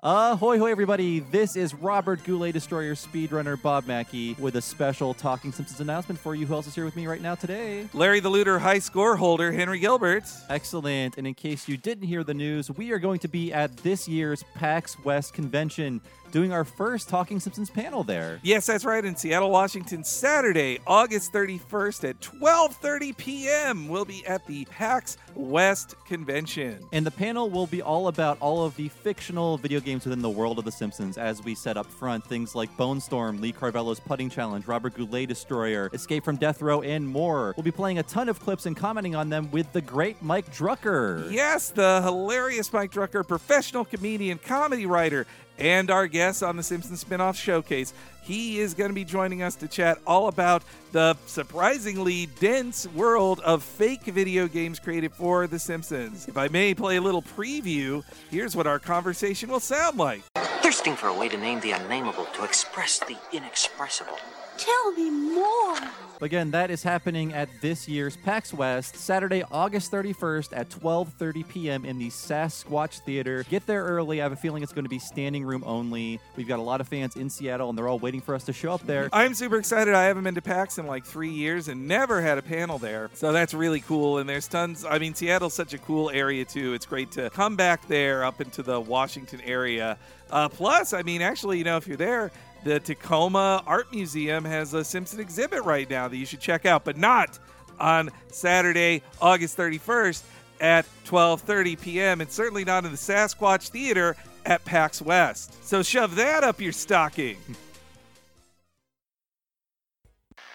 Ahoy, hoy, everybody! This is Robert Goulet, Destroyer Speedrunner Bob Mackey, with a special Talking Simpsons announcement for you. Who else is here with me right now today? Larry the Looter high score holder, Henry Gilbert. Excellent. And in case you didn't hear the news, we are going to be at this year's PAX West convention doing our first Talking Simpsons panel there. Yes, that's right. In Seattle, Washington, Saturday, August 31st at 12:30 p.m. We'll be at the PAX West convention. And the panel will be all about all of the fictional video games within the world of The Simpsons, as we set up front. Things like Bone Storm, Lee Carvallo's Putting Challenge, Robert Goulet Destroyer, Escape from Death Row, and more. We'll be playing a ton of clips and commenting on them with the great Mike Drucker. Yes, the hilarious Mike Drucker, professional comedian, comedy writer, and our guest on the Simpsons spinoff showcase. He is going to be joining us to chat all about the surprisingly dense world of fake video games created for The Simpsons. If I may play a little preview, here's what our conversation will sound like. Thirsting for a way to name the unnameable, to express the inexpressible. Tell me more. Again, that is happening at this year's PAX West, Saturday, August 31st at 12:30 p.m. in the Sasquatch Theater. Get there early. I have a feeling it's going to be standing room only. We've got a lot of fans in Seattle, and they're all waiting for us to show up there. I'm super excited. I haven't been to PAX in like three years and never had a panel there. So that's really cool. And there's tons. I mean, Seattle's such a cool area, too. It's great to come back there up into the Washington area. Uh, plus, I mean, actually, you know, if you're there, the Tacoma Art Museum has a Simpson exhibit right now that you should check out, but not on Saturday, August 31st at 12:30 p.m. and certainly not in the Sasquatch Theater at PAX West. So shove that up your stocking.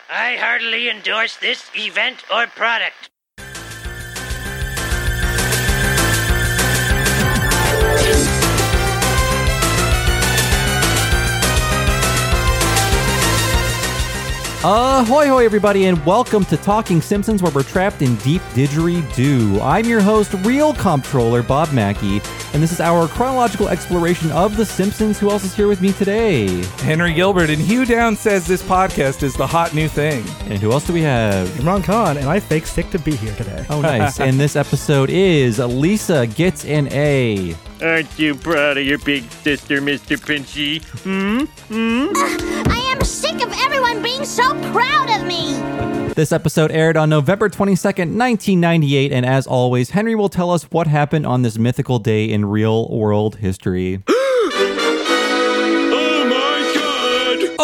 I heartily endorse this event or product. Ahoy, hoy, everybody, and welcome to Talking Simpsons, where we're trapped in deep didgeridoo. I'm your host, Real Comptroller Bob Mackey, and this is our chronological exploration of The Simpsons. Who else is here with me today? Henry Gilbert and Hugh Down says this podcast is the hot new thing. And who else do we have? Imran Khan, and I fake sick to be here today. Oh, nice. and this episode is Lisa Gets an A. Aren't you proud of your big sister, Mr. Pinchy? Hmm? I am sick of everyone being so proud of me. This episode aired on November 22nd, 1998, and as always, Henry will tell us what happened on this mythical day in real world history.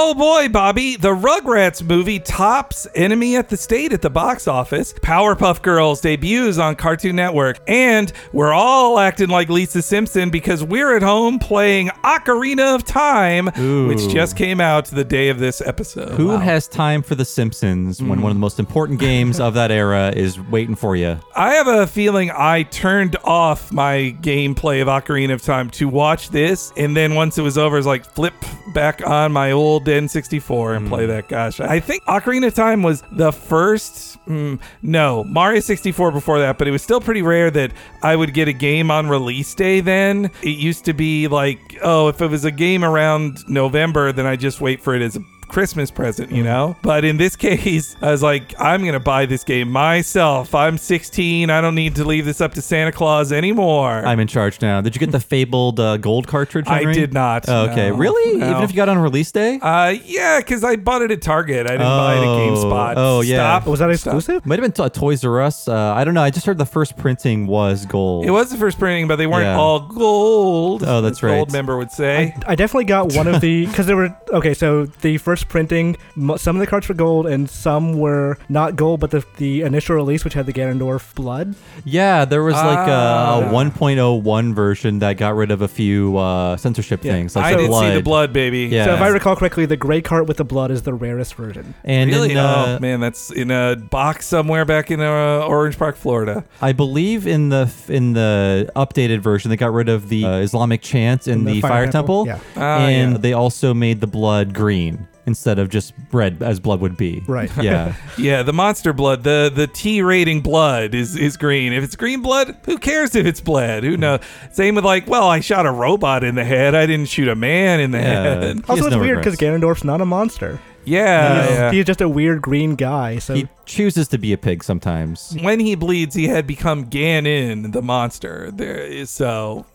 Oh boy, Bobby, the Rugrats movie tops Enemy of the State at the box office. Powerpuff Girls debuts on Cartoon Network. And we're all acting like Lisa Simpson because we're at home playing Ocarina of Time, Ooh. which just came out the day of this episode. Who has time for The Simpsons when one of the most important games of that era is waiting for you? I have a feeling I turned off my gameplay of Ocarina of Time to watch this, and then once it was over, I was like, flip back on my old N64 and play that. Gosh, I think Ocarina of Time was the first. Mm, no, Mario 64 before that, but it was still pretty rare that I would get a game on release day. Then it used to be like, oh, if it was a game around November, then I just wait for it as a Christmas present, you know? But in this case, I was like, I'm going to buy this game myself. I'm 16. I don't need to leave this up to Santa Claus anymore. I'm in charge now. Did you get the fabled uh, gold cartridge? I Henry? did not, Oh, okay, no, really? no. Even if you got on release day? uh, yeah, because I bought it at Target. I didn't buy it at Oh, GameStop. oh, yeah. Stop. Was that Stop. exclusive? Might have been t- Toys R Us. Uh, I don't know. I just heard the first printing was gold. It was the first printing, but they weren't Yeah. all gold. Oh, that's as the right. Gold member would say. I definitely got one of the because there were okay. So the first printing, some of the cards were gold and some were not gold, but the the initial release, which had the Ganondorf blood. Yeah, there was like Ah. a, a 1.01 version that got rid of a few uh, censorship Yeah. things. Like I the did blood. see the blood, baby. Yeah. So if I recall correctly, the gray card with the blood is the rarest version. And Really? in, uh, oh man, that's in a box somewhere back in uh, Orange Park, Florida. I believe in the in the updated version, they got rid of the uh, Islamic chant in, the, Fire, Temple, Yeah. Ah, and yeah. they also made the blood green instead of just red as blood would be. Right. Yeah. Yeah, the monster blood, the the T rating blood is is green. If it's green blood, who cares if it's blood? Who knows? Same with like, well, I shot a robot in the head. I didn't shoot a man in the Yeah. head. He Also, it's no weird because. Ganondorf's not a monster. Yeah, he's, yeah. he's just a weird green guy. So he chooses to be a pig sometimes. When he bleeds, he had become Ganon, the monster. There is so.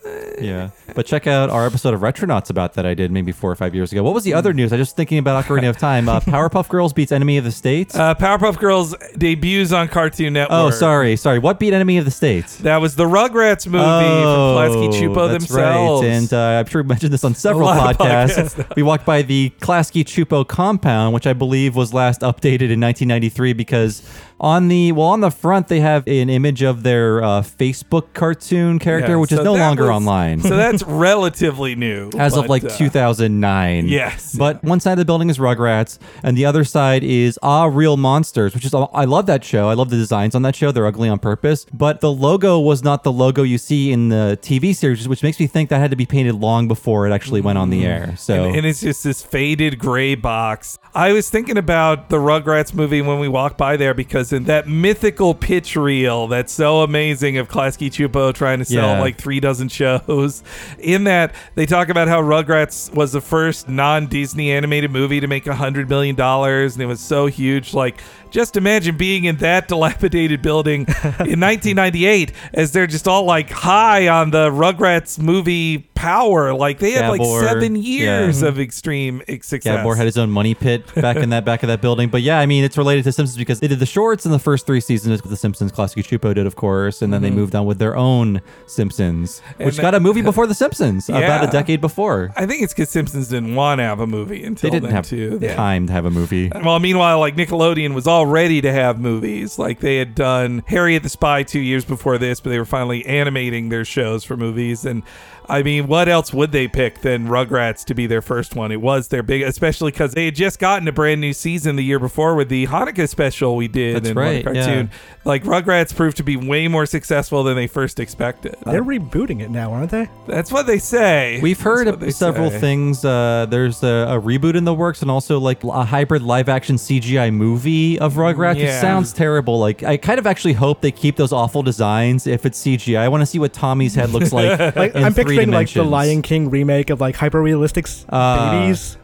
Yeah. But check out our episode of Retronauts about that I did maybe four or five years ago. What was the other news? I was just thinking about Ocarina of Time. Uh, Powerpuff Girls beats Enemy of the States. Uh, Powerpuff Girls debuts on Cartoon Network. oh, sorry, sorry. What beat Enemy of the States? That was the Rugrats movie from Klasky Csupo Oh, that's themselves. Right. And uh, I'm sure we mentioned this on several of podcasts. we walked by the Klasky Csupo compound, which I believe was last updated in 1993 because because on the well on the front they have an image of their uh, Facebook cartoon character, Yeah, which is no longer was- online. So that's relatively new. as of like uh, 2009. Yes. But one side of the building is Rugrats, and the other side is Ah Real Monsters, which is I love that show. I love the designs on that show. They're ugly on purpose, but the logo was not the logo you see in the TV series, which makes me think that had to be painted long before it actually went on the air. So Mm. And, and it's just this faded gray box. I was thinking about the Rugrats movie when we walked by there because in that mythical pitch reel that's so amazing of Klasky Csupo trying to sell Yeah. like three dozen shows, in that they talk about how Rugrats was the first non Disney animated movie to make a hundred million dollars and it was so huge. Like, just imagine being in that dilapidated building in 1998 as they're just all like high on the Rugrats movie power. Like they had like seven yeah. years of extreme ex- success. Gabor had his own money pit back in that back of that building. But yeah, I mean, it's related to Simpsons because they did the shorts in the first three seasons with the Simpsons. Klasky Csupo did, of course, and then they moved on with their own Simpsons, which Mm-hmm. Got a movie before the Simpsons, about a decade before. I think it's because Simpsons didn't want to have a movie until They didn't then have too. Time to have a movie. Well, meanwhile, like Nickelodeon was all ready to have movies. Like they had done Harriet the Spy two years before this, but they were finally animating their shows for movies. And I mean, what else would they pick than Rugrats to be their first one? It was their big, especially because they had just gotten a brand new season the year before with the Hanukkah special we did That's in one right, cartoon. Like Rugrats proved to be way more successful than they first expected. They're rebooting it now, aren't they? That's what they say. We've heard of several say. things. Uh, there's a, a reboot in the works, and also like a hybrid live-action CGI movie of Rugrats, which Yeah. sounds terrible. Like I kind of actually hope they keep those awful designs if it's CGI. I want to see what Tommy's head looks like. Like in I'm three picturing like the dimensions. Lion King remake of like hyper realistic Uh, babies.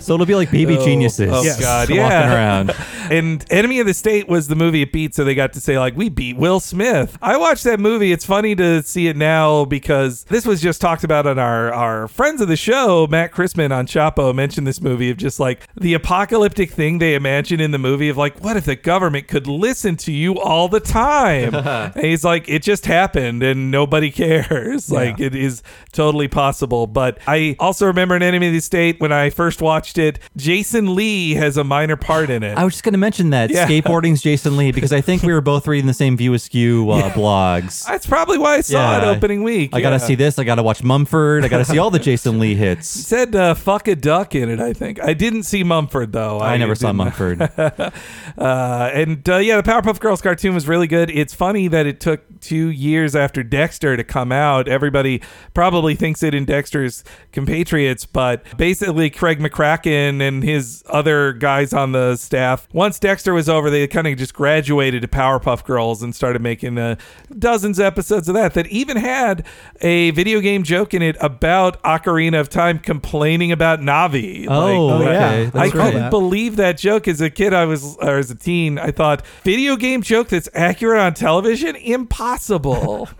So it'll be like baby Oh, geniuses. Oh Yes. God, walking yeah. around. and Enemy of the State was the movie it beat, so they got to say like, "We beat Will Smith." I watched that movie. It's funny to see it now because this was just talked about on our our friends of the show. Matt Christman on Chapo mentioned this movie of just like the apocalyptic thing they imagine in the movie of like, what if the government could listen to you all the time? and he's like, it just happened and nobody cares. Like it is totally possible. But I also remember in Enemy of the State when I first watched it, Jason Lee has a minor part in it. I was just going to mention that Yeah. skateboarding's Jason Lee because I think we were both reading the same View Askew uh, blogs. That's probably why I saw it opening week. I gotta see this. I gotta watch Mumford. I gotta see all the Jason Lee It hits. said uh, "fuck a duck" in it. I think I didn't see Mumford though. I never saw Mumford. Uh, and uh, yeah, the Powerpuff Girls cartoon was really good. It's funny that it took two years after Dexter to come out. Everybody probably thinks it in Dexter's compatriots, but basically Craig McCracken and his other guys on the staff, once Dexter was over, they kind of just graduated to Powerpuff Girls and started making uh, dozens of episodes of that. That even had a video game joke in it about Ocarina of Time complaining about Navi. Oh, Oh, yeah. I couldn't believe that joke as a kid. I was, or as a teen, I thought video game joke that's accurate on television impossible.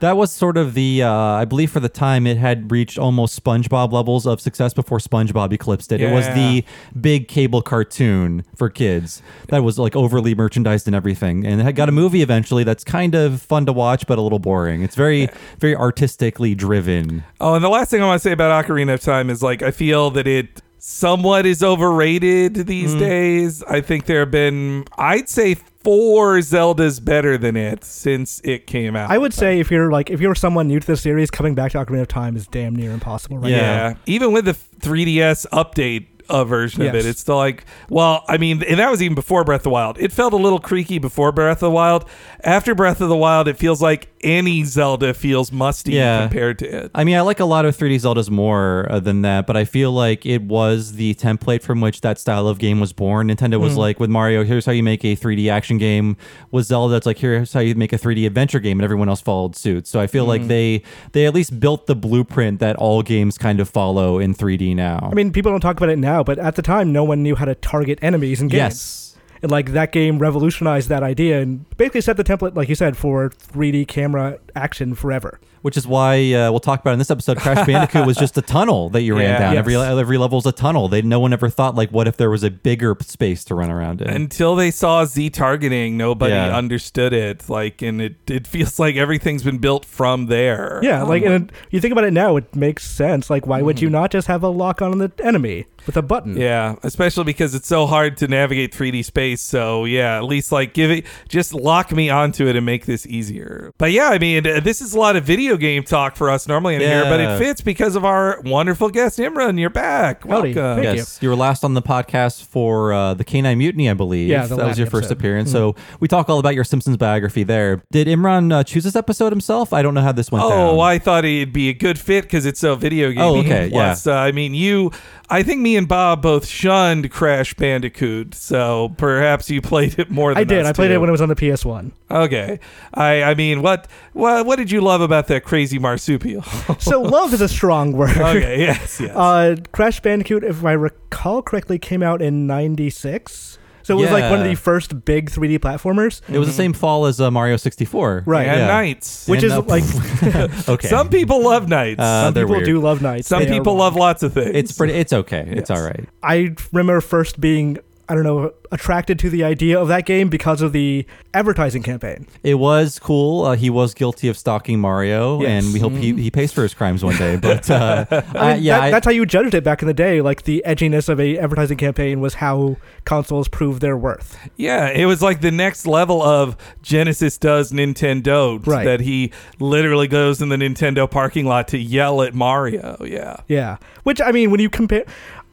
That was sort of the, uh, I believe for the time, it had reached almost SpongeBob levels of success before SpongeBob eclipsed it. It was the big cable cartoon for kids that was like overly merchandised and everything. And it had got a movie eventually that's kind of fun to watch, but a little boring. It's very, very artistically driven. oh, and the last thing I want to say about Ocarina of Time is like I feel that it somewhat is overrated these Mm. days. I think there have been, I'd say, four Zeldas better than it since it came out. I would say if you're like if you're someone new to the series, coming back to Ocarina of Time is damn near impossible right Yeah. Yeah. Even with the 3DS update uh, version of it, it's still like, well, I mean, and that was even before Breath of the Wild. It felt a little creaky before Breath of the Wild. After Breath of the Wild, it feels like any Zelda feels musty Yeah. compared to it. I mean, I like a lot of 3D Zeldas more uh, than that, but I feel like it was the template from which that style of game was born. Nintendo was like, with Mario, here's how you make a 3D action game. With Zelda, it's like, here's how you make a 3D adventure game, and everyone else followed suit. So I feel like they they at least built the blueprint that all games kind of follow in 3D now. I mean, people don't talk about it now, but at the time, no one knew how to target enemies in games. yes. And like that game revolutionized that idea and basically set the template, like you said, for 3D camera action forever. Which is why uh, we'll talk about in this episode. Crash Bandicoot was just a tunnel that you ran Yeah. down. Yes. Every every level is a tunnel. They no one ever thought like, what if there was a bigger space to run around in? Until they saw Z targeting, nobody Yeah. understood it. Like, and it, it feels like everything's been built from there. Yeah, like and you think about it now, it makes sense. Like, why would Mm. you not just have a lock on the enemy with a button? Yeah, especially because it's so hard to navigate 3D space. So yeah, at least like give it, just lock me onto it and make this easier. But yeah, I mean, uh, this is a lot of video game talk for us normally in here, but it fits because of our wonderful guest Imran. You're back. Howdy. Welcome. Thank yes, you. were last on the podcast for uh, the Canine Mutiny, I believe. Yeah, the that was last your first episode. Hmm. appearance. So we talk all about your Simpsons biography there. Did Imran uh, choose this episode himself? I don't know how this went down. Oh, I thought it'd be a good fit because it's so video game. Oh, okay, yeah. Uh, I mean, you, I think me and Bob both shunned Crash Bandicoot, so perhaps you played it more than I did. I played two. it when it was on the PS1. Okay. I I mean, what what what did you love about that crazy marsupial? So love is a strong word. okay. Yes. Yes. Uh, Crash Bandicoot, if I recall correctly, came out in '96. So it was like one of the first big 3D platformers, It was the same fall as uh, Mario 64. Right. and yeah. Nights. which And, is uh, like Okay. Some people love Nights. Uh, some they're people weird. do love Nights. Some They are people love lots of things. It's pretty. It's okay. It's all right. I remember first being, I don't know, attracted to the idea of that game because of the advertising campaign. It was cool. Uh, he was guilty of stalking Mario, Yes. and we hope he, he pays for his crimes one day. But uh, I I- mean, yeah, that- I- that's how you judged it back in the day. Like the edginess of a advertising campaign was how consoles proved their worth. Yeah, it was like the next level of Genesis does Nintendo. Right. That he literally goes in the Nintendo parking lot to yell at Mario. Yeah. Yeah, which I mean, when you compare,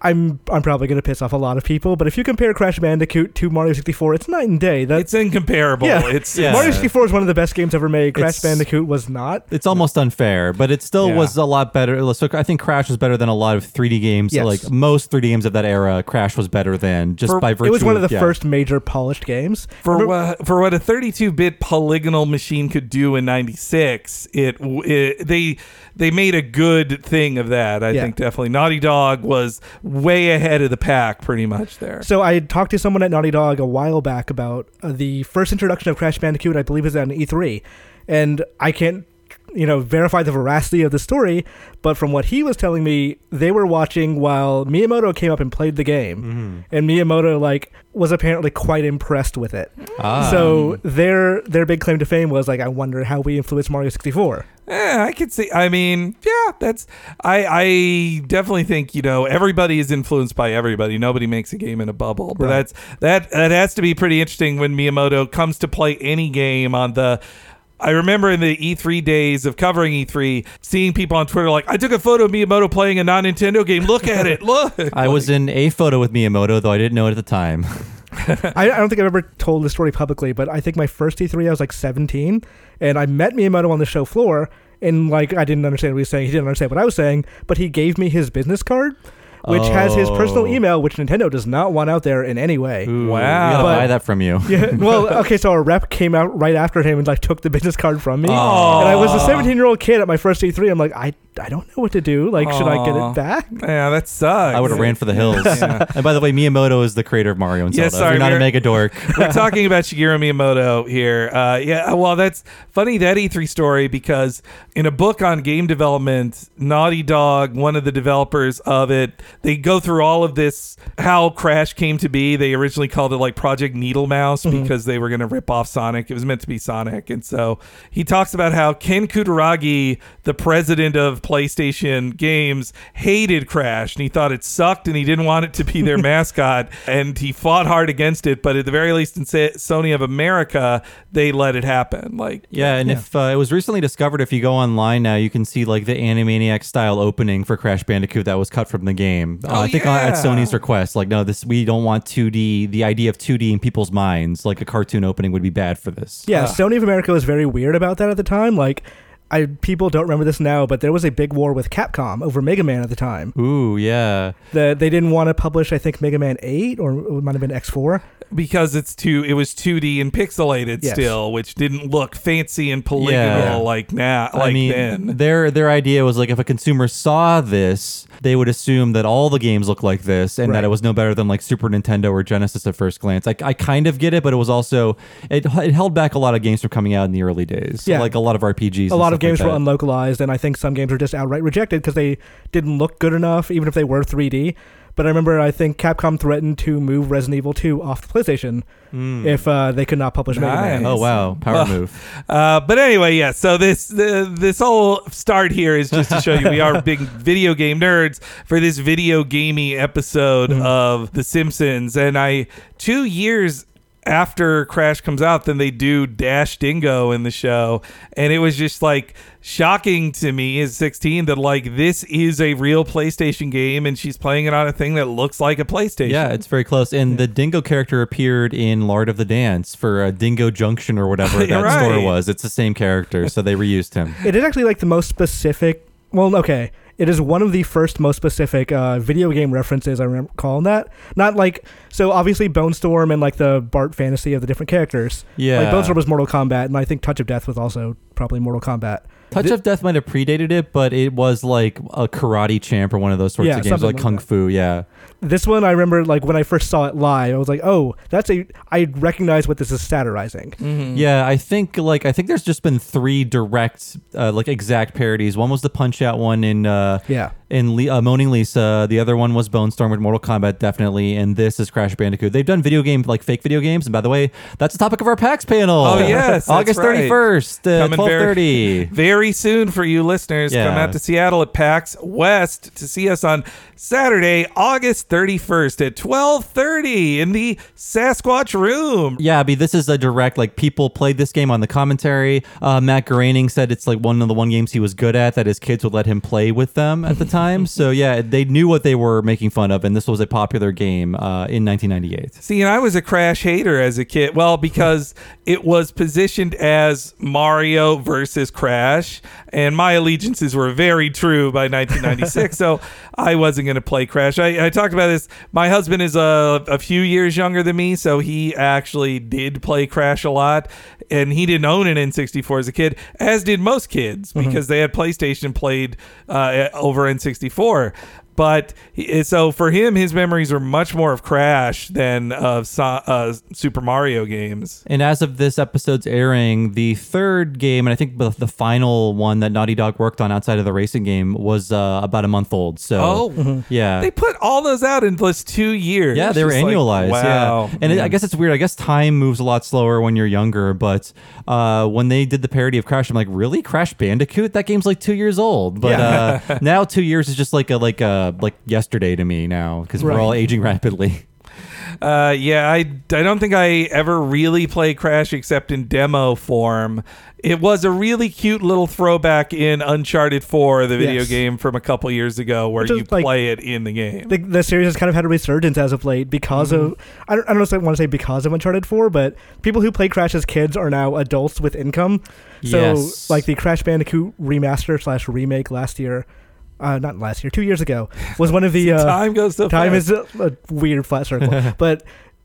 I'm I'm probably gonna piss off a lot of people, but if you compare Crash Bandicoot to Mario 64, it's night and day. That's It's incomparable. yeah. It's Yeah. Mario 64 is one of the best games ever made. Crash It's- Bandicoot was not. it's almost unfair, but it still Yeah. was a lot better. So I think Crash was better than a lot of 3D games. Yes. Like most 3D games of that era, Crash was better than just For- by virtue. It was one of the yeah. first major polished games. for Remember- what for what a 32-bit polygonal machine could do in 96 it, it they they made a good thing of that i Yeah. think definitely naughty dog was way ahead of the pack pretty much there So I talked to someone at Naughty Dog a while back about uh, the first introduction of Crash Bandicoot. I believe is at an E3, and I can't, you know, verify the veracity of the story. But from what he was telling me, they were watching while Miyamoto came up and played the game, and Miyamoto like was apparently quite impressed with it. Ah. So their their big claim to fame was like, I wonder how we influenced Mario 64. Yeah, I could see. I mean, yeah, that's. I I definitely think you know everybody is influenced by everybody. Nobody makes a game in a bubble. But Right. that's that that has to be pretty interesting when Miyamoto comes to play any game on the. I remember in the E3 days of covering E3, seeing people on Twitter like, "I took a photo of Miyamoto playing a non-Nintendo game. Look at it. Look." I was in a photo with Miyamoto, though I didn't know it at the time. I, I don't think I've ever told this story publicly, but I think my first E3 I was like 17, and I met Miyamoto on the show floor, and like I didn't understand what he was saying. He didn't understand what I was saying, but he gave me his business card, which has his personal Oh. email, which Nintendo does not want out there in any way. Ooh, Wow. we gotta But- buy that from you. Yeah, well, okay, so a rep came out right after him and like took the business card from me, Aw. and I was a 17 year old kid at my first E3. I'm like, I I don't know what to do. Like, should I get Aw. it back? Yeah, that sucks. I would have ran for the hills. Yeah. And by the way, Miyamoto is the creator of Mario and Zelda. If sorry, You're not a we're- mega dork. We're talking about Shigeru Miyamoto here. Uh, yeah, well, that's funny that E3 story because in a book on game development, Naughty Dog, one of the developers of it, they go through all of this how Crash came to be. They originally called it like Project Needle Mouse because they were going to rip off Sonic. It was meant to be Sonic, and so he talks about how Ken Kutaragi, the president of PlayStation Games, hated Crash and he thought it sucked and he didn't want it to be their mascot and he fought hard against it. But at the very least, in Sony of America, they let it happen. Like, Yeah, and if uh, it was recently discovered, if you go online now, you can see like the Animaniac style opening for Crash Bandicoot that was cut from the game. Uh, Oh, I think uh, yeah. at Sony's request, like no, this we don't want 2D. The idea of 2D in people's minds, like a cartoon opening, would be bad for this. Yeah, Sony of America was very weird about that at the time. Like, I people don't remember this now, but there was a big war with Capcom over Mega Man at the time. Ooh, yeah. The, they didn't want to publish, I think, Mega Man 8 or it might have been X4. because it's too, it was 2D and pixelated Yes. still, which didn't look fancy and polygonal Yeah. like now, like I mean, then. their their idea was like if a consumer saw this, they would assume that all the games look like this and Right. that it was no better than like Super Nintendo or Genesis at first glance. I, I kind of get it, but it was also it, it held back a lot of games from coming out in the early days. Yeah. like a lot of RPGs. a lot of games like were unlocalized, and I think some games were just outright rejected because they didn't look good enough, even if they were 3D. But I remember I think Capcom threatened to move Resident Evil 2 off the PlayStation if uh, they could not publish Mega Man. Oh wow, power Well, move. Uh, but anyway, yeah. So this the, this whole start here is just to show you we are big video game nerds for this video gamey episode of The Simpsons, and I two years after Crash comes out, then they do Dash Dingo in the show, and it was just like shocking to me as 16 that like this is a real PlayStation game, and she's playing it on a thing that looks like a PlayStation. Yeah, it's very close. And the Dingo character appeared in Lord of the Dance for uh, Dingo Junction or whatever that You're store was. It's the same character, so they reused him. It is actually like the most specific. Well, okay. It is one of the first most specific uh, video game references I remember calling that. Not like so obviously Bone Storm and like the Bart fantasy of the different characters. Yeah. Like Bone Storm was Mortal Kombat, and I think Touch of Death was also probably Mortal Kombat. Touch of Death might have predated it, but it was like a karate champ or one of those sorts Yeah, of games, like like Kung that. Fu. Yeah. This one I remember like when I first saw it live, I was like, oh, that's a. I recognize what this is satirizing. Yeah, I think like I think there's just been three direct, uh, like exact parodies. One was the Punch Out one in uh, Yeah. in Le- uh, Moaning Lisa. The other one was Bone Storm with Mortal Kombat, definitely. And this is Crash Bandicoot. They've done video game like fake video games. And by the way, that's the topic of our PAX panel. Oh, yes, August thirty first, twelve thirty. Very- soon for you listeners, Yeah. come out to Seattle at PAX West to see us on Saturday, August 31st at 12:30 in the Sasquatch Room. Yeah, I mean, this is a direct like people played this game on the commentary. Uh, Matt Groening said it's like one of the one games he was good at that his kids would let him play with them at the time. so yeah, they knew what they were making fun of, and this was a popular game uh, in 1998. See, and I was a Crash hater as a kid. Well, because it was positioned as Mario versus Crash, and my allegiances were very true by 1996. so I wasn't going to play Crash. I, I talked about this. My husband is a, a few years younger than me, so he actually did play Crash a lot, and he didn't own an N64 as a kid, as did most kids, because they had PlayStation played uh, over N64. But he- so for him, his memories are much more of Crash than of uh, Super Mario games. And as of this episode's airing, the third game, and I think the, the final one that Naughty Dog worked on outside of the racing game was uh, about a month old. So Oh, yeah, they put all those out in just two years. Yeah, they were Just like, annualized. wow. Yeah, and it, I guess it's weird. I guess time moves a lot slower when you're younger. But uh, when they did the parody of Crash, I'm like, really, Crash Bandicoot? That game's like two years old. But uh, now two years is just like a like a like yesterday to me now because we're Right. all aging rapidly. Uh, yeah, I, I don't think I ever really played Crash except in demo form. It was a really cute little throwback in Uncharted 4, the video Yes. game from a couple years ago, where Which is you like- play it in the game. The, the series has kind of had a resurgence as of late because of I don't, I don't know if I want to say because of Uncharted 4, but people who play Crash as kids are now adults with income. So Yes. like the Crash Bandicoot remaster slash remake last year, uh, not last year, two years ago was one of the uh, time goes so time fast. is a, a weird flat circle, but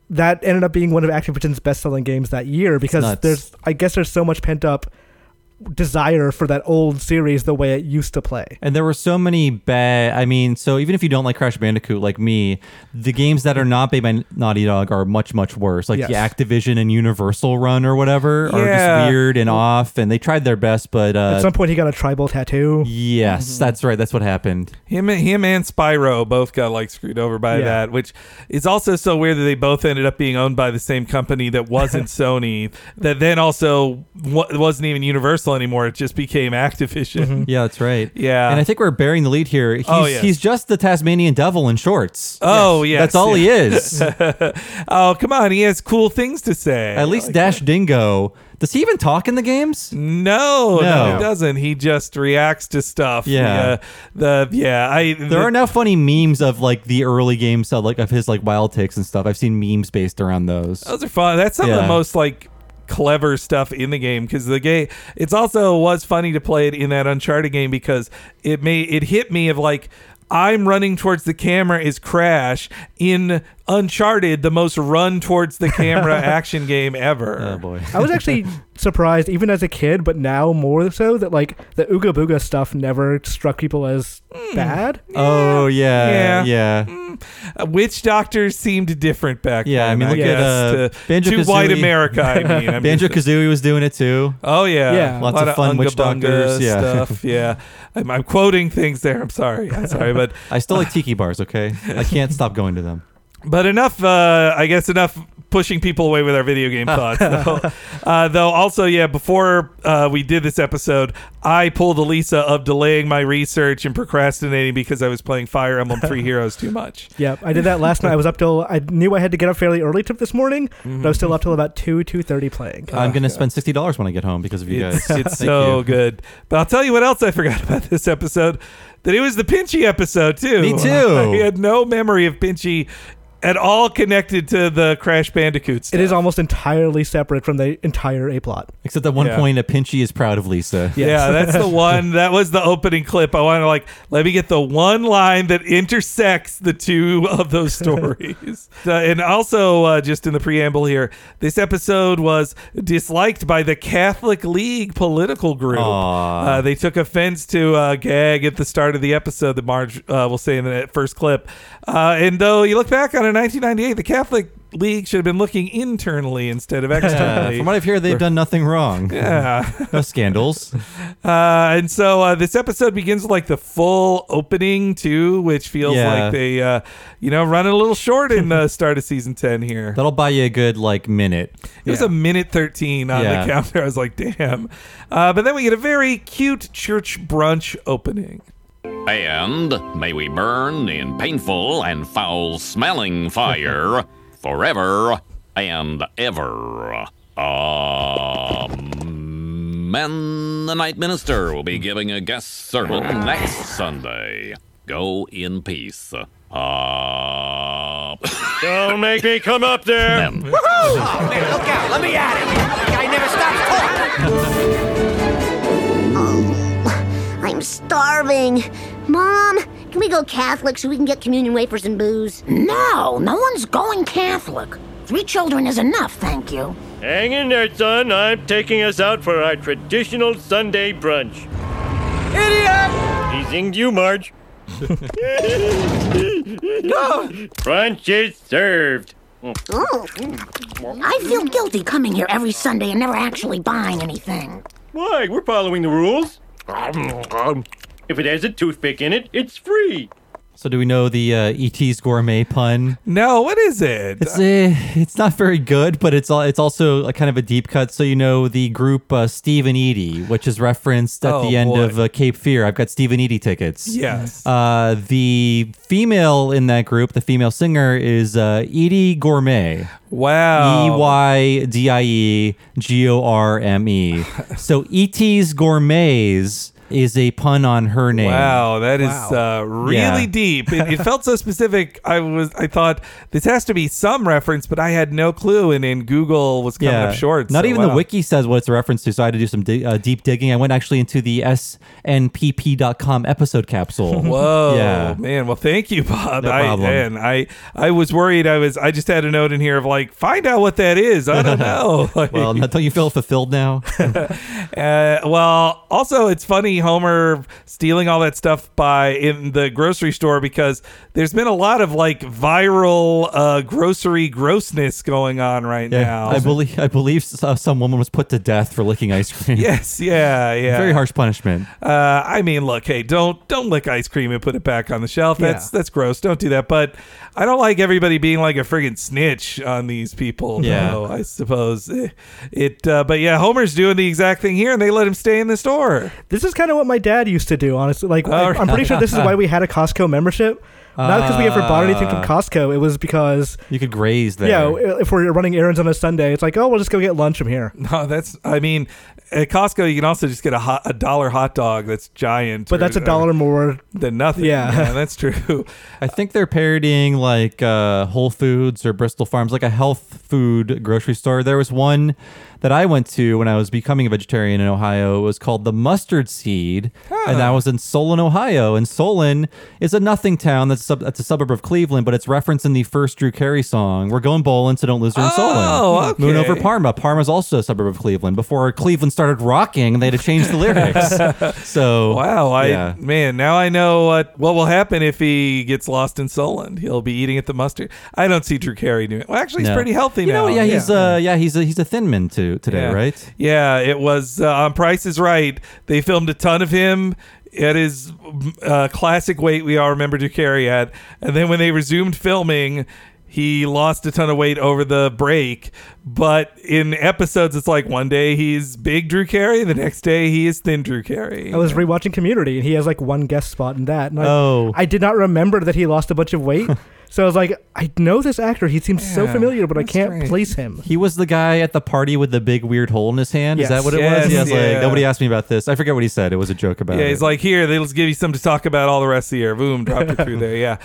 that ended up being one of Activision's best selling games that year because there's I guess there's so much pent up desire for that old series the way it used to play. And there were so many bad. I mean, so even if you don't like Crash Bandicoot, like me, the games that are not made by Naughty Dog are much, much worse. Like the Activision and Universal run or whatever are just weird and off. And they tried their best, but uh, At some point, he got a tribal tattoo. yes, that's right. That's what happened. Him, him and Spyro both got like screwed over by Yeah. that, which is also so weird that they both ended up being owned by the same company that wasn't Sony, that then also wa- wasn't even Universal anymore. It just became Activision. Yeah, that's right. Yeah. and I think we're bearing the lead here. He's, Oh, yes. he's just the Tasmanian Devil in shorts. Oh, yes. that's all he is. Oh, come on. He has cool things to say. At least Dash Dingo. Does he even talk in the games? No, no, No. he doesn't. He just reacts to stuff. Yeah. The, uh, the yeah, I There are now funny memes of like the early games, of, like of his like wild takes and stuff. I've seen memes based around those. Those are fun. That's some of the most like clever stuff in the game because the game it's also was funny to play it in that Uncharted game because it made it hit me of like I'm running towards the camera is Crash in Uncharted, the most run towards the camera action game ever. Oh boy. I was actually surprised, even as a kid, but now more so that like the Ooga Booga stuff never struck people as bad. Oh yeah, Yeah. yeah. Uh, witch doctors seemed different back Yeah, then. Yeah, I mean, look guess, at, uh, to, Banjo-Kazooie. to white America. I mean, I'm Banjo Kazooie was doing it too. Oh yeah, Yeah. Lots a lot of fun witch doctors, yeah. stuff. Yeah, I'm, I'm quoting things there. I'm sorry, I'm sorry, but I still like tiki bars. Okay, I can't stop going to them. But enough, uh, I guess, enough pushing people away with our video game thoughts. though. Uh, though, also, yeah, before uh, we did this episode, I pulled Elisa of delaying my research and procrastinating because I was playing Fire Emblem Three Heroes too much. Yep, I did that last night. I was up till I knew I had to get up fairly early to this morning, but I Mm-hmm. was still up till about two two thirty playing. I'm gonna spend sixty dollars when I get home because of you It's, guys. it's so you. good. But I'll tell you what else I forgot about this episode. That it was the Pinchy episode too. Me too. I had no memory of Pinchy at all connected to the Crash Bandicoot stuff. It is almost entirely separate from the entire A plot. Except at one Yeah. point, a Pinchy is proud of Lisa. Yeah, that's the one. That was the opening clip. I want to like let me get the one line that intersects the two of those stories. Uh, and also, uh, just in the preamble here, this episode was disliked by the Catholic League political group. Aw. Uh, they took offense to a gag at the start of the episode that Marge uh, will say in the first clip. Uh, and though you look back on it, 1998, the Catholic League should have been looking internally instead of externally. from what I've heard, they've done nothing wrong. yeah. No scandals. Uh, and so uh, this episode begins with like the full opening too, which feels Yeah. like they, uh, you know, running a little short in the start of season ten here. That'll buy you a good like minute. It was a minute thirteen on Yeah. the counter. I was like, damn. Uh, but then we get a very cute church brunch opening. And may we burn in painful and foul smelling fire forever and ever. Amen. The night minister will be giving a guest sermon next Sunday. Go in peace. Uh, Don't make me come up there. Amen. Look out, let me at him. The guy never stops talking. I'm starving. Mom, can we go Catholic so we can get communion wafers and booze? No, no one's going Catholic. Three children is enough, thank you. Hang in there, son. I'm taking us out for our traditional Sunday brunch. Idiot! Teasing you, Marge. no! Brunch is served. Oh. I feel guilty coming here every Sunday and never actually buying anything. Why? We're following the rules. If it has a toothpick in it, it's free. So do we know the uh, ET's gourmet pun? No, what is it? It's uh, it's not very good, but it's all it's also a kind of a deep cut. So you know the group uh, Steve and Eydie, which is referenced at Oh, the end boy. of uh, Cape Fear. I've got Steve and Eydie tickets. yes. Uh, the female in that group, the female singer, is uh, Eydie Gorme. wow. E Y D I E G O R M E. So E.T.'s Gourmets is a pun on her name. Wow, that is Wow. uh, really Yeah. deep. It, it felt so specific. I was, I thought this has to be some reference, but I had no clue. And then Google was coming up short. Not so even wow. the wiki says what it's a reference to, so I had to do some di- uh, deep digging. I went actually into the snpp.com episode capsule. Whoa, Yeah. man. Well, thank you, Bob. No I, problem. man, I, I was worried. I was, I just had a note in here of like, find out what that is. I don't know. Like, Well, now don't you feel fulfilled now? Uh, well, also it's funny Homer stealing all that stuff by in the grocery store because there's been a lot of like viral uh, grocery grossness going on right now. I believe I believe uh, some woman was put to death for licking ice cream. yes, yeah, yeah. Very harsh punishment. Uh, I mean, look, hey, don't don't lick ice cream and put it back on the shelf. That's Yeah. that's gross. Don't do that. But I don't like everybody being like a friggin' snitch on these people. Yeah. though, I suppose Eh, it. Uh, but yeah, Homer's doing the exact thing here, and they let him stay in the store. This is kind of what my dad used to do, honestly. Like, I, Oh, I'm pretty sure this is why we had a Costco membership. Not because we ever bought anything from Ah. Costco. It was because, You could graze there. yeah, if we're running errands on a Sunday, it's like, oh, we'll just go get lunch from here. No, that's. I mean, at Costco, you can also just get a hot, a dollar hot dog that's giant. But or- that's a dollar more. than nothing. Yeah. that's true. I think they're parodying like uh, Whole Foods or Bristol Farms, like a health food grocery store. There was one that I went to when I was becoming a vegetarian in Ohio. Was called the Mustard Seed, and that was in Solon, Ohio. And Solon is a nothing town that's sub, it's a suburb of Cleveland, but it's referenced in the first Drew Carey song. We're going bowling, so don't lose her in Oh, Solon. Moon over Parma. Parma's also a suburb of Cleveland. Before Cleveland started rocking, they had to change the lyrics. so Wow, I yeah. man, now I know what what will happen if he gets lost in Solon. He'll be eating at the mustard. I don't see Drew Carey doing it. Well, actually, he's No. pretty healthy You now. know, yeah, he's uh, yeah, he's a, he's a thin man too today, Yeah. right? Yeah, it was uh, on Price is Right. They filmed a ton of him at his uh, classic weight we all remember Drew Carey at. And then when they resumed filming, he lost a ton of weight over the break. But in episodes, it's like one day he's big Drew Carey, the next day he is thin Drew Carey. I was rewatching Community, and he has like one guest spot in that. And I, Oh. I did not remember that he lost a bunch of weight. so I was like, I know this actor. He seems so Yeah, familiar, but I that's can't strange. place him. He was the guy at the party with the big weird hole in his hand. Is that what it Yes, was? He was yeah. like, nobody asked me about this. I forget what he said. It was a joke about Yeah, it. he's like, here, let's give you something to talk about all the rest of the year. Boom, dropped it through there. Yeah.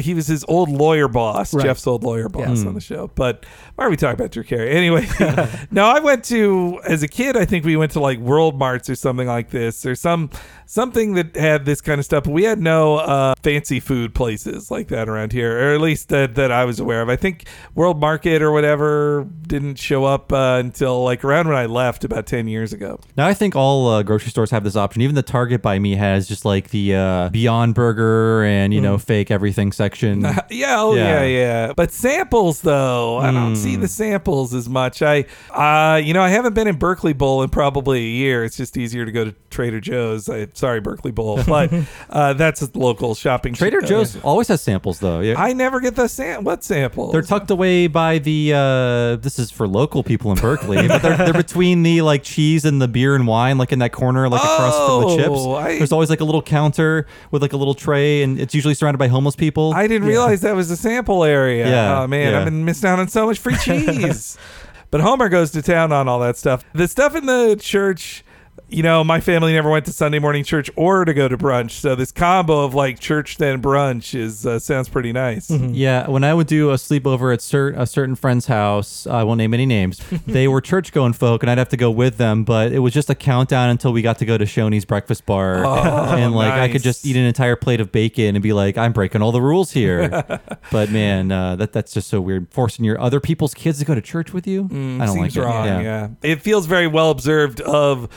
He was his old lawyer boss, Right. Jeff's old lawyer boss on the show. But why are we talking about Drew Carey? Anyway, no, I went to, as a kid, I think we went to like World Marts or something like this, or some something that had this kind of stuff. But we had no uh, fancy food places like that around here, or at least that, that I was aware of. I think World Market or whatever didn't show up uh, until like around when I left about 10 years ago. Now I think all uh, grocery stores have this option. Even the Target by me has just like the uh, Beyond Burger and you know fake everything section. Yeah, oh yeah. Yeah. yeah, But samples though, I don't see the samples as much. I, uh, you know, I haven't been in Berkeley Bowl in probably a year. It's just easier to go to Trader Joe's. I, sorry, Berkeley Bowl, but uh, that's a local shopping. Trader uh, Joe's always has samples though. Yeah. I never get the sam. What samples? they're tucked away by the. Uh, this is for local people in Berkeley, but they're, they're between the like cheese and the beer and wine, like in that corner, like across from the Oh, chips. I- There's always like a little counter with like a little tray, and it's usually surrounded by homeless people. I didn't realize that was the sample area. Yeah, Oh man, yeah. I've been missing out on so much free cheese. but Homer goes to town on all that stuff. The stuff in the church, you know, my family never went to Sunday morning church or to go to brunch. So this combo of like church then brunch is uh, sounds pretty nice. Yeah, when I would do a sleepover at cer- a certain friend's house, I won't name any names. they were church going folk, and I'd have to go with them. But it was just a countdown until we got to go to Shoney's breakfast bar, and like I could just eat an entire plate of bacon and be like, I'm breaking all the rules here. but man, uh, that that's just so weird, forcing your other people's kids to go to church with you. I don't like wrong. it. Yeah. it feels very well observed of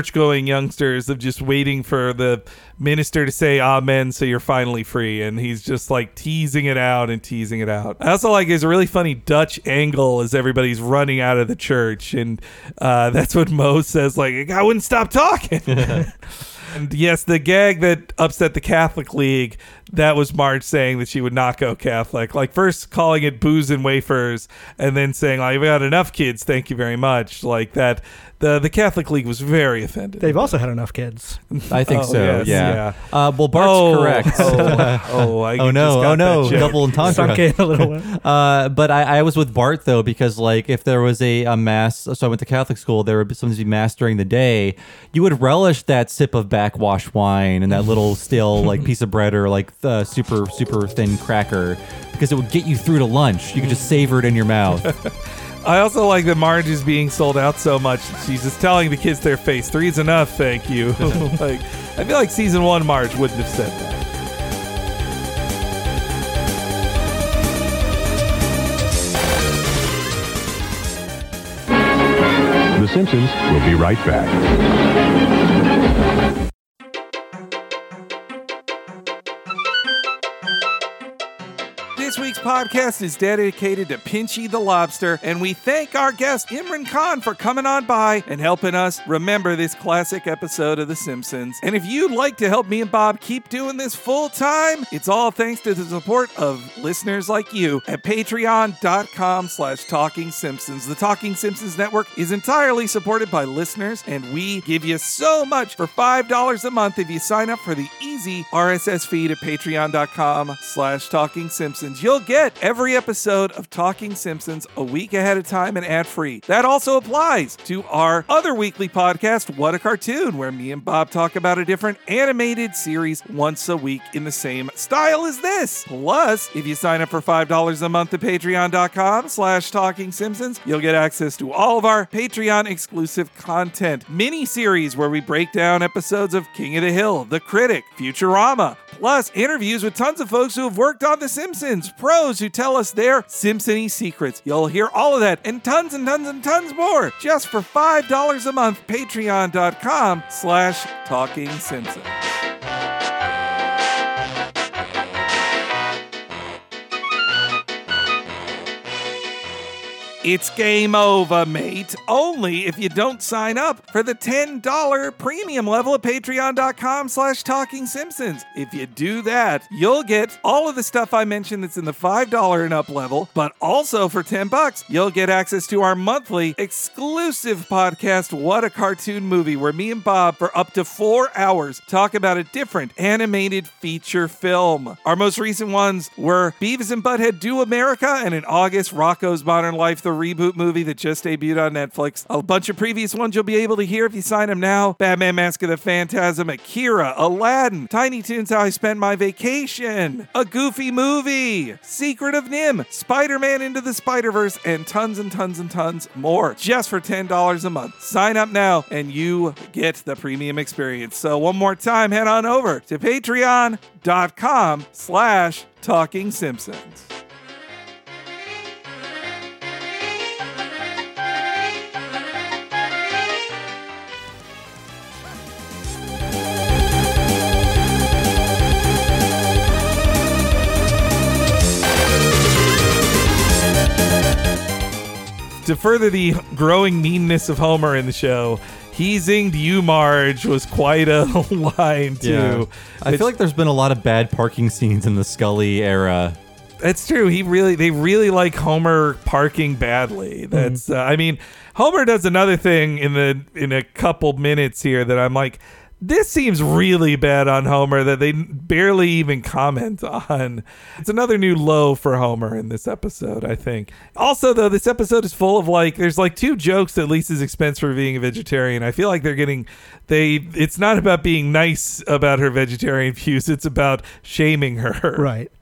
church-going youngsters of just waiting for the minister to say amen, so you're finally free, and he's just like teasing it out and teasing it out. I also like there's a really funny Dutch angle as everybody's running out of the church, and uh, that's what Moe says, like I wouldn't stop talking. And yes, the gag that upset the Catholic League, that was Marge saying that she would not go Catholic. Like first calling it booze and wafers and then saying, like, we got enough kids, thank you very much. Like that the the Catholic League was very offended. They've also had enough kids. I think Oh, so. yes, yeah. yeah. Uh, well, Bart's oh, correct. Oh, oh, I Oh no! Oh no! Double entendre. Sunk in a little. Uh, but I, I was with Bart though because like if there was a, a mass, so I went to Catholic school. There would sometimes be mass during the day. You would relish that sip of backwash wine and that little stale like piece of bread or like the super super thin cracker because it would get you through to lunch. You could just mm. savor it in your mouth. I also like that Marge is being sold out so much. She's just telling the kids their face, three's enough, thank you. like I feel like season one Marge wouldn't have said that. The Simpsons will be right back. Podcast is dedicated to Pinchy the Lobster, and we thank our guest Imran Khan for coming on by and helping us remember this classic episode of The Simpsons. And if you'd like to help me and Bob keep doing this full time, it's all thanks to the support of listeners like you at patreon.com slash talking simpsons. The Talking Simpsons Network is entirely supported by listeners, and we give you so much for $5 a month if you sign up for the easy RSS feed at patreon.com slash talking simpsons. you'll get every episode of Talking Simpsons a week ahead of time and ad free. That also applies to our other weekly podcast, What a Cartoon, where me and Bob talk about a different animated series once a week in the same style as this. Plus, if you sign up for $5 a month at patreon.com slash talking simpsons, you'll get access to all of our Patreon exclusive content. Mini series where we break down episodes of King of the Hill, The Critic, Futurama, plus interviews with tons of folks who have worked on The Simpsons, pros who tell us their Simpsony secrets. You'll hear all of that and tons and tons and tons more just for $5 a month. Patreon.com slash talking simpsons. It's game over, mate. Only if you don't sign up for the $10 premium level at patreon.com slash talking simpsons. If you do that, you'll get all of the stuff I mentioned that's in the $5 and up level, but also for 10 bucks, you'll get access to our monthly exclusive podcast, What a Cartoon Movie, where me and Bob, for up to four hours, talk about a different animated feature film. Our most recent ones were Beavis and Butthead Do America, and in August, Rocko's Modern Life, the reboot movie that just debuted on Netflix. A bunch of previous ones you'll be able to hear if you sign them now. Batman Mask of the Phantasm, Akira, Aladdin, Tiny Toons How I Spent My Vacation, A Goofy Movie, Secret of NIMH, Spider-Man Into the Spider-Verse, and tons and tons and tons more just for $10 a month. Sign up now and you get the premium experience. So one more time, head on over to patreon.com slash talking simpsons. To further the growing meanness of Homer in the show, he zinged you, Marge, was quite a line too. Yeah. I feel like there's been a lot of bad parking scenes in the Scully era. That's true. He really, they really like Homer parking badly. That's, uh, I mean, Homer does another thing in the in a couple minutes here that I'm like, this seems really bad on Homer that they barely even comment on. It's another new low for Homer in this episode, I think. Also, though, this episode is full of like, there's like two jokes at Lisa's expense for being a vegetarian. I feel like they're getting, they, it's not about being nice about her vegetarian views, it's about shaming her. Right.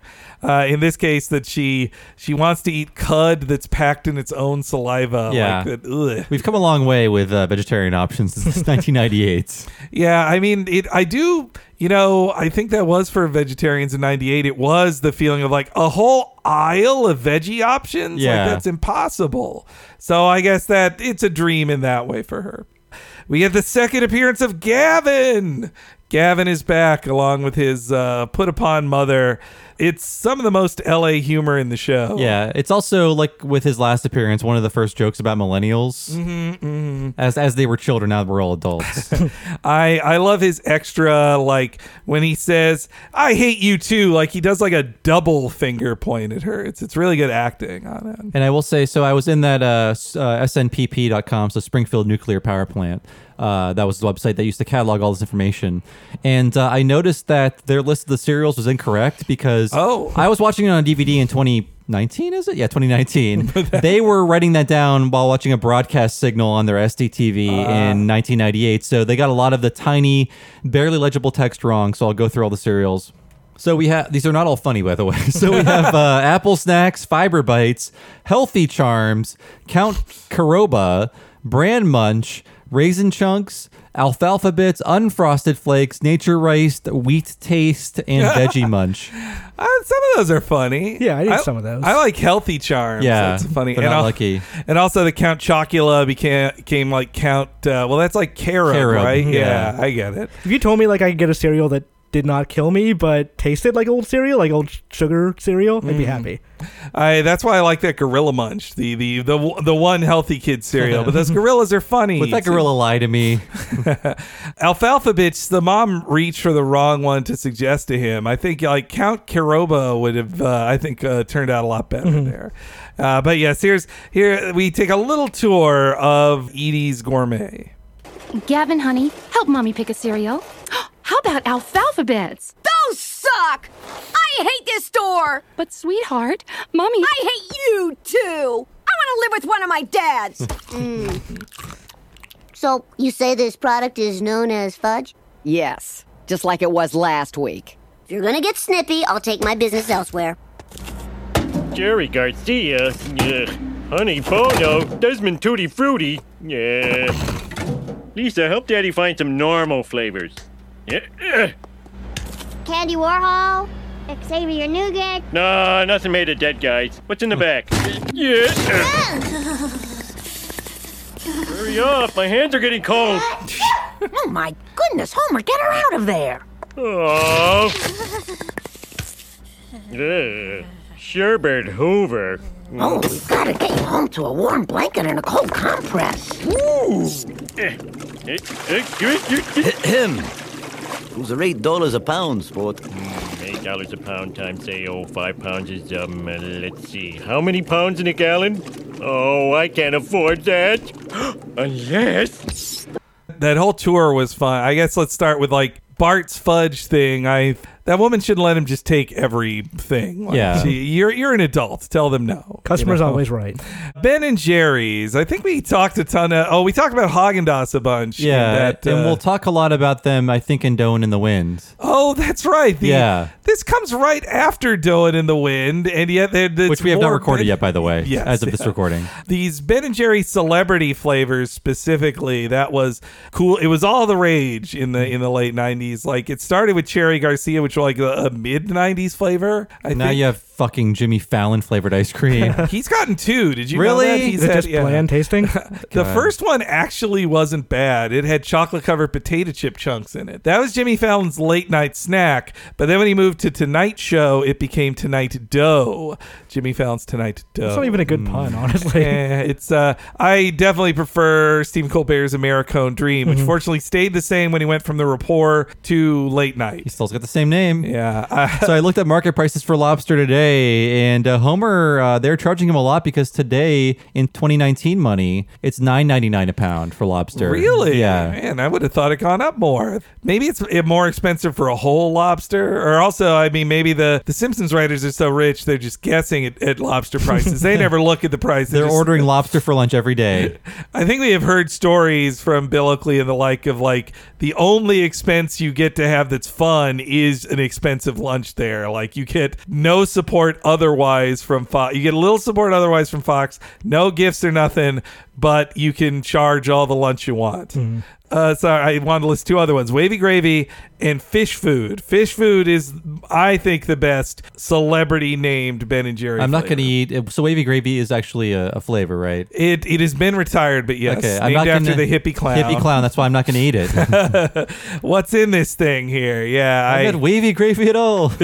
Uh, in this case, that she she wants to eat cud that's packed in its own saliva. Yeah. Like that. We've come a long way with uh, vegetarian options since 1998. Yeah, I mean, it. I do. You know, I think that was for vegetarians in '98. It was the feeling of like a whole aisle of veggie options. Yeah. like that's impossible. So I guess that it's a dream in that way for her. We get the second appearance of Gavin. Gavin is back along with his uh, put upon mother. It's some of the most LA humor in the show. Yeah, it's also like with his last appearance, one of the first jokes about millennials. Mm-hmm, As as they were children, now we're all adults. I I love his extra like when he says I hate you too like he does like a double finger point at her. It's it's really good acting on it. and I will say, so I was in that uh, uh, snpp.com, so Springfield Nuclear Power Plant. Uh, that was the website that used to catalog all this information, and uh, I noticed that their list of the serials was incorrect because Oh. I was watching it on DVD in 2019. Is it? Yeah, 2019. they were writing that down while watching a broadcast signal on their SDTV in 1998, so they got a lot of the tiny, barely legible text wrong. So I'll go through all the serials. So we have these are not all funny, by the way. So we have uh, Apple Snacks, Fiber Bites, Healthy Charms, Count Karoba, brand Munch, Raisin Chunks, Alfalfa Bits, Unfrosted Flakes, Nature Rice, Wheat Taste, and Veggie Munch. Uh, some of those are funny. Yeah, I need some of those. I like healthy charms. Yeah, that's funny. but and not al- lucky. And also the Count Chocula became became like Count. Uh, well, that's like carob, Carob, right? yeah. yeah, I get it. If you told me like I could get a cereal that did not kill me but tasted like old cereal, like old sugar cereal, I'd be Mm. happy. I that's why I like that Gorilla Munch, the the the the one healthy kid cereal. But those gorillas are funny. Would that gorilla lie to me? Alfalfa bitch, the mom reached for the wrong one to suggest to him. I think like Count Karoba would have, uh, I think, uh, turned out a lot better Mm-hmm. there. Uh, but yes, here's here we take a little tour of Eydie's Gourmet. Gavin, honey, help mommy pick a cereal. How about alfalfa bits? Those suck! I hate this store! But, sweetheart, Mommy. I hate you too! I want to live with one of my dads! Mm. So, you say this product is known as fudge? yes, just like it was last week. If you're gonna get snippy, I'll take my business elsewhere. Jerry Garcia. Yeah. Honey Bono. Desmond Tutti Frutti. Yeah. Lisa, help Daddy find some normal flavors. Yeah. eh. Candy Warhol, Xavier Nougat. No, nothing made of dead guys. What's in the back? Yeah. Hurry up, my hands are getting cold. Oh my goodness, Homer, get her out of there. Oh. Ugh. Sherbert Hoover. Oh, we've got to get you home to a warm blanket and a cold compress. Eh, eh, eh, good, good, good. Him. Who's are eight dollars a pound, sport? Eight dollars a pound times say oh five pounds is um uh, let's see how many pounds in a gallon? Oh, I can't afford that. Unless that whole tour was fun. I guess let's start with like Bart's fudge thing. I that woman shouldn't let him just take everything. Like, Yeah. she- you're you're an adult. Tell them no. Customer's you know? always right. Ben and Jerry's. I think we talked a ton of. Oh, we talked about Haagen Dazs a bunch. Yeah, That, and uh, we'll talk a lot about them. I think in D'oh-in' in the Wind. Oh, that's right. The- Yeah. This comes right after D'oh-in' in the Wind, and yet there- there's Which we have not recorded Ben- yet, by the way, Yes, as of this recording. These Ben and Jerry celebrity flavors specifically, that was cool. It was all the rage in the in the late '90s. Like it started with Cherry Garcia, which was like a, a mid '90s flavor. I now think. you have fucking Jimmy Fallon flavored ice cream. He's gotten two. Did you Really? know that? He's Is it had- just yeah. bland tasting? The first one actually wasn't bad. It had chocolate covered potato chip chunks in it. That was Jimmy Fallon's late night snack. But then when he moved to Tonight Show, it became Tonight Dough. Jimmy Fallon's Tonight Dough. It's not even a good pun, honestly. Eh, it's uh I definitely prefer Stephen Colbert's Americone Dream, which Mhm. fortunately stayed the same when he went from the Report to late night. He still's got the same name. Yeah. so I looked at market prices for lobster today, and uh, Homer, uh, they're charging him a lot because today, in 2019 money, it's 9.99 a pound for lobster. Really? Yeah. Man, I would have thought it gone up more. Maybe it's more expensive for a whole lobster, or also, I mean, maybe the the Simpsons writers are so rich they're just guessing at, at lobster prices. they never look at the price. They're just- ordering lobster for lunch every day. I think we have heard stories from Bill Oakley and the like of like the only expense you get to have that's fun is an expensive lunch there. Like you get no support otherwise from Fox. You get a little support otherwise from Fox, no gifts or nothing, but you can charge all the lunch you want. Uh, sorry, I wanted to list two other ones: Wavy Gravy and Phish Food. Phish Food is, I think, the best celebrity named Ben and Jerry. I'm not going to eat. So wavy gravy is actually a, a flavor, right? It it has been retired, but yes, okay, named I'm not after gonna, the hippie clown. Hippie clown. That's why I'm not going to eat it. What's in this thing here? Yeah, I I, had wavy gravy at all.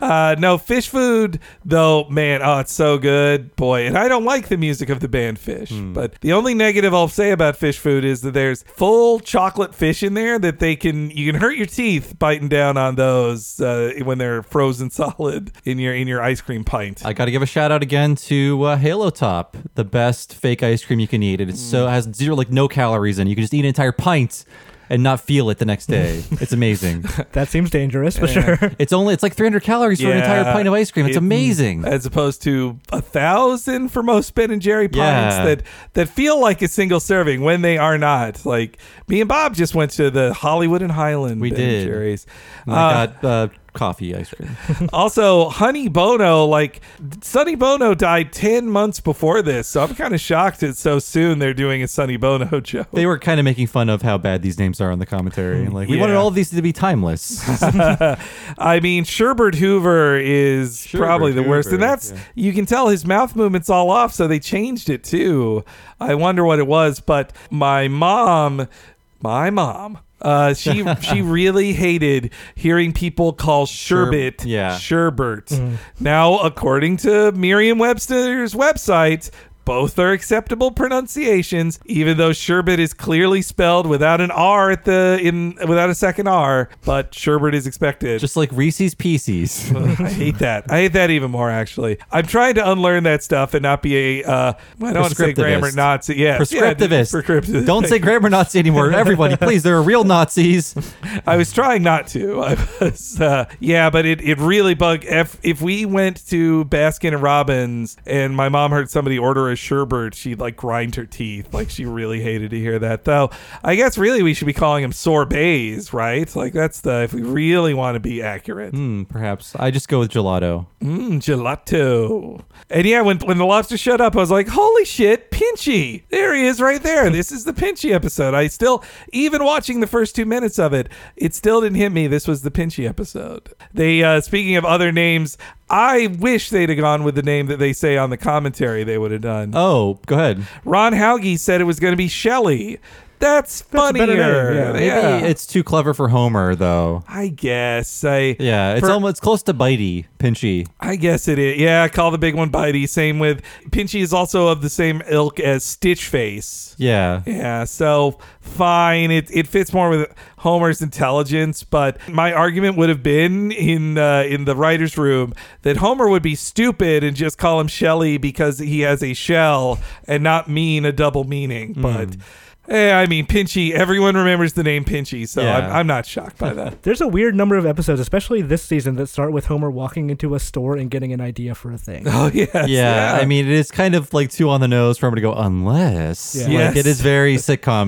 uh, no Phish Food though. Man, oh, it's so good, boy. And I don't like the music of the band Phish, Hmm. but the only negative I'll say about Phish Food is that there's full chocolate fish in there that they can you can hurt your teeth biting down on those uh, when they're frozen solid in your in your ice cream pint. I got to give a shout out again to uh, Halo Top, the best fake ice cream you can eat. And it's so has zero like no calories in. You can just eat an entire pint and not feel it the next day. it's amazing. that seems dangerous, but Yeah. sure. It's only it's like 300 calories for an entire pint of ice cream. It's it- amazing. as opposed to a thousand for most Ben and Jerry pints Yeah. that that feel like a single serving when they are not. Like me and Bob just went to the Hollywood and Highland. We Ben and did. Jerry's. And Uh, I got uh, coffee ice cream. also, Honey Bono, like Sonny Bono died ten months before this, so I'm kind of shocked it's so soon they're doing a Sonny Bono joke. They were kind of making fun of how bad these names are on the commentary. Like we wanted all of these to be timeless. I mean, Sherbert Hoover is probably the worst, and that's yeah. you can tell his mouth movements all off, so they changed it too. I wonder what it was, but my mom, my mom. Uh, she she really hated hearing people call sherbet yeah. sherbert. Now, according to Merriam-Webster's website, Both are acceptable pronunciations, even though sherbet is clearly spelled without an R at the in without a second R, but sherbet is expected. Just like Reese's Pieces. I hate that. I hate that even more. Actually, I'm trying to unlearn that stuff and not be a. Uh, I don't want to say grammar Nazi. Yeah, Prescriptivist. Yeah, prescriptivist. Don't say grammar Nazi anymore. Everybody, please. There are real Nazis. I was trying not to. I was, uh, yeah, but it, it really bugged. If if we went to Baskin and Robbins and my mom heard somebody order a sherbet, she'd like grind her teeth. Like she really hated to hear that. Though I guess really we should be calling them sorbets, right? Like that's the if we really want to be accurate. Hmm, perhaps. I just go with gelato. Mmm, gelato. And yeah, when when the lobster showed up, I was like, holy shit, Pinchy. There he is right there. This is the Pinchy episode. I still, even watching the first two minutes of it, it still didn't hit me. This was the Pinchy episode. They, uh, speaking of other names, I wish they'd have gone with the name that they say on the commentary they would have done. Oh, go ahead. Ron Hauge said it was going to be Shelly. That's a funnier. name, yeah. Maybe Yeah. it's too clever for Homer, though. I guess. I Yeah, it's For- almost it's close to bitey, pinchy. I guess it is. Yeah, call the big one Bitey. Same with Pinchy is also of the same ilk as Stitch Face. Yeah. Yeah, so fine. It it fits more with Homer's intelligence, but my argument would have been in uh, in the writers' room that Homer would be stupid and just call him Shelly because he has a shell and not mean a double meaning. But eh, I mean, Pinchy. Everyone remembers the name Pinchy, so Yeah. I'm, I'm not shocked by that. There's a weird number of episodes, especially this season, that start with Homer walking into a store and getting an idea for a thing. oh yes, Yeah, I mean, it is kind of like too on the nose for him to go, unless. Yeah. Like, Yes. it is very sitcom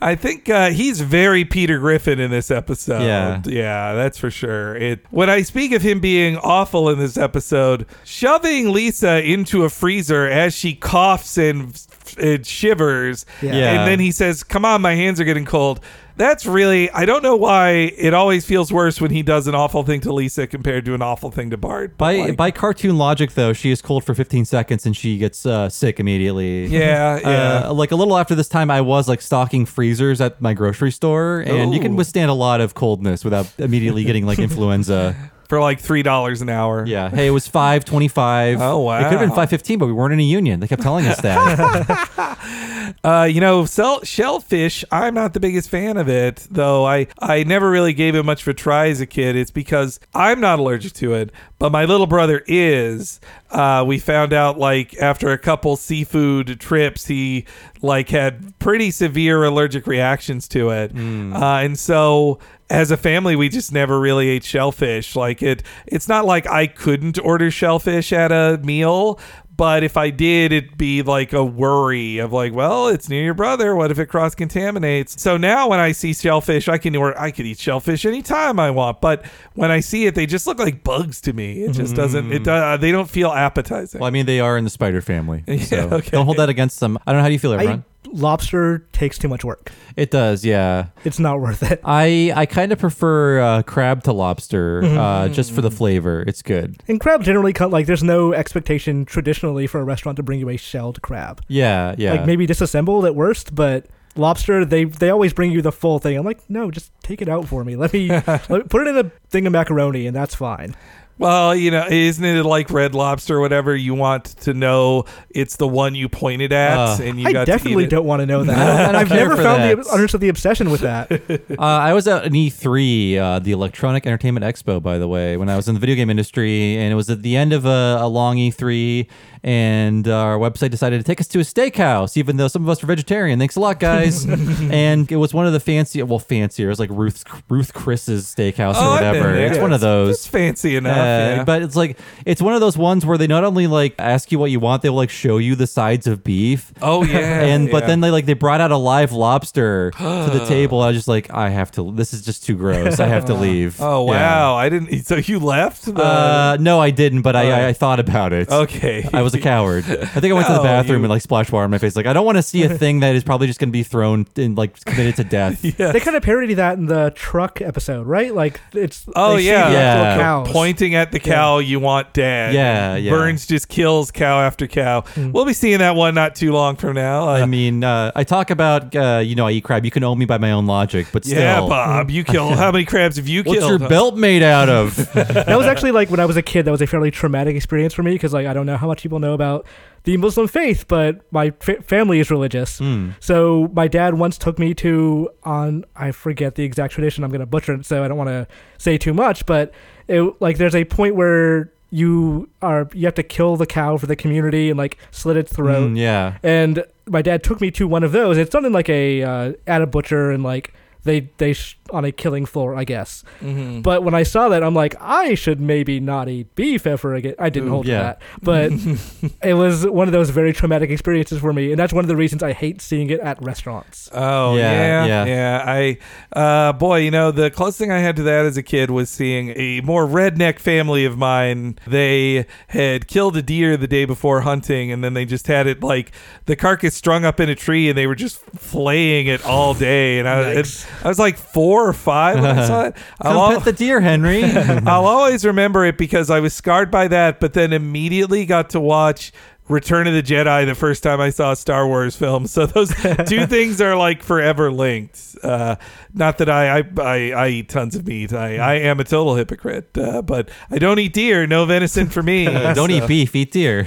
I think uh, he's very Peter Griffin in this episode. Yeah. yeah, that's for sure. It when I speak of him being awful in this episode, shoving Lisa into a freezer as she coughs and, and shivers, Yeah. Yeah. and then he says, "Come on, my hands are getting cold." That's really I don't know why it always feels worse when he does an awful thing to Lisa compared to an awful thing to Bart. but, By like, by cartoon logic, though, she is cold for 15 seconds and she gets uh, sick immediately. Yeah, yeah. Uh, like a little after this time, I was like stocking freezers at my grocery store, and you can withstand a lot of coldness without immediately getting like influenza. For like three dollars an hour. Yeah. Hey, it was 525. Oh, wow. It could have been 515, but we weren't in a union. They kept telling us that. Uh, you know, sell, shellfish. I'm not the biggest fan of it, though. I I never really gave it much of a try as a kid. It's because I'm not allergic to it, but my little brother is. Uh, we found out like after a couple seafood trips, he like had pretty severe allergic reactions to it, uh, and so as a family we just never really ate shellfish like it it's not like i couldn't order shellfish at a meal but if I did, it'd be like a worry of like, well, it's near your brother. What if it cross contaminates? So now when I see shellfish, I can or I could eat shellfish anytime I want. But when I see it, they just look like bugs to me. It just doesn't. It uh, they don't feel appetizing. well, I mean, they are in the spider family. So okay. don't hold that against them. I don't know. How do you feel, I, everyone? Lobster takes too much work. It does, yeah. It's not worth it. I I kind of prefer uh, crab to lobster, uh, just for the flavor. It's good. And crab generally cut like there's no expectation traditionally for a restaurant to bring you a shelled crab. Yeah, yeah. Like maybe disassembled at worst, but lobster they they always bring you the full thing. I'm like, no, just take it out for me. Let me, let me put it in a thing of macaroni and that's fine. Well, you know, isn't it like Red Lobster or whatever? You want to know it's the one you pointed at, Uh, and you I got definitely to eat don't want to know that. don't I've never found that. the understood the obsession with that. Uh, I was at an E3, uh, the Electronic Entertainment Expo, by the way, when I was in the video game industry, and it was at the end of a, a long E3, and our website decided to take us to a steakhouse, even though some of us were vegetarian. Thanks a lot, guys. and it was one of the fancy, well, fancier. It was like Ruth Ruth Chris's Steakhouse Oh, or I've been whatever. there. It's one of those. It's fancy enough. Uh, yeah. But it's like it's one of those ones where they not only like ask you what you want, they will like show you the sides of beef. oh yeah, and but yeah. then they like they brought out a live lobster to the table. I was just like, I have to. This is just too gross. I have to leave. Oh Yeah. wow! I didn't. So you left? The, Uh, no, I didn't, but I, I, I thought about it. okay. I was a coward. I think I went to the No, bathroom you- and like splashed water on my face. Like I don't want to see a thing that is probably just going to be thrown and like committed to death. Yeah. They kind of parody that in the truck episode, right? Like it's Oh they see yeah, the actual Yeah. cows. pointing at the cow you want dead. Yeah, yeah. Burns just kills cow after cow. We'll be seeing that one not too long from now. Uh, I mean, uh, I talk about, uh, you know, I eat crab. You can own me by my own logic, but still. yeah, Bob, you kill. How many crabs have you killed? What's killed? your belt made out of? that was actually like when I was a kid. That was a fairly traumatic experience for me because like I don't know how much people know about the Muslim faith, but my fa- family is religious. So my dad once took me to on I forget the exact tradition. I'm gonna butcher it, so I don't want to say too much. But it, like there's a point where you are you have to kill the cow for the community and like slit its throat. Mm, yeah. And my dad took me to one of those. It's done in like a uh, at a butcher and like they they sh- on a killing floor, I guess. Mhm. But when I saw that, I'm like, I should maybe not eat beef ever again. I didn't Ooh, hold to yeah. that, but it was one of those very traumatic experiences for me, and that's one of the reasons I hate seeing it at restaurants. Oh Yeah, yeah, yeah. yeah, I, uh, boy, you know, the closest thing I had to that as a kid was seeing a more redneck family of mine. They had killed a deer the day before hunting, and then they just had it like the carcass strung up in a tree, and they were just flaying it all day. And I, Yikes. I was like four or five when I saw it. Come al- pet the deer, Henry. I'll always remember it because I was scarred by that, but then immediately got to watch Return of the Jedi the first time I saw a Star Wars film. So those two things are like forever linked. Uh, not that I, I I I eat tons of meat. I, I am a total hypocrite, uh, but I don't eat deer. No venison for me. Don't So- eat beef, eat deer.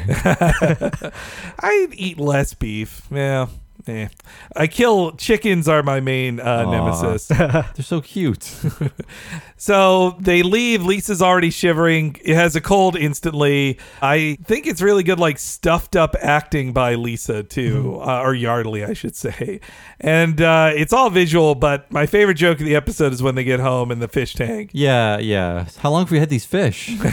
I eat less beef. Yeah. Eh. I kill chickens are my main uh, nemesis. They're so cute. So they leave. Lisa's already shivering. It has a cold instantly. I think it's really good, like stuffed up acting by Lisa too, uh, or Yeardley, I should say. And uh, it's all visual. But my favorite joke of the episode is when they get home in the fish tank. Yeah, yeah. How long have we had these fish?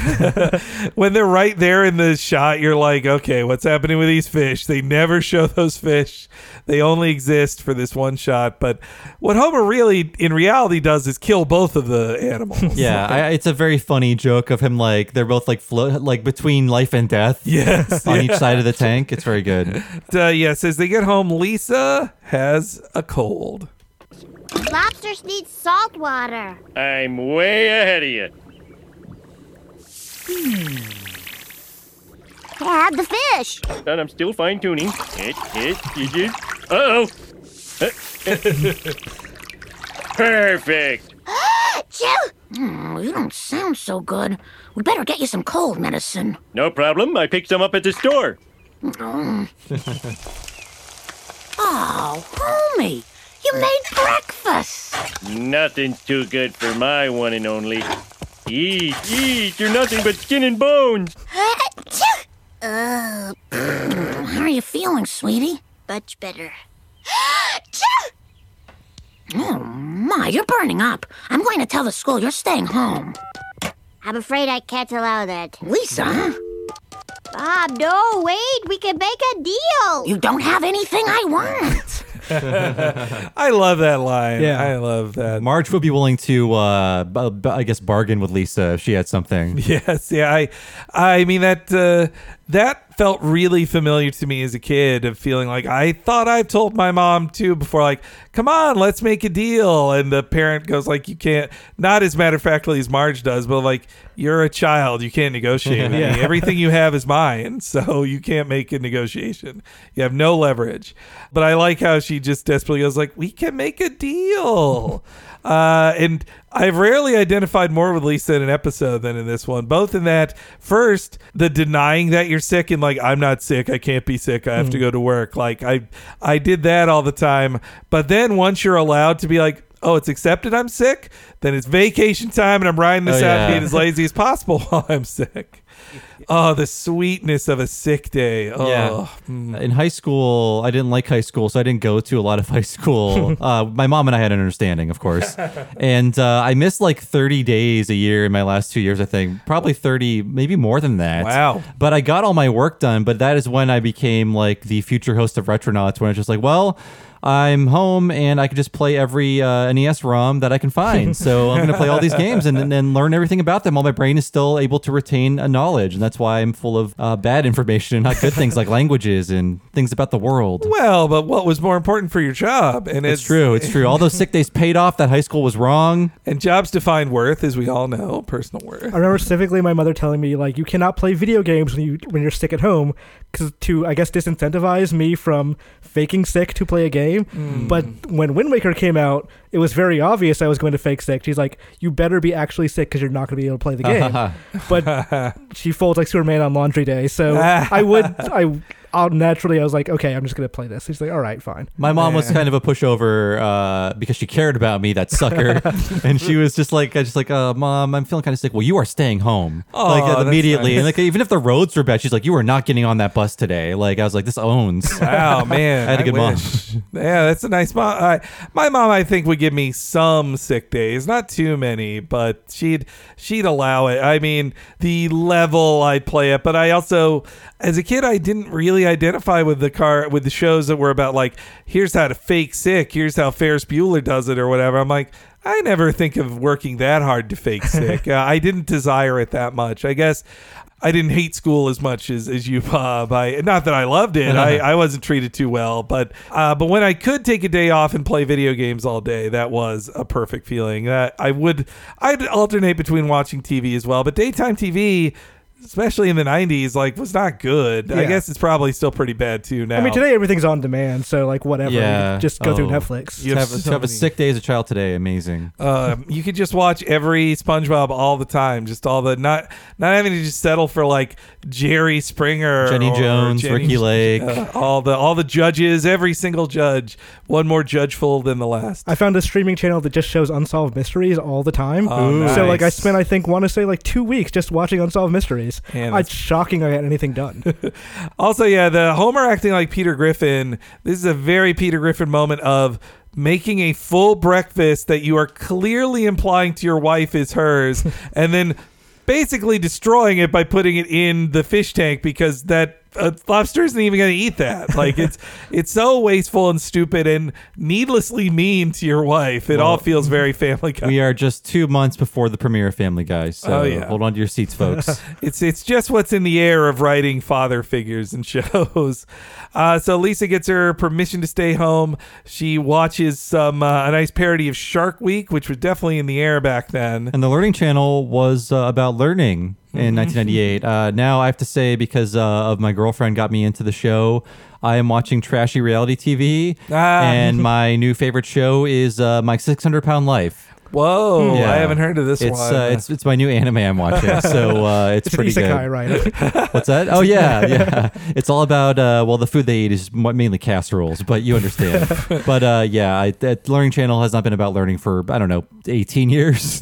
When they're right there in the shot, you're like, okay, what's happening with these fish? They never show those fish. They only exist for this one shot. But what Homer really, in reality, does is kill both of the animals. Yeah, I, it's a very funny joke of him like they're both like float like between life and death. Yes, on each side of the tank. It's very good. Uh, yes, as they get home, Lisa has a cold. Lobsters need salt water. I'm way ahead of you. Have the fish. But I'm still fine tuning. It, it, it, it. Uh oh. Perfect. Chill. Hmm, you don't sound so good. We better get you some cold medicine. No problem. I picked some up at the store. Mm. oh, homie, you made breakfast. Nothing's too good for my one and only. Eat, eat. You're nothing but skin and bones. Uh, how are you feeling, sweetie? Much better. Oh, my, you're burning up. I'm going to tell the school you're staying home. I'm afraid I can't allow that. Lisa, huh? Bob, no, wait. We can make a deal. you don't have anything I want. I love that line. Yeah. I love that. Marge would be willing to, uh, b- b- I guess, bargain with Lisa if she had something. Yes, yeah. I, I mean that uh, that felt really familiar to me as a kid of feeling like I thought I've told my mom too before, like, come on, let's make a deal, and the parent goes like, you can't. Not as matter of factly as Marge does, but like, you're a child, you can't negotiate with Yeah. me. Everything you have is mine, so you can't make a negotiation. You have no leverage. But I like how she just desperately goes like, we can make a deal. Uh, and I've rarely identified more with Lisa in an episode than in this one. Both in that, first, the denying that you're sick and like I'm not sick, I can't be sick, I have to go to work. Like I, I did that all the time. But then once you're allowed to be like, oh, it's accepted I'm sick, then it's vacation time and I'm riding this Oh, out yeah. being as lazy as possible while I'm sick. Oh, the sweetness of a sick day. Oh, Yeah. In high school, I didn't like high school, so I didn't go to a lot of high school. uh, my mom and I had an understanding, of course. and uh, I missed like 30 days a year in my last two years, I think. Probably 30, maybe more than that. Wow. But I got all my work done. But that is when I became like the future host of Retronauts, when it's just like, well, I'm home and I can just play every uh, NES ROM that I can find. so I'm going to play all these games and then learn everything about them while my brain is still able to retain a knowledge. And that's why I'm full of uh, bad information and not good things like languages and things about the world. Well, but what was more important for your job? And It's true. It's true. All those sick days paid off. That high school was wrong. And jobs define worth, as we all know, personal worth. I remember specifically my mother telling me like you cannot play video games when you when you're sick at home because to I guess disincentivize me from faking sick to play a game. Mm. But when Wind Waker came out, it was very obvious I was going to fake sick. She's like, "You better be actually sick because you're not going to be able to play the game." but she folds like Superman on laundry day, so I would I. I'll naturally, I was like, okay, I'm just gonna play this. He's like, all right, fine. My mom was kind of a pushover uh, because she cared about me, that sucker, and she was just like, I just like, uh, mom, I'm feeling kind of sick. Well, you are staying home, Oh, like uh, that's immediately, and like even if the roads were bad, she's like, you are not getting on that bus today. Like I was like, this owns. Wow, man. I had a good mom. Yeah, that's a nice mom. I, my mom, I think, would give me some sick days, not too many, but she'd she'd allow it. I mean, the level I'd play it, but I also, as a kid, I didn't really identify with the car with the shows that were about like, here's how to fake sick, here's how Ferris Bueller does it, or whatever. I'm like. I never think of working that hard to fake sick. uh, I didn't desire it that much. I guess I didn't hate school as much as, as you, Bob. I not that I loved it. I, I wasn't treated too well, but uh, but when I could take a day off and play video games all day, that was a perfect feeling. Uh, I would I'd alternate between watching TV as well, but daytime TV. Especially in the '90s, like was not good. I guess it's probably still pretty bad too now. I mean, today everything's on demand, so like whatever, you Yeah. just go through Oh. Netflix. To have, to have a sick day as a child today, amazing. Um, you could just watch every SpongeBob all the time, just all the not not having to just settle for like Jerry Springer, Jenny or Jones, Ricki Lake. uh, all the all the judges, every single judge, one more judgeful than the last. I found a streaming channel that just shows unsolved mysteries all the time. Oh, So like I spent I think want to say like two weeks just watching unsolved mysteries. Man, it's shocking I got anything done. Also, yeah, the Homer acting like Peter Griffin. This is a very Peter Griffin moment of making a full breakfast that you are clearly implying to your wife is hers, and then basically destroying it by putting it in the fish tank because that uh, lobster isn't even going to eat that. Like it's it's so wasteful and stupid and needlessly mean to your wife. It all feels very Family Guy. We are just two months before the premiere of Family Guy, so Oh, yeah. hold on to your seats, folks. it's it's just what's in the air of writing father figures and shows. Uh, so Lisa gets her permission to stay home. She watches some uh, a nice parody of Shark Week, which was definitely in the air back then. And the Learning Channel was uh, about learning in 1998. Uh, now I have to say, because uh, of my girlfriend got me into the show, I am watching trashy reality TV, Ah. and my new favorite show is uh, My 600 Pound Life. Whoa, I haven't heard of this it's, one. Uh, it's it's my new anime I'm watching, so uh, it's, It's an pretty isekai, good. right? What's that? Oh yeah, yeah. It's all about uh, well, the food they eat is mo- mainly casseroles, but you understand. but uh, yeah, I, that Learning Channel has not been about learning for I don't know, 18 years,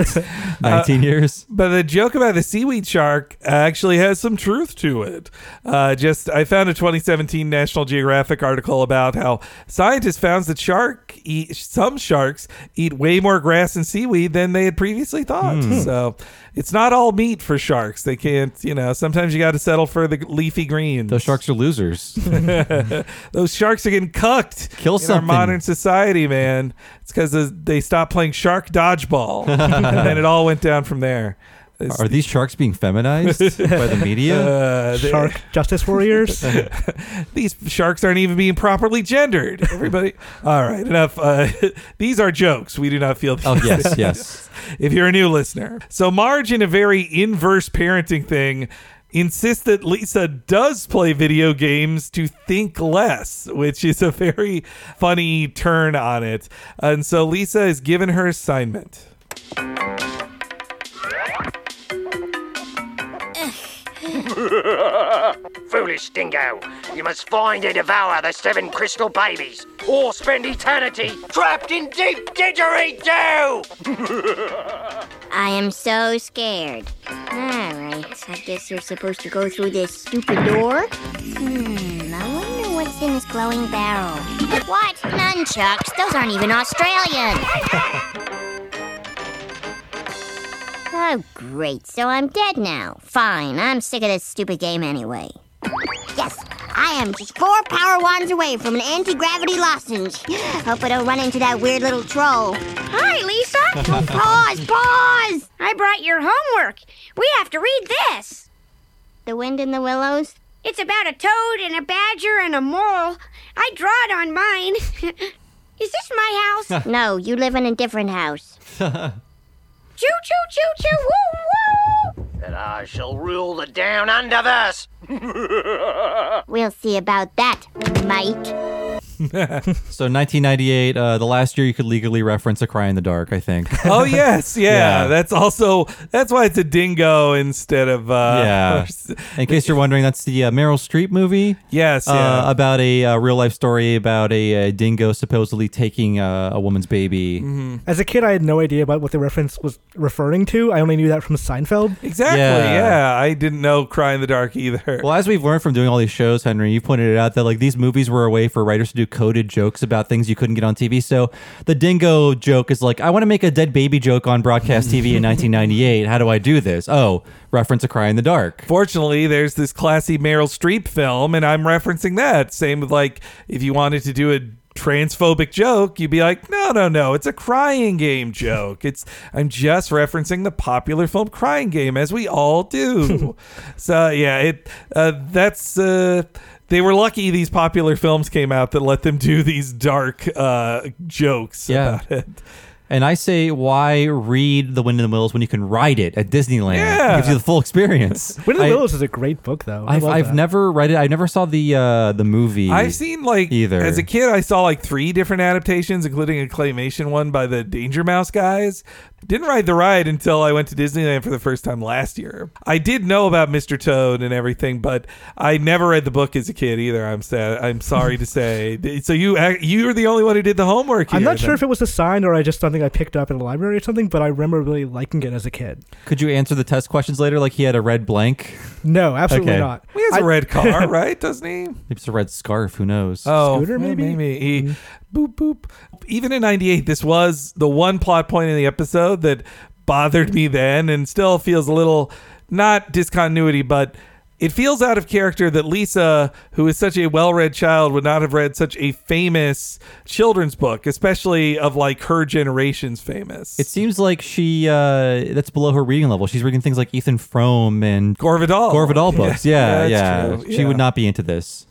19 years. But the joke about the seaweed shark actually has some truth to it. Uh, just I found a 2017 National Geographic article about how scientists found that shark eat some sharks eat way more grass and seaweed than they had previously thought. Hmm. So it's not all meat for sharks. They can't, you know. Sometimes you got to settle for the leafy greens. Those sharks are losers. Those sharks are getting cucked Kill in something. our modern society, man. It's because they stopped playing shark dodgeball, and then it all went down from there. It's- Are these sharks being feminized by the media? Uh, Shark justice warriors. These sharks aren't even being properly gendered. Everybody, all right, enough. Uh, these are jokes. We do not feel. Oh, yes, yes. If you're a new listener, so Marge, in a very inverse parenting thing, insists that Lisa does play video games to think less, which is a very funny turn on it. And so Lisa is given her assignment. Foolish dingo, you must find and devour the seven crystal babies, or spend eternity trapped in deep didgeridoo! I am so scared. Alright, I guess you're supposed to go through this stupid door. Hmm, I wonder what's in this glowing barrel. What? Nunchucks? Those aren't even Australian! Oh, great. So I'm dead now. Fine. I'm sick of this stupid game anyway. Yes! I am just four power wands away from an anti gravity lozenge. Hope I don't run into that weird little troll. Hi, Lisa. Oh, pause, pause! I brought your homework. We have to read this. The Wind in the Willows? It's about a toad and a badger and a mole. I draw it on mine. Is this my house? no, you live in a different house. Choo choo choo choo woo woo. And I shall rule the down underverse. We'll see about that, mate. So 1998, uh, the last year you could legally reference A Cry in the Dark, I think. Oh yes, yeah. Yeah. That's also that's why it's a dingo instead of uh yeah. In case you're wondering, that's the uh, Meryl Streep movie. Yes, uh, yeah. about a uh, real life story about a, uh dingo supposedly taking uh, a woman's baby. Mm-hmm. As a kid, I had no idea about what the reference was referring to. I only knew that from Seinfeld. Exactly. Yeah. Yeah. I didn't know Cry in the Dark either. Well, as we've learned from doing all these shows, Henry, you pointed it out that like these movies were a way for writers to do coded jokes about things you couldn't get on TV. So the dingo joke is like, I want to make a dead baby joke on broadcast TV in 1998. How do I do this? Oh, reference A Cry in the Dark. Fortunately, there's this classy Meryl Streep film, and I'm referencing that. Same with like if you wanted to do a transphobic joke, you'd be like, no, no, no, it's a crying game joke. It's I'm just referencing the popular film Crying Game, as we all do. so yeah, it uh, that's. Uh, they were lucky these popular films came out that let them do these dark uh, jokes Yeah. about it. And I say, why read The Wind in the Willows when you can ride it at Disneyland? Yeah. It gives you the full experience. Wind in the Willows is a great book, though. I I've, I've never read it. I never saw the uh, the movie. I've seen like either. as a kid, I saw like three different adaptations, including a claymation one by the Danger Mouse guys. Didn't ride the ride until I went to Disneyland for the first time last year. I did know about Mr. Toad and everything, but I never read the book as a kid either. I'm sad. I'm sorry to say. So you you were the only one who did the homework. I'm here, not sure if it was assigned or I just something I picked up in a library or something, but I remember really liking it as a kid. Could you answer the test questions later? Like he had a red blank. No, absolutely Okay. not. He has a I- red car, right? Doesn't he? Maybe it's a red scarf. Who knows? Oh, Scooter, yeah, maybe? maybe. He, mm-hmm. boop boop. Even in '98, this was the one plot point in the episode that bothered me then, and still feels a little not discontinuity, but it feels out of character that Lisa, who is such a well-read child, would not have read such a famous children's book, especially of like her generation's famous. It seems like she uh, that's below her reading level. She's reading things like Ethan Frome and Gore Vidal. Gore Vidal books. Yeah, Yeah, yeah. She Yeah. would not be into this.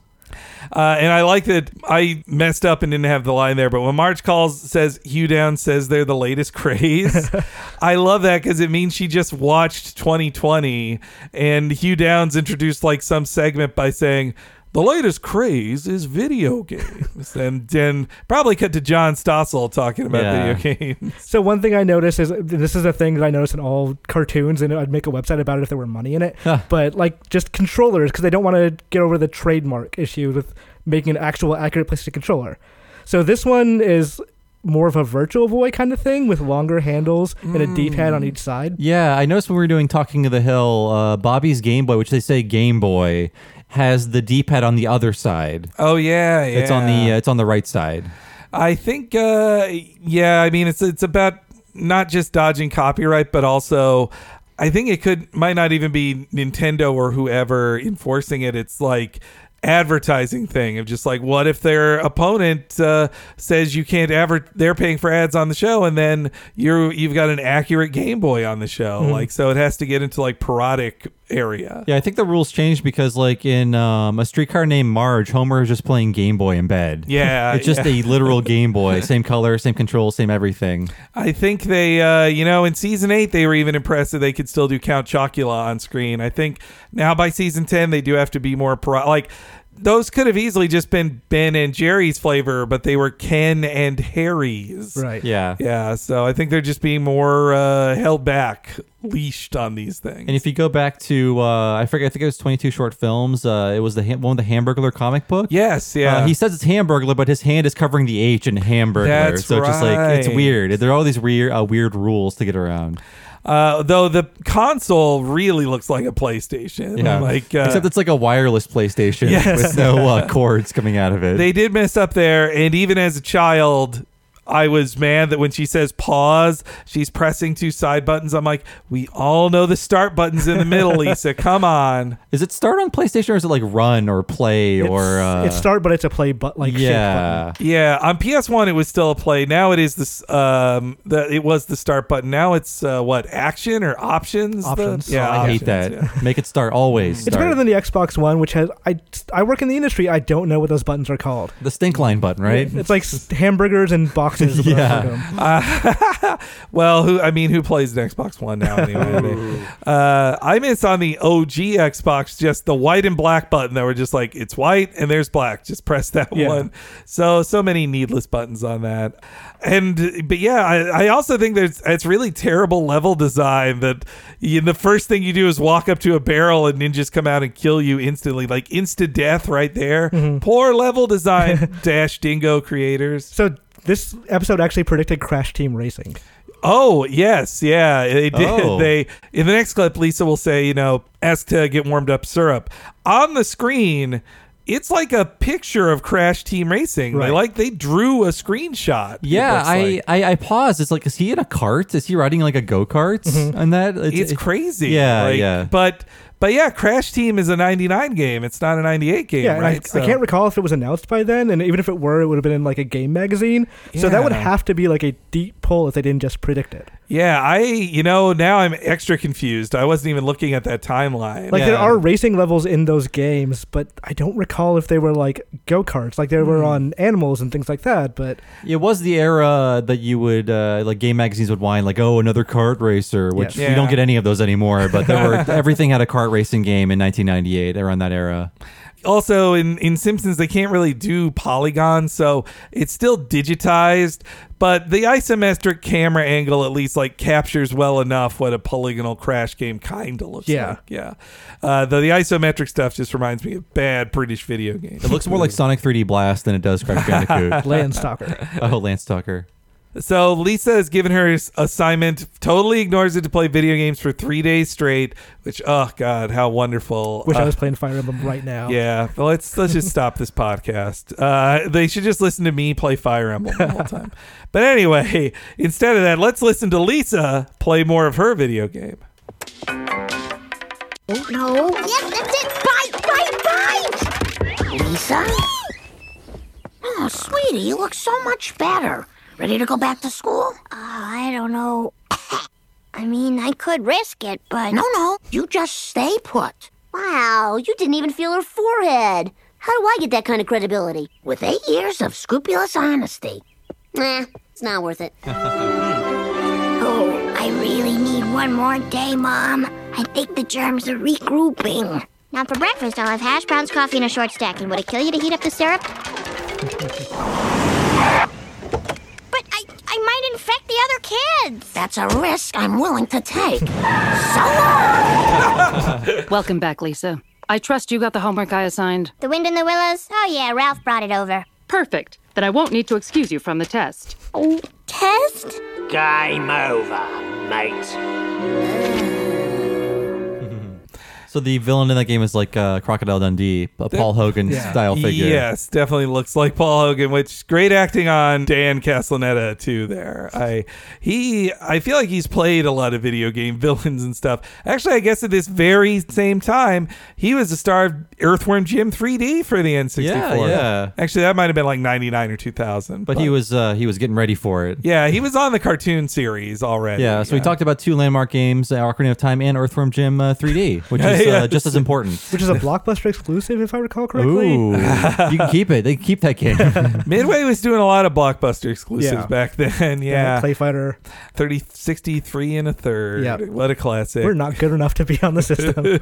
Uh, and I like that I messed up and didn't have the line there, but when March calls says Hugh Down says they're the latest craze, I love that because it means she just watched 2020 and Hugh Downs introduced like some segment by saying the latest craze is video games, and then probably cut to John Stossel talking about Yeah. video games. So one thing I noticed is this is a thing that I noticed in all cartoons, and I'd make a website about it if there were money in it. but like just controllers, because they don't want to get over the trademark issue with making an actual accurate PlayStation controller. So this one is more of a virtual boy kind of thing with longer handles and a D-pad on each side. Yeah, I noticed when we were doing Talking of the Hill, uh, Bobby's Game Boy, which they say Game Boy, has the D-pad on the other side. Oh yeah, yeah. It's on the uh, it's on the right side. I think, uh, yeah. I mean, it's it's about not just dodging copyright, but also, I think it could might not even be Nintendo or whoever enforcing it. It's like advertising thing of just like what if their opponent uh, says you can't ever they're paying for ads on the show and then you're you've got an accurate game boy on the show Mhm. like so it has to get into like parodic area Yeah, I think the rules changed because, like in um, a streetcar named Marge, Homer is just playing Game Boy in bed. Yeah, it's just yeah. a literal Game Boy, same color, same control, same everything. I think they, uh, you know, in season eight, they were even impressed that they could still do Count Chocula on screen. I think now by season 10, they do have to be more pro. Like, those could have easily just been Ben and Jerry's flavor, but they were Ken and Harry's. Right. Yeah. Yeah. So I think they're just being more uh, held back, leashed on these things. And if you go back to, uh, I forget, I think it was 22 short films. Uh, it was the ha- one with the Hamburglar comic book. Yes, yeah. Uh, he says it's Hamburglar, but his hand is covering the H in Hamburglar. That's so it's just like it's weird. There are all these weird, uh, weird rules to get around. Uh, though the console really looks like a PlayStation. Yeah, Like, uh, except it's like a wireless PlayStation Yes. with no uh, cords coming out of it. They did mess up there, and even as a child, I was mad that when she says pause, she's pressing two side buttons. I'm like, we all know the start button's in the middle, Lisa. Come on. Is it start on PlayStation or is it like run or play or uh, it's start, but it's a play but like yeah. button. Yeah, on PS1 it was still a play. Now it is this. Um, the it was the start button. Now it's uh, what action or options? The- Options. yeah, I hate that. yeah. Make it start always. It's start. better than the Xbox One, which has I I work in the industry. I don't know what those buttons are called. the stink line button, right? It's like hamburgers and boxes. is what I've heard of 'em. Uh, well, who I mean, who plays an Xbox One now anyway? uh, I miss on the OG Xbox just the white and black button that were just like it's white and there's black. Just press that Yeah. one. So so many needless buttons on that. And but yeah, I, I also think there's it's really terrible level design that you, the first thing you do is walk up to a barrel and ninjas come out and kill you instantly, like insta death right there. Poor level design, Dash Dingo creators. So this episode actually predicted Crash Team Racing. Oh yes, yeah, they did. Oh. They in the next clip, Lisa will say, you know, ask to get warmed up syrup on the screen. It's like a picture of Crash Team Racing. They like they drew a screenshot. Yeah, I, like. I I paused. It's like, is he in a cart? Is he riding like a go kart? Mm-hmm. And that it's it- crazy. Yeah, Like, yeah. But but yeah, Crash Team is a '99 game. It's not a '98 game, Yeah, right? I, So- I can't recall if it was announced by then, and even if it were, it would have been in like a game magazine. So that would have to be like a deep pull if they didn't just predict it. Yeah, I you know now I'm extra confused. I wasn't even looking at that timeline. Like there are racing levels in those games, but I don't recall if they were like go karts, like they Hmm. were on animals and things like that. But It was the era that you would uh, like game magazines would whine like, oh, another kart racer, which Yes. you don't get any of those anymore. But there were everything had a kart racing game in 1998 around that era. also in in Simpsons they can't really do polygons, so it's still digitized. But the isometric camera angle at least like captures well enough what a polygonal crash game kind of looks Yeah. like. Yeah. Uh, the the isometric stuff just reminds me of bad British video games. It looks more like Sonic 3D Blast than it does Crash Bandicoot. Landstalker. oh, Lance Tucker. So Lisa has given her assignment, totally ignores it to play video games for three days straight. Which, oh god, how wonderful! Wish I Uh, was playing Fire Emblem right now. Yeah, well, let's let's just stop this podcast. Uh, they should just listen to me play Fire Emblem all the whole time. But anyway, instead of that, let's listen to Lisa play more of her video game. Oh, no. Yes, that's it. Bite, bite, bite. Lisa? Oh, sweetie, you look so much better. Ready to go back to school? Uh, I don't know. I mean, I could risk it, but. No, no, you just stay put. Wow, you didn't even feel her forehead. How do I get that kind of credibility? With eight years of scrupulous honesty. Nah, it's not worth it. Oh, I really need one more day, Mom. I think the germs are regrouping. Now, for breakfast, I'll have hash browns, coffee, and a short stack. And would it kill you to heat up the syrup? But I, I might infect the other kids. That's a risk I'm willing to take. so long! Welcome back, Lisa. I trust you got the homework I assigned. The wind in the willows? Oh, yeah, Ralph brought it over. Perfect. Then I won't need to excuse you from the test. Oh, test? Game over, mate. So the villain in that game is like uh, Crocodile Dundee, a Paul Hogan Yeah. style figure. Yes, definitely looks like Paul Hogan, which great acting on Dan Castellaneta too. There, I he I feel like he's played a lot of video game villains and stuff. Actually, I guess at this very same time, he was the star of Earthworm Jim 3D for the N64. Yeah, yeah. Actually, that might have been like 99 or 2000. But he was uh, he was getting ready for it. yeah, he was on the cartoon series already. Yeah, so we talked about two landmark games, Ocarina of Time and Earthworm Jim uh, 3D, which is Yeah. uh, just as important. Which is a blockbuster exclusive, if I recall correctly. Ooh, you can keep it. They can keep that game. Midway was doing a lot of blockbuster exclusives Yeah. back then. Yeah, Clay Fighter. 30, 63 and a third. Yeah. What a classic. We're not good enough to be on the system.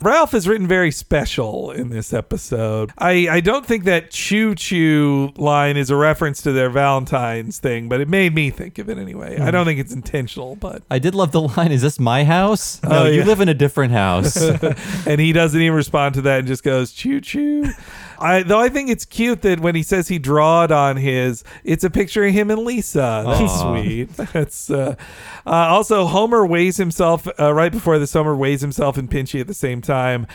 Ralph is written very special in this episode. I, I don't think that choo choo line is a reference to their Valentine's thing, but it made me think of it anyway. I don't think it's intentional, but. I did love the line, is this my house? No, Oh, you live in a different house. and he doesn't even respond to that and just goes choo choo. I though I think it's cute that when he says he drawed on his, it's a picture of him and Lisa. That's Aw. sweet. That's uh, uh, also Homer weighs himself uh, right before this. Homer weighs himself and Pinchy at the same time.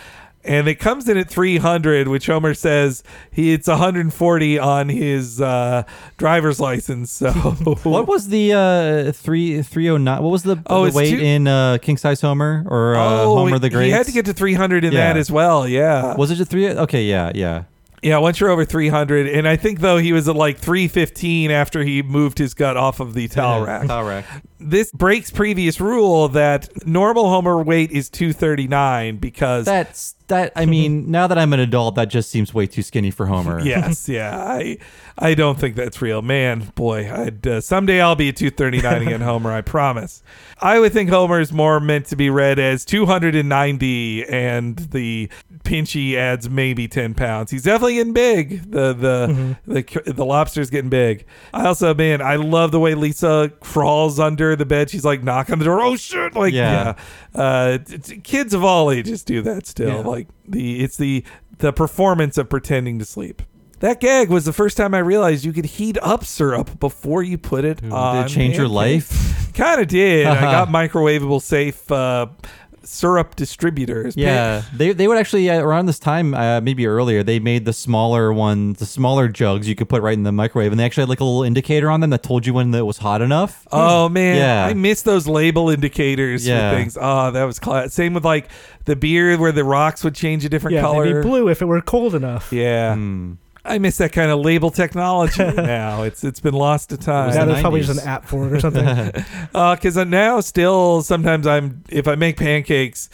And it comes in at 300, which Homer says he it's 140 on his uh, driver's license. So What was the uh, three three oh nine? What was the, Oh, the weight two- in uh, King Size Homer or uh, Oh, Homer the Great? He had to get to 300 in that as well. Yeah. Was it just three? Okay, yeah, yeah. Yeah, once you're over 300, and I think though he was at like 315 after he moved his gut off of the towel rack. Towel rack. This breaks previous rule that normal Homer weight is 239 because That's that. I mean, now that I'm an adult, that just seems way too skinny for Homer. yes, yeah, I I don't think that's real, man. Boy, I'd uh, someday I'll be a 239 again, Homer. I promise. I would think Homer is more meant to be read as 290, and the Pinchy adds maybe 10 pounds. He's definitely getting big. The the the the lobster's getting big. I also, man, I love the way Lisa crawls under the bed. She's like knock on the door. Oh shit! Like Yeah. yeah, uh, t- t- kids of all ages do that still. Yeah. Like the it's the the performance of pretending to sleep. That gag was the first time I realized you could heat up syrup before you put it on. Did it change your life? Kind of did. I got microwavable safe uh, syrup distributors. Yeah, they, they would actually uh, around this time, uh, maybe earlier, they made the smaller ones, the smaller jugs you could put right in the microwave, and they actually had like a little indicator on them that told you when it was hot enough. Oh man, Yeah. I miss those label indicators Yeah. for things. Oh, that was class. Same with like the beer where the rocks would change a different Yeah, color. they'd be blue if it were cold enough. Yeah. I miss that kind of label technology now. It's it's been lost to time. Now there's probably just an app for it or something. because now still sometimes I'm if I make pancakes,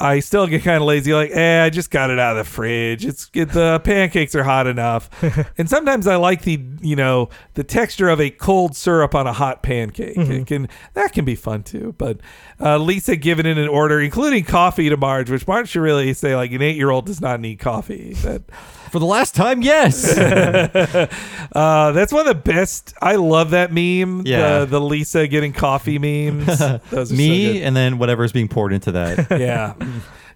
I still get kind of lazy. Like, eh, I just got it out of the fridge. It's it, the pancakes are hot enough, and sometimes I like the you know the texture of a cold syrup on a hot pancake. It can that can be fun too. But uh, Lisa giving in an order, including coffee to Marge, which Marge should really say like an eight year old does not need coffee. That For the last time, yes. uh, that's one of the best. I love that meme. Yeah. the, the Lisa getting coffee memes. Those are so Me good. and then whatever's being poured into that. yeah.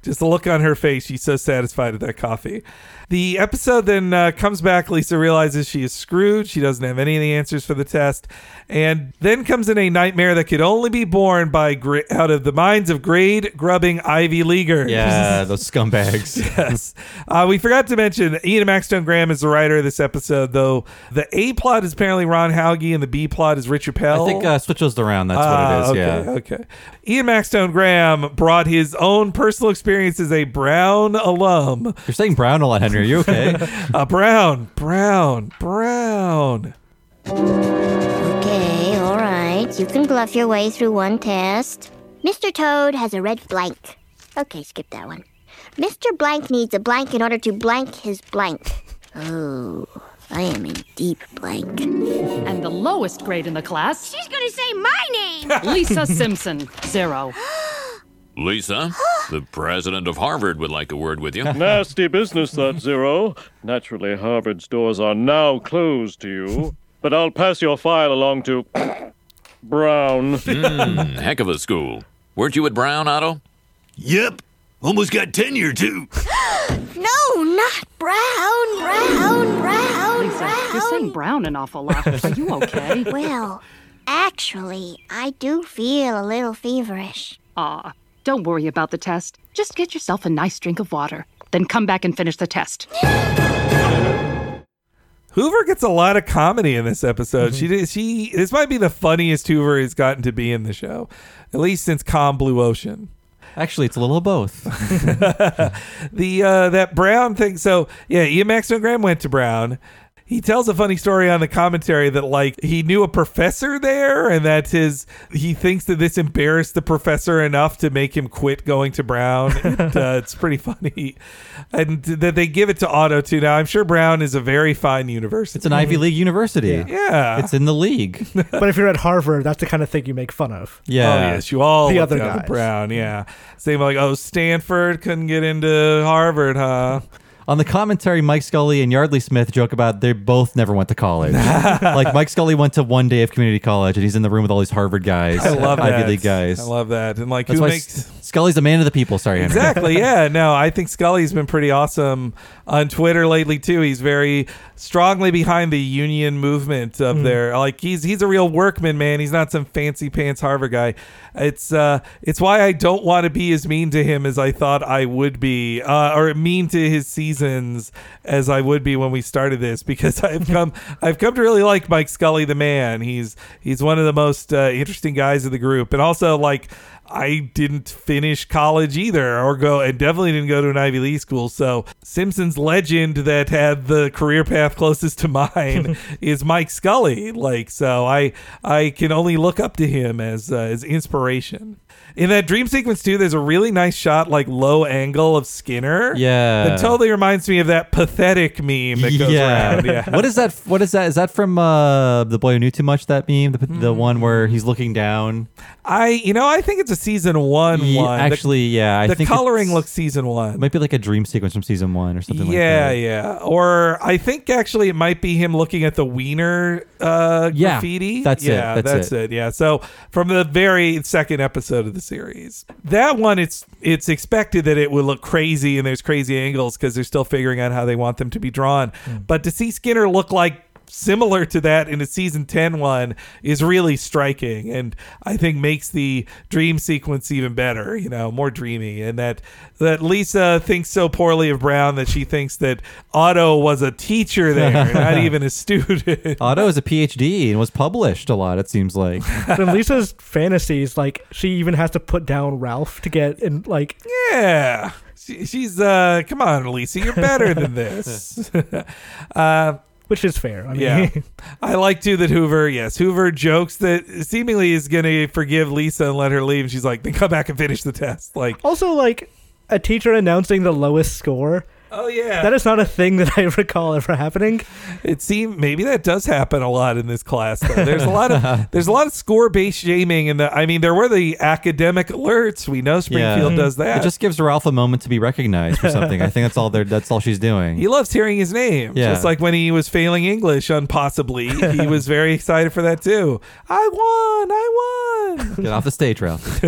Just the look on her face. She's so satisfied with that coffee. The episode then uh, comes back. Lisa realizes she is screwed. She doesn't have any of the answers for the test. And then comes in a nightmare that could only be born by gra- out of the minds of grade grubbing Ivy Leaguers. yeah, those scumbags. yes. Uh, we forgot to mention Ian Maxtone Graham is the writer of this episode, though the A plot is apparently Ron Hauge and the B plot is Richard Pell. I think uh, switch those around. That's Ah, what it is. okay, yeah. Okay. Ian Maxtone Graham brought his own personal experience as a Brown alum. You're saying brown a lot, Henry. Are you okay? uh, Brown, Brown, Brown. Okay, all right. You can bluff your way through one test. Mr. Toad has a red blank. Okay, skip that one. Mr. Blank needs a blank in order to blank his blank. Oh, I am in deep blank. And the lowest grade in the class, She's gonna say my name. Lisa Simpson, zero. Lisa, the president of Harvard would like a word with you. Nasty business, that Zero. Naturally, Harvard's doors are now closed to you, but I'll pass your file along to Brown. Hmm, heck of a school. Weren't you at Brown, Otto? Yep. Almost got tenure, too. No, not brown, brown, brown, Lisa, brown. you're saying brown an awful lot. Are you okay? Well, actually, I do feel a little feverish. Aw, don't worry about the test. Just get yourself a nice drink of water. Then come back and finish the test. Hoover gets a lot of comedy in this episode. She did, she this might be the funniest Hoover has gotten to be in the show, at least since Calm Blue Ocean. Actually, it's a little of both. the uh, that Brown thing. So yeah, Ian Maxwell Graham went to Brown. He tells a funny story on the commentary that like he knew a professor there, and that his he thinks that this embarrassed the professor enough to make him quit going to Brown. It, uh, it's pretty funny, and that they give it to Otto too. Now I'm sure Brown is a very fine university. It's an Ivy League university. Yeah. It's in the league. but if you're at Harvard, that's the kind of thing you make fun of. Yeah. Oh yes, you all The other guys. Brown. Yeah, same like oh Stanford couldn't get into Harvard, huh? On the commentary, Mike Scully and Yeardley Smith joke about they both never went to college. like Mike Scully went to one day of community college, and he's in the room with all these Harvard guys, I love Ivy that. League guys. I love that. And like That's who why makes Scully's a man of the people. Sorry, Henry. Exactly. Yeah. No, I think Scully's been pretty awesome on Twitter lately too. He's very strongly behind the union movement of Mhm. there. Like he's he's a real workman, man. He's not some fancy pants Harvard guy. It's uh it's why I don't want to be as mean to him as I thought I would be, uh, or mean to his seasons as I would be when we started this, because I've come I've come to really like Mike Scully, the man. He's he's one of the most uh, interesting guys of the group, and also like. I didn't finish college either, or go, and definitely didn't go to an Ivy League school. So, Simpsons legend that had the career path closest to mine is Mike Scully. Like, so I I can only look up to him as uh, as inspiration. In that dream sequence too, there's a really nice shot, like low angle of Skinner. Yeah. that totally reminds me of that pathetic meme that goes yeah. around. Yeah, what is that? What is that? Is that from uh, the boy who knew too much? That meme, the, the one where he's looking down. I you know I think it's a season one one. The- actually, yeah, I the coloring looks season one. It might be like a dream sequence from season one or something yeah, like that. yeah. Or I think actually it might be him looking at the Wiener uh, Yeah, graffiti. that's it, yeah, that's it. Yeah. So from the very second episode of the series, that one it's it's expected that it will look crazy and there's crazy angles because they're still figuring out how they want them to be drawn. Hmm. But to see Skinner look like similar to that in a season 10 one is really striking and i think makes the dream sequence even better you know more dreamy and that that lisa thinks so poorly of brown that she thinks that otto was a teacher there not even a student Otto is a PhD and was published a lot. It seems like. in Lisa's fantasies, like she even has to put down Ralph to get in. Like, yeah, she, she's uh come on lisa you're better than this uh which is fair. I mean, Yeah. I like too that Hoover, yes, Hoover jokes that seemingly is going to forgive Lisa and let her leave. And she's like, then come back and finish the test. Like, also like a teacher announcing the lowest score. Oh yeah, that is not a thing that I recall ever happening. it seems maybe that does happen a lot in this class. Though. There's a lot of there's a lot of score based shaming, and I mean there were the academic alerts. We know Springfield does that. It just gives Ralph a moment to be recognized for something. I think that's all. They're, that's all she's doing. He loves hearing his name. Yeah. Just like when he was failing English unpossibly, he was very excited for that too. I won! I won! Get off the stage, Ralph.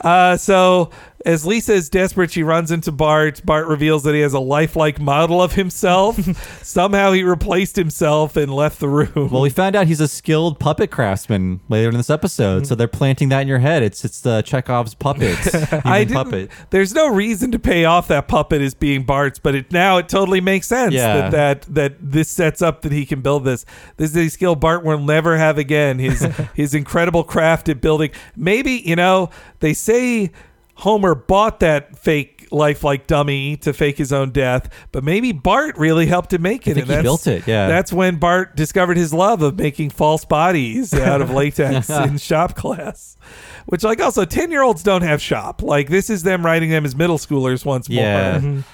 Uh, so as Lisa is desperate, she runs into Bart. Bart reveals that he has a lifelike model of himself. Somehow he replaced himself and left the room. Well, we found out he's a skilled puppet craftsman later in this episode, so mm-hmm. they're planting that in your head. It's it's the Chekhov's puppet, I didn't, puppet. There's no reason to pay off that puppet as being Bart's, but it now it totally makes sense Yeah. that, that that this sets up that he can build this. This is a skill Bart will never have again. His his incredible craft at building. Maybe you know they say Homer bought that fake lifelike dummy to fake his own death, but maybe Bart really helped him make it. I think and he built it, yeah. that's when Bart discovered his love of making false bodies out of latex in shop class. Which, like, also ten year olds don't have shop. Like, this is them writing them as middle schoolers once Yeah. more.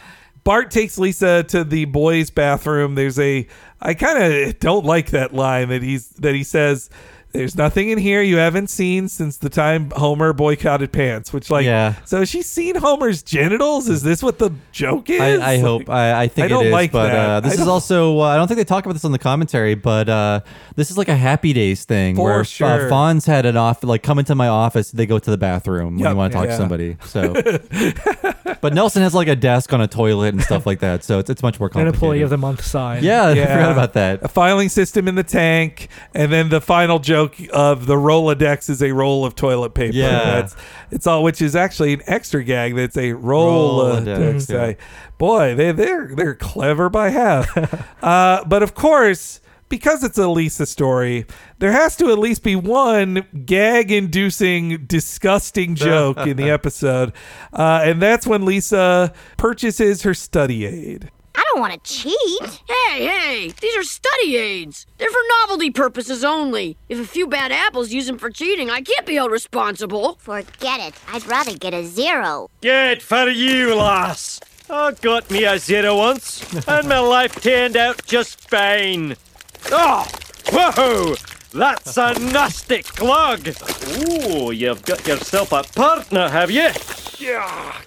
Bart takes Lisa to the boys' bathroom. There's a I kind of don't like that line that he's that he says. There's nothing in here you haven't seen since the time Homer boycotted pants. Which, like, Yeah. so has she seen Homer's genitals? Is this what the joke is? I, I Like, hope. I, I think I don't it is, like but that. uh, this I is also. Uh, I don't think they talk about this on the commentary, but uh, this is like a Happy Days thing For where sure. uh, Fonz had an off like come into my office. They go to the bathroom when Yep, you want to talk yeah. to somebody. So, but Nelson has like a desk on a toilet and stuff like that. So it's it's much more complicated. An employee of the month sign. Yeah, I forgot about that. A filing system in the tank, and then the final joke of the Rolodex is a roll of toilet paper. Yeah. That's it's all, which is actually an extra gag. That's a Rolodex. Rolodex, yeah. I- Boy, they they're they're clever by half. uh, but of course. Because it's a Lisa story, there has to at least be one gag-inducing, disgusting joke in the episode, uh, and that's when Lisa purchases her study aid. I don't want to cheat. Hey, hey, these are study aids. They're for novelty purposes only. If a few bad apples use them for cheating, I can't be held responsible. Forget it. I'd rather get a zero. Good for you, lass. I got me a zero once, and my life turned out just fine. Ah, oh, whoa! That's a nasty clog. Ooh, you've got yourself a partner, have you? Yeah.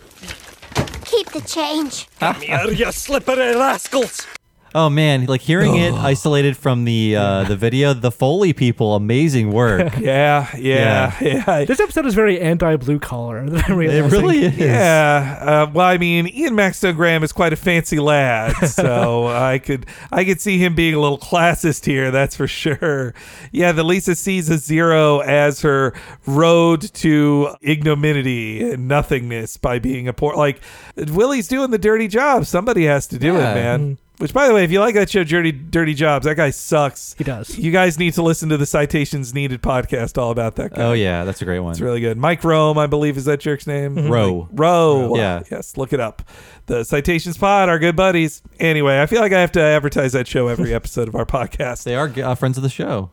Keep the change. Come here, oh, you slippery rascals. Oh man, like hearing it isolated from the uh, the video, the Foley people, amazing work. Yeah, yeah, yeah. This episode is very anti-blue collar. that I'm It realizing. really is. Yeah. Uh, well, I mean, Ian Maxtone Graham is quite a fancy lad, so I could I could see him being a little classist here. That's for sure. Yeah, the Lisa sees a zero as her road to ignominy and nothingness by being a poor. Like Willie's doing the dirty job. Somebody has to do Yeah. it, man. Which, by the way, if you like that show, Dirty Dirty Jobs, that guy sucks. He does. You guys need to listen to the Citations Needed podcast all about that guy. Oh yeah, that's a great one. It's really good. Mike Rome, I believe, is that jerk's name? Rowe. Like, Rowe. Yeah. Yes, look it up. The Citations Pod, our good buddies. Anyway, I feel like I have to advertise that show every episode of our podcast. They are uh, friends of the show.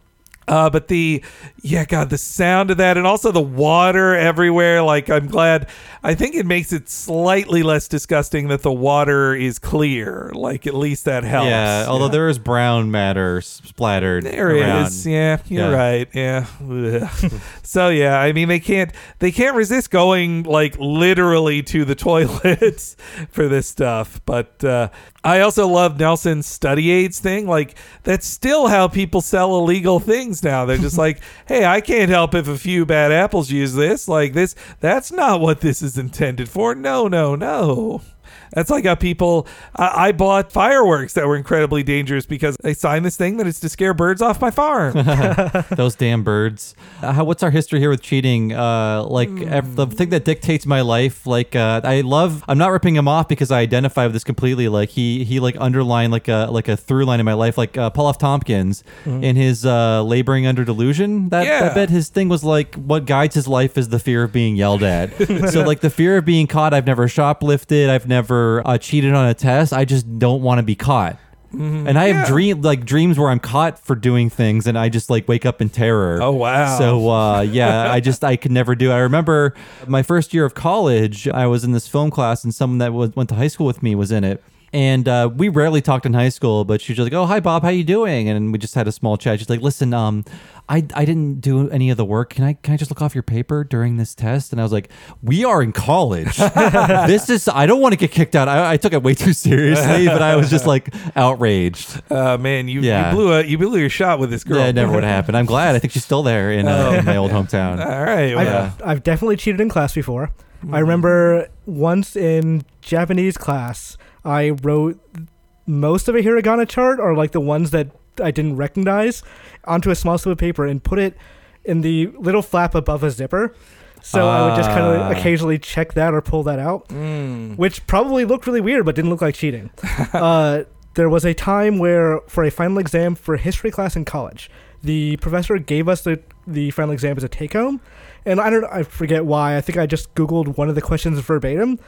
Uh, but the yeah, God, the sound of that, and also the water everywhere. Like, I'm glad. I think it makes it slightly less disgusting that the water is clear. Like, at least that helps. Yeah, although there is brown matter splattered. There it around. is. Yeah, you're Yeah. right. Yeah. So yeah, I mean they can't they can't resist going like literally to the toilets for this stuff. But uh, I also love Nelson's study aids thing. Like that's still how people sell illegal things now. They're just like, hey, I can't help if a few bad apples use this. Like this, that's not what this is intended for. No, no, no. That's like how people. I, I bought fireworks that were incredibly dangerous because I signed this thing that it's to scare birds off my farm. Those damn birds. Uh, how, what's our history here with cheating? Uh, like ev- the thing that dictates my life. Like uh, I love. I'm not ripping him off because I identify with this completely. Like he he like underlined like a like a through line in my life. Like uh, Paul F. Tompkins Mhm. in his uh, laboring under delusion. That Yeah. I bet his thing was like what guides his life is the fear of being yelled at. so like the fear of being caught. I've never shoplifted. I've never uh, cheated on a test. I just don't want to be caught. And I have Yeah. dream like dreams where I'm caught for doing things, and I just like wake up in terror. Oh, wow. So uh, yeah, I just I could never do. it. I remember my first year of college. I was in this film class, and someone that was, went to high school with me was in it. And uh, we rarely talked in high school, but she was just like, "Oh, hi, Bob, how you doing?" And we just had a small chat. She's like, "Listen, um, I, I didn't do any of the work. Can I can I just look off your paper during this test?" And I was like, "We are in college. this is I don't want to get kicked out. I, I took it way too seriously, but I was just like outraged. Uh, man, you, Yeah. you blew a you blew your shot with this girl. Yeah, it never would have happened. I'm glad. I think she's still there in, uh, in my old hometown. All right. I've, Well, I've definitely cheated in class before. I remember once in Japanese class, I wrote most of a hiragana chart, or like the ones that I didn't recognize, onto a small slip of paper and put it in the little flap above a zipper. So I would just kind Ah. of occasionally check that or pull that out, Mm. which probably looked really weird, but didn't look like cheating. uh, there was a time where, for a final exam for history class in college, the professor gave us the, the final exam as a take home. And I don't I forget why. I think I just Googled one of the questions verbatim,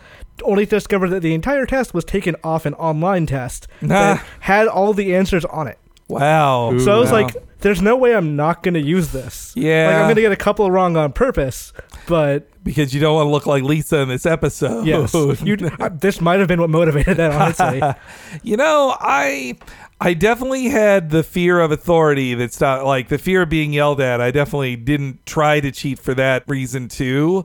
only to discover that the entire test was taken off an online test that had all the answers on it. wow. So I was Wow. like, there's no way I'm not going to use this. Yeah. Like, I'm going to get a couple wrong on purpose, but because you don't want to look like Lisa in this episode. yes. you, uh, this might have been what motivated that, honestly. you know, I I definitely had the fear of authority that's not like the fear of being yelled at. I definitely didn't try to cheat for that reason too.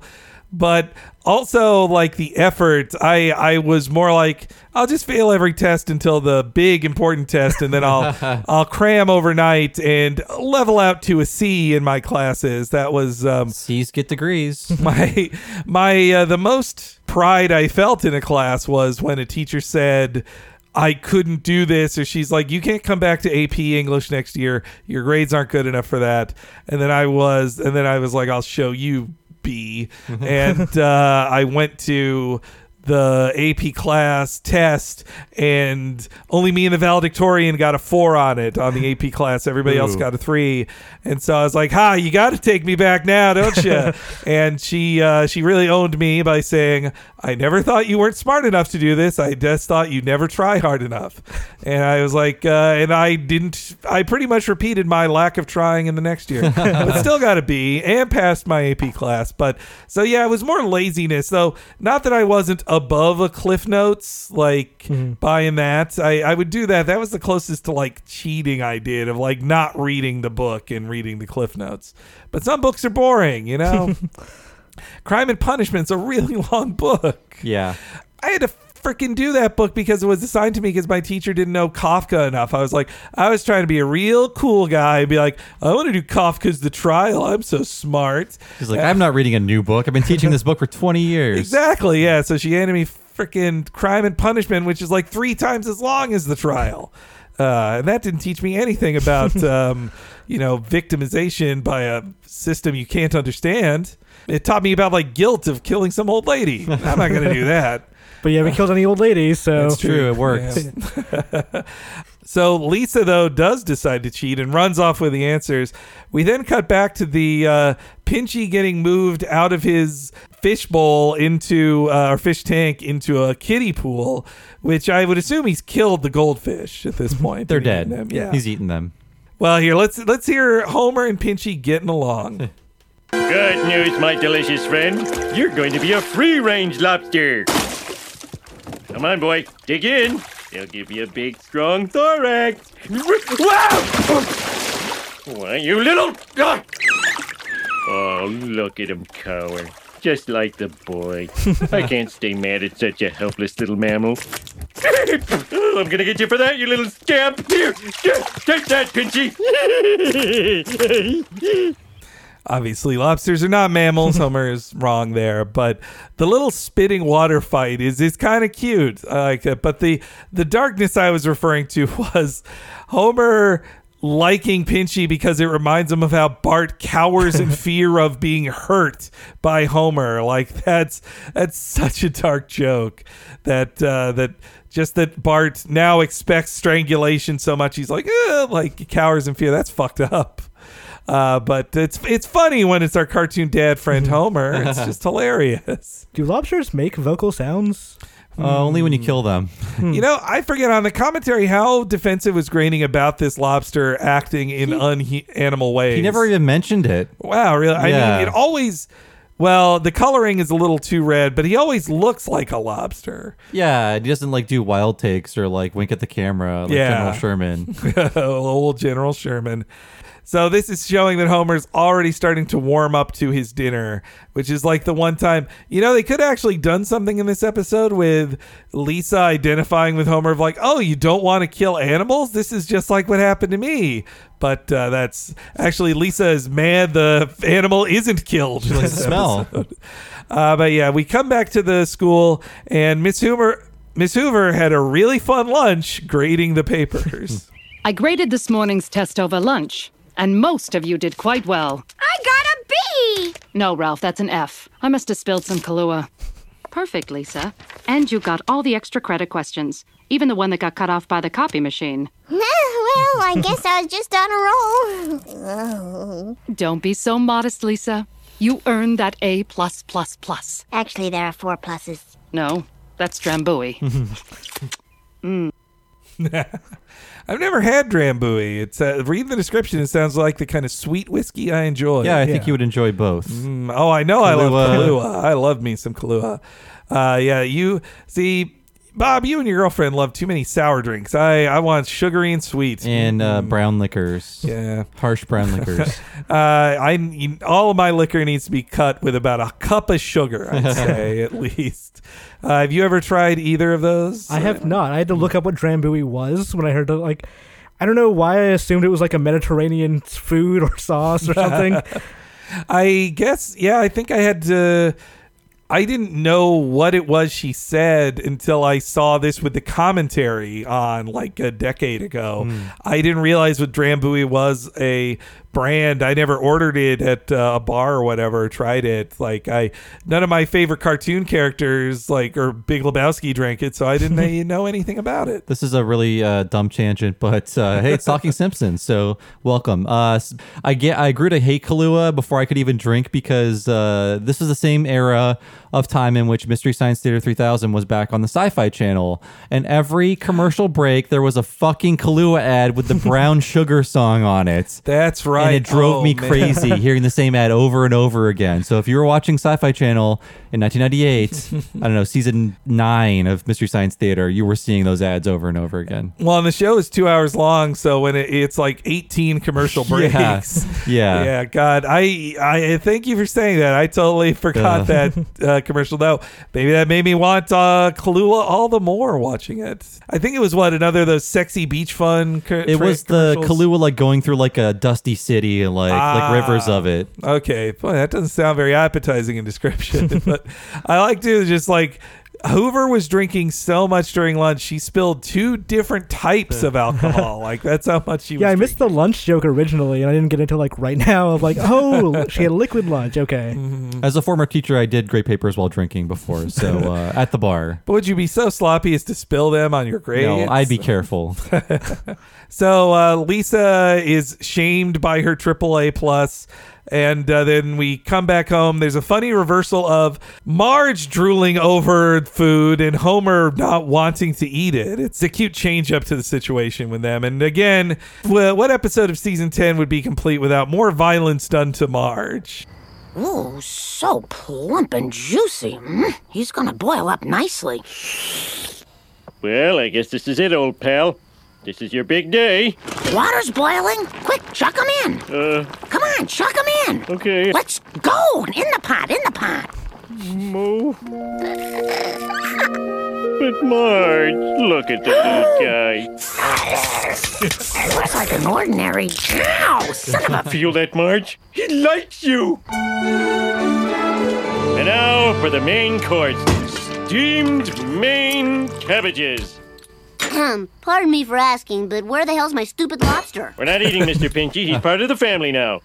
But also like the effort, I I was more like I'll just fail every test until the big important test and then I'll I'll cram overnight and level out to a C in my classes. That was um C's get degrees. my my uh, the most pride I felt in a class was when a teacher said I couldn't do this. Or she's like you can't come back to AP English next year. Your grades aren't good enough for that. And then I was and then I was like I'll show you B. And uh, I went to the AP class test, and only me and the valedictorian got a four on it on the AP class. Everybody else got a three, and so I was like, "Ha, you got to take me back now, don't you?" and she uh, she really owned me by saying, "I never thought you weren't smart enough to do this. I just thought you never try hard enough." And I was like, uh, and I didn't. I pretty much repeated my lack of trying in the next year, but still got a B and passed my AP class. But so yeah, it was more laziness, though. Not that I wasn't above a Cliff Notes, like buying that. I, I would do that. That was the closest to like cheating I did of like not reading the book and reading the Cliff Notes. But some books are boring, you know. Crime and Punishment's a really long book. Yeah. I had to freaking do that book because it was assigned to me because my teacher didn't know Kafka enough. I was like, I was trying to be a real cool guy and be like, I want to do Kafka's The Trial. I'm so smart. She's like, I'm not reading a new book. I've been teaching this book for 20 years. Exactly. Yeah. So she handed me freaking Crime and Punishment, which is like three times as long as the trial. Uh, and that didn't teach me anything about, um, you know, victimization by a system you can't understand. It taught me about like guilt of killing some old lady. I'm not going to do that. But you haven't killed any old ladies, so It's true. It works. Yeah. so Lisa though does decide to cheat and runs off with the answers. We then cut back to the uh, Pinchy getting moved out of his fish bowl into uh, or fish tank into a kiddie pool, which I would assume he's killed the goldfish at this point. They're dead. Yeah. He's eating them. well, here let's let's hear Homer and Pinchy getting along. Good news, my delicious friend. You're going to be a free range lobster. Come on, boy. Dig in. They'll give you a big, strong thorax. Wow! Why, you little. Ah! Oh, look at him cower. Just like the boy. I can't stay mad at such a helpless little mammal. I'm gonna get you for that, you little scamp. Here, here, take that, Pinchy. Obviously, lobsters are not mammals. Homer is wrong there, but the little spitting water fight is is kind of cute. I like it. But the the darkness I was referring to was Homer liking Pinchy because it reminds him of how Bart cowers in fear of being hurt by Homer. Like that's that's such a dark joke that uh, that just that Bart now expects strangulation so much he's like "Ugh," like cowers in fear. That's fucked up. Uh, but it's it's funny when it's our cartoon dad friend Homer. It's just hilarious. do lobsters make vocal sounds? Uh, only when you kill them. You know, I forget on the commentary how defensive was Groening about this lobster acting in unanimal ways. He never even mentioned it. Wow, really? I Yeah. mean, it always. Well, the coloring is a little too red, but he always looks like a lobster. Yeah, he doesn't like do wild takes or like wink at the camera like Yeah. General Sherman. Old General Sherman. So this is showing that Homer's already starting to warm up to his dinner, which is like the one time, you know, they could have actually done something in this episode with Lisa identifying with Homer of like, "Oh, you don't want to kill animals? This is just like what happened to me." But uh, that's actually Lisa is mad the animal isn't killed. She likes this the smell. Uh, but yeah, we come back to the school and Miss Hoover Miss Hoover had a really fun lunch grading the papers. I graded this morning's test over lunch, and most of you did quite well. I got a B! No, Ralph, that's an F. I must have spilled some Kahlua. Perfect, Lisa. And you got all the extra credit questions, even the one that got cut off by the copy machine. well, I guess I was just on a roll. Don't be so modest, Lisa. You earned that A plus plus plus. Actually, there are four pluses. No, that's Drambuie. mm. I've never had Drambuie. It's uh, read the description. It sounds like the kind of sweet whiskey I enjoy. Yeah, I think you would enjoy both. Mm, oh, I know. I love Kahlua. Kahlua. I love me some Kahlua. Uh, yeah, you see, Bob, you and your girlfriend love too many sour drinks. I I want sugary and sweet And uh, brown liquors. Yeah. Harsh brown liquors. uh, I all of my liquor needs to be cut with about a cup of sugar. I'd say at least. Uh, have you ever tried either of those? I have uh, not. I had to look hmm. up what Drambuie was when I heard the, like. I don't know why I assumed it was like a Mediterranean food or sauce or something. I guess, yeah, I think I had to. I didn't know what it was she said until I saw this with the commentary on like a decade ago. Hmm. I didn't realize what Drambuie was a brand. I never ordered it at uh, a bar or whatever. Tried it. Like I, none of my favorite cartoon characters like or Big Lebowski drank it, so I didn't know anything about it. This is a really uh, dumb tangent, but uh, hey, it's talking Simpsons, so welcome. Uh, I get, I grew to hate Kahlua before I could even drink because uh, this is the same era of time in which Mystery Science Theater 3000 was back on the Sci-Fi Channel, and every commercial break there was a fucking Kahlua ad with the Brown Sugar song on it. That's right. And it drove Oh, me man. crazy hearing the same ad over and over again. So if you were watching Sci-Fi Channel in 1998, I don't know, season nine of Mystery Science Theater, you were seeing those ads over and over again. Well, and the show is two hours long, so when it, it's like eighteen commercial breaks. Yeah. Yeah. yeah. God, I I thank you for saying that. I totally forgot Ugh. that uh, Commercial. Though maybe that made me want uh, Kahlua all the more watching it. I think it was what another of those sexy beach fun. Co- It was the? Kahlua like going through like a dusty city and like like rivers of it. Okay, boy, that doesn't sound very appetizing in description. but I like to just like Hoover was drinking so much during lunch, she spilled two different types of alcohol. like that's how much she was. Yeah, I missed the lunch joke originally, and I didn't get into like right now of like, oh, she had liquid lunch. Okay. As a former teacher, I did grade papers while drinking before, so uh, at the bar. But would you be so sloppy as to spill them on your grades? No, I'd be careful. So uh, Lisa is shamed by her AAA plus, and uh, then we come back home. There's a funny reversal of Marge drooling over food and Homer not wanting to eat it. It's a cute change up to the situation with them. And again, wh- what episode of season ten would be complete without more violence done to Marge? Ooh, so plump and juicy. Mm, he's gonna boil up nicely. Well, I guess this is it, old pal. This is your big day. Water's boiling. Quick, chuck him in. Uh, Come on, chuck him in. okay. Let's go. In the pot, in the pot. Moo. But Marge, look at the little guy. Looks like an ordinary. cow, son of a. Feel that, Marge? He likes you. And now for the main course: steamed Maine cabbages. Pardon me for asking, but where the hell's my stupid lobster? We're not eating Mr. Pinchy. He's part of the family now.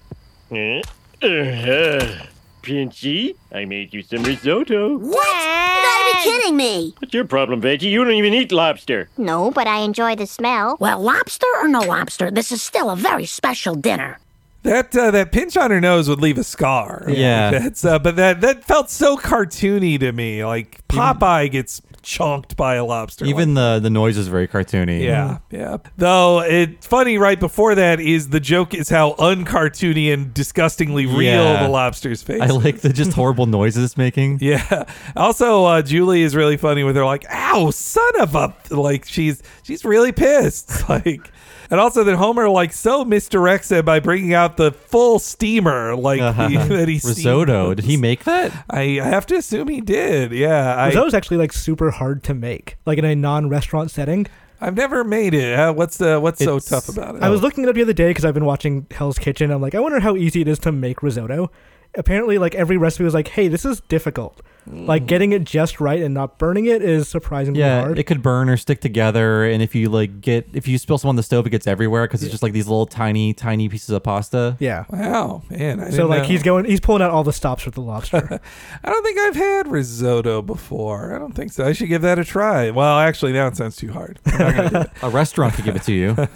Uh, uh, Pinchy, I made you some risotto. What? You gotta be kidding me! What's your problem, Veggie? You don't even eat lobster. No, but I enjoy the smell. Well, lobster or no lobster, this is still a very special dinner. That uh, that pinch on her nose would leave a scar. Yeah. that's uh, but that that felt so cartoony to me. Like Popeye gets chonked by a lobster. Even the the noise is very cartoony. Yeah, yeah. Though it's funny, right before that is the joke is how uncartoony and disgustingly real Yeah. the lobster's face. I like the just horrible noises it's making. Yeah. Also, uh, Julie is really funny with her like, "Ow, son of a!" Like she's she's really pissed. Like, and also that Homer like so misdirects it by bringing out the full steamer like he, that he steamed. Risotto. Did he make that? I I have to assume he did. Yeah. I, Risotto's actually like super hard to make, like in a non-restaurant setting. I've never made it. Uh, what's the what's so tough about it? I was looking it up the other day because I've been watching Hell's Kitchen. I'm like, I wonder how easy it is to make risotto. Apparently, like every recipe was like, hey, this is difficult. Like getting it just right and not burning it is surprisingly Yeah, hard. it could burn or stick together, and if you like get if you spill some on the stove, it gets everywhere because it's just like these little tiny tiny pieces of pasta. yeah. Wow, man. I So like know. he's going, he's pulling out all the stops with the lobster. I don't think I've had risotto before. I don't think so. I should give that a try. Well, actually, now it sounds too hard. I'm not gonna do it. A restaurant could give it to you.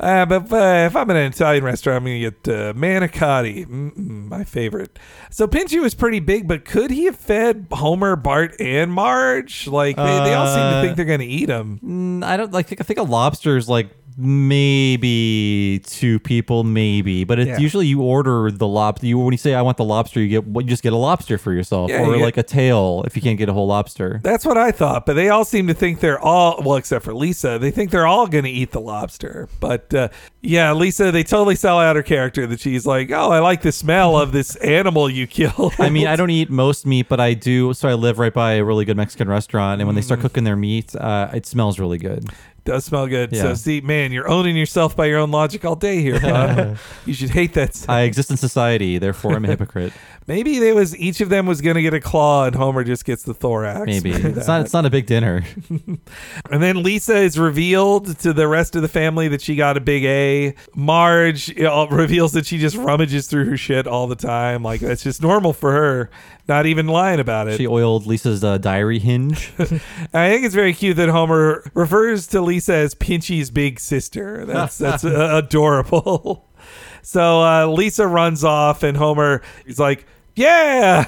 Uh, but uh, if I'm in an Italian restaurant, I'm going to get uh, manicotti, Mm-mm, my favorite. So Pinchy was pretty big, but could he have fed Homer, Bart, and Marge? Like they, they all seem to Uh, think they're going to eat them. Mm, I don't like. I think a lobster is like maybe two people, maybe, but it's Yeah. usually you order the lobster. You when you say I want the lobster, you get you just get a lobster for yourself, Yeah, or you get- like a tail if you can't get a whole lobster. That's what I thought, but they all seem to think they're all well, except for Lisa. They think they're all going to eat the lobster. But uh, yeah, Lisa, they totally sell out her character that she's like, "Oh, I like the smell of this animal you killed." I mean, I don't eat most meat, but I do. So I live right by a really good Mexican restaurant, and when they start Mm. cooking their meat, uh, it smells really good. Does smell good. So see, man, you're owning yourself by your own logic all day here. Bob. you should hate that. I exist in society, therefore I'm a hypocrite. Maybe they was each of them was going to get a claw, and Homer just gets the thorax. Maybe it's not. It's not a big dinner. And then Lisa is revealed to the rest of the family that she got a big A. Marge you know, reveals that she just rummages through her shit all the time. Like that's just normal for her. Not even lying about it. She oiled Lisa's uh, diary hinge. I think it's very cute that Homer refers to Lisa as Pinchy's big sister. That's that's uh, adorable. So uh, Lisa runs off, and Homer is like, "Yeah!"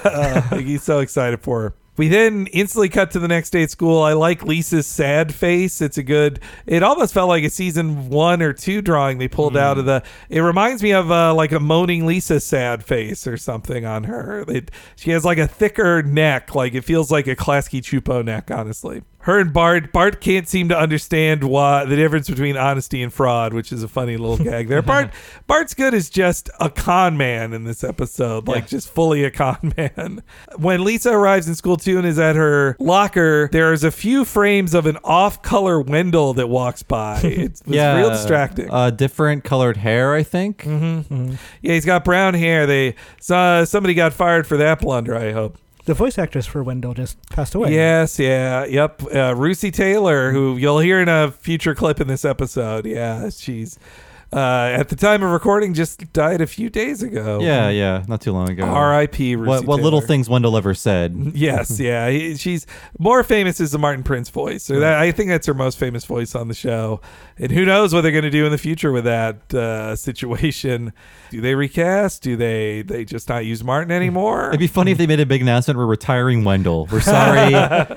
like he's so excited for her. We then instantly cut to the next day at school. I like Lisa's sad face. It's a good. It almost felt like a season one or two drawing they pulled out of the. It reminds me of uh, like a moaning Lisa sad face or something on her. It, she has like a thicker neck. Like it feels like a Klasky Csupo neck. Honestly, her and Bart. Bart can't seem to understand why the difference between honesty and fraud, which is a funny little gag there. Bart Bart's good as just a con man in this episode, like just fully a con man. When Lisa arrives in school too and is at her locker, there's a few frames of an off-color Wendell that walks by. It's, it's yeah, real distracting. Uh, different colored hair, I think. Mm-hmm. Yeah, he's got brown hair. They so, somebody got fired for that blunder. I hope. The voice actress for Wendell just passed away. Yes, yeah, yep. Uh, Russi Taylor, who you'll hear in a future clip in this episode. Yeah, she's uh, at the time of recording just died a few days ago. Yeah, yeah, not too long ago. R.I.P. What, what little things Wendell ever said. Yes, yeah. he- she's more famous as the Martin Prince voice. Or that, I think that's her most famous voice on the show. And who knows what they're going to do in the future with that uh, situation? Do they recast? Do they they just not use Martin anymore? It'd be funny if they made a big announcement. We're retiring Wendell. We're sorry.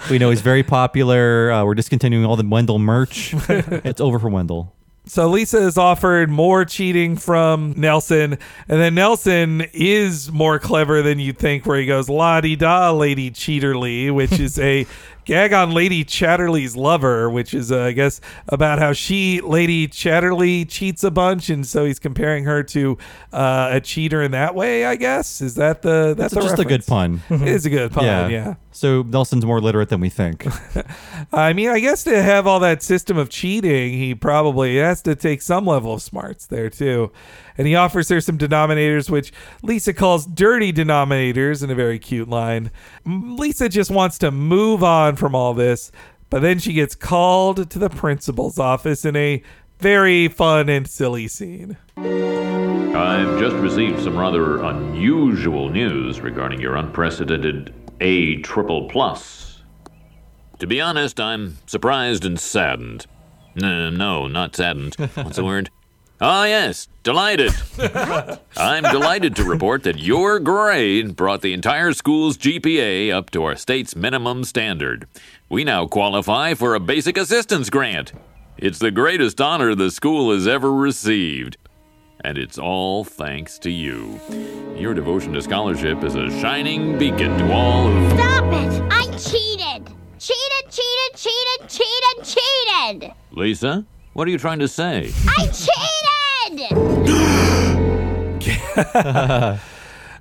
we know he's very popular. Uh, we're discontinuing all the Wendell merch. it's over for Wendell. So Lisa is offered more cheating from Nelson, and then Nelson is more clever than you'd think, where he goes "La di da, Lady Cheaterly," which is a gag on Lady Chatterley's lover, which is, uh, I guess, about how she, Lady Chatterley, cheats a bunch, and so he's comparing her to uh, a cheater in that way. I guess is that the that's That's the just a good pun. It is a good pun. Yeah. yeah. So Nelson's more literate than we think. I mean, I guess to have all that system of cheating, he probably has to take some level of smarts there too. And he offers her some denominators, which Lisa calls dirty denominators in a very cute line. Lisa just wants to move on from all this, but then she gets called to the principal's office in a very fun and silly scene. I've just received some rather unusual news regarding your unprecedented A triple plus. To be honest, I'm surprised and saddened. No, no, not saddened. What's the word? Ah, yes, delighted. I'm delighted to report that your grade brought the entire school's GPA up to our state's minimum standard. We now qualify for a basic assistance grant. It's the greatest honor the school has ever received. And it's all thanks to you. Your devotion to scholarship is a shining beacon to all who. Stop it! I cheated! Cheated, cheated, cheated, cheated, cheated! Lisa, what are you trying to say? I cheated!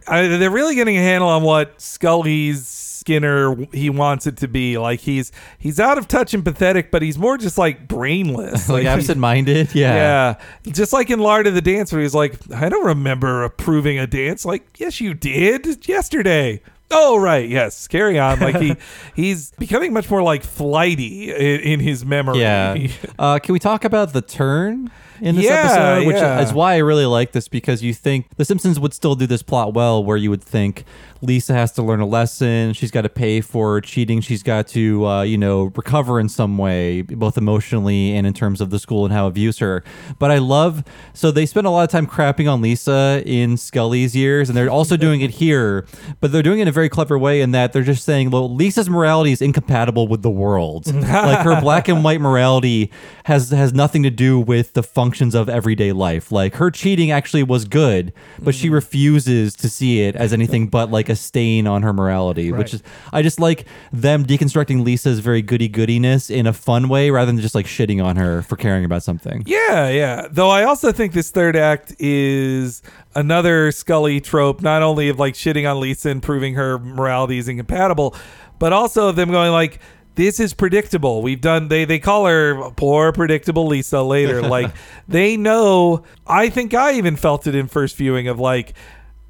I, they're really getting a handle on what Scully's Skinner he wants it to be. Like he's he's out of touch and pathetic, but he's more just like brainless, like absent-minded. Yeah. yeah. Just like in Lard of the Dance, where he's like, I don't remember approving a dance. Like, yes, you did yesterday. Oh right, yes. Carry on. Like he he's becoming much more like flighty in, in his memory. Yeah. Uh, can we talk about the turn in this Yeah, episode? Which yeah. is why I really like this because you think The Simpsons would still do this plot well, where you would think Lisa has to learn a lesson. She's got to pay for cheating. She's got to, uh, you know, recover in some way, both emotionally and in terms of the school and how it views her. But I love, so they spend a lot of time crapping on Lisa in Scully's years, and they're also doing it here, but they're doing it in a very clever way in that they're just saying, well, Lisa's morality is incompatible with the world. like her black and white morality has has nothing to do with the functions of everyday life. Like her cheating actually was good, but she mm-hmm. refuses to see it as anything but like a stain on her morality. Which is I just like them deconstructing Lisa's very goody goodiness in a fun way rather than just like shitting on her for caring about something. Yeah, yeah. Though I also think this third act is another Scully trope, not only of like shitting on Lisa and proving her morality is incompatible, but also of them going like, this is predictable. We've done they they call her poor predictable Lisa later. like they know I think I even felt it in first viewing of like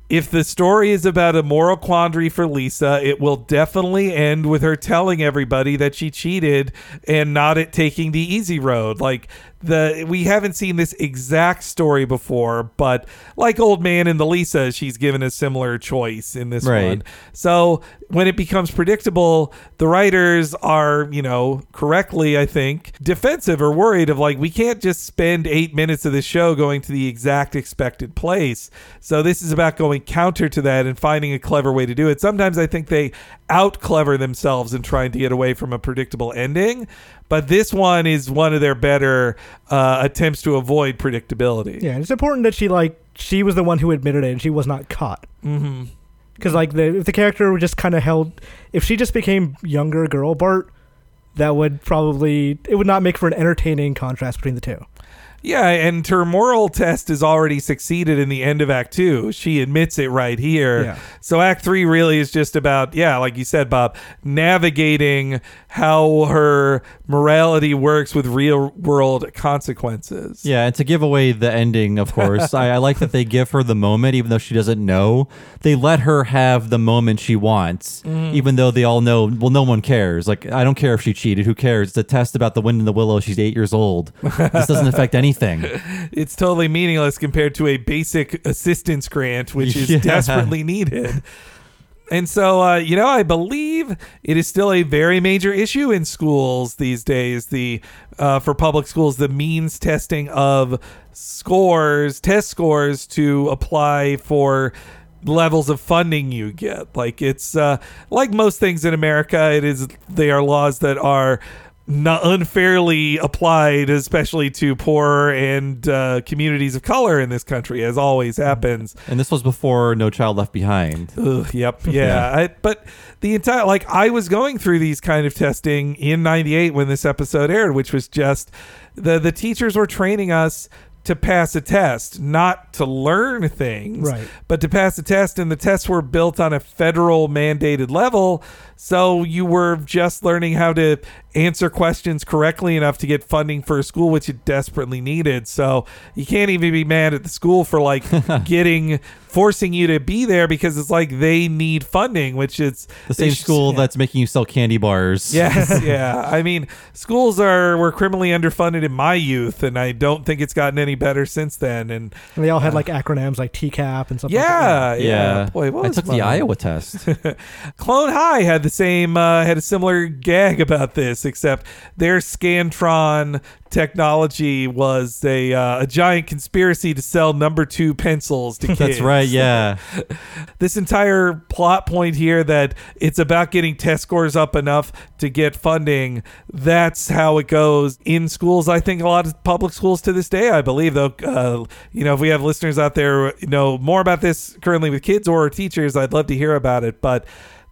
if the story is about a moral quandary for Lisa, it will definitely end with her telling everybody that she cheated and not it taking the easy road. Like the we haven't seen this exact story before, but like Old Man and the Lisa, she's given a similar choice in this Right. one. So when it becomes predictable, the writers are, you know, correctly, I think, defensive or worried of like, we can't just spend eight minutes of the show going to the exact expected place. So this is about going counter to that and finding a clever way to do it. Sometimes I think they out clever themselves in trying to get away from a predictable ending. But this one is one of their better uh, attempts to avoid predictability. Yeah, it's important that she like she was the one who admitted it and she was not caught. Mm-hmm. Because like the if the character were just kind of held, if she just became younger girl Bart, that would probably it would not make for an entertaining contrast between the two. Yeah, and her moral test has already succeeded in the end of Act Two. She admits it right here. Yeah. So Act Three really is just about, yeah, like you said, Bob, navigating how her morality works with real world consequences. Yeah, and to give away the ending, of course, I, I like that they give her the moment, even though she doesn't know. They let her have the moment she wants, Mhm. even though they all know. Well, no one cares. Like, I don't care if she cheated. Who cares? It's a test about the wind in the willow. She's eight years old. this doesn't affect anything. It's totally meaningless compared to a basic assistance grant, which is Yeah. desperately needed. And so, uh, you know, I believe it is still a very major issue in schools these days. The uh, for public schools, the means testing of scores, test scores to apply for levels of funding you get. Like it's uh, like most things in America, it is they are laws that are not unfairly applied, especially to poor and uh, communities of color in this country, as always happens. And this was before No Child Left Behind. Ugh, yep, yeah. I, but the entire like I was going through these kind of testing in '98 when this episode aired, which was just the the teachers were training us to pass a test, not to learn things, Right. but to pass a test. And the tests were built on a federal mandated level, so you were just learning how to answer questions correctly enough to get funding for a school which you desperately needed. So you can't even be mad at the school for like getting forcing you to be there because it's like they need funding, which is The same sh- school that's making you sell candy bars. Yes, yeah. I mean, schools are were criminally underfunded in my youth, and I don't think it's gotten any better since then. And And they all had uh, like acronyms like TCAP and stuff. yeah, like that. yeah, Boy, what I was took the. Iowa test. Clone High had the same uh, had a similar gag about this, except their Scantron technology was a uh, a giant conspiracy to sell number two pencils to kids. That's right, yeah. this entire plot point here that it's about getting test scores up enough to get funding. That's how it goes in schools. I think a lot of public schools to this day, I believe, though, uh, you know, if we have listeners out there who know more about this currently with kids or teachers, I'd love to hear about it. But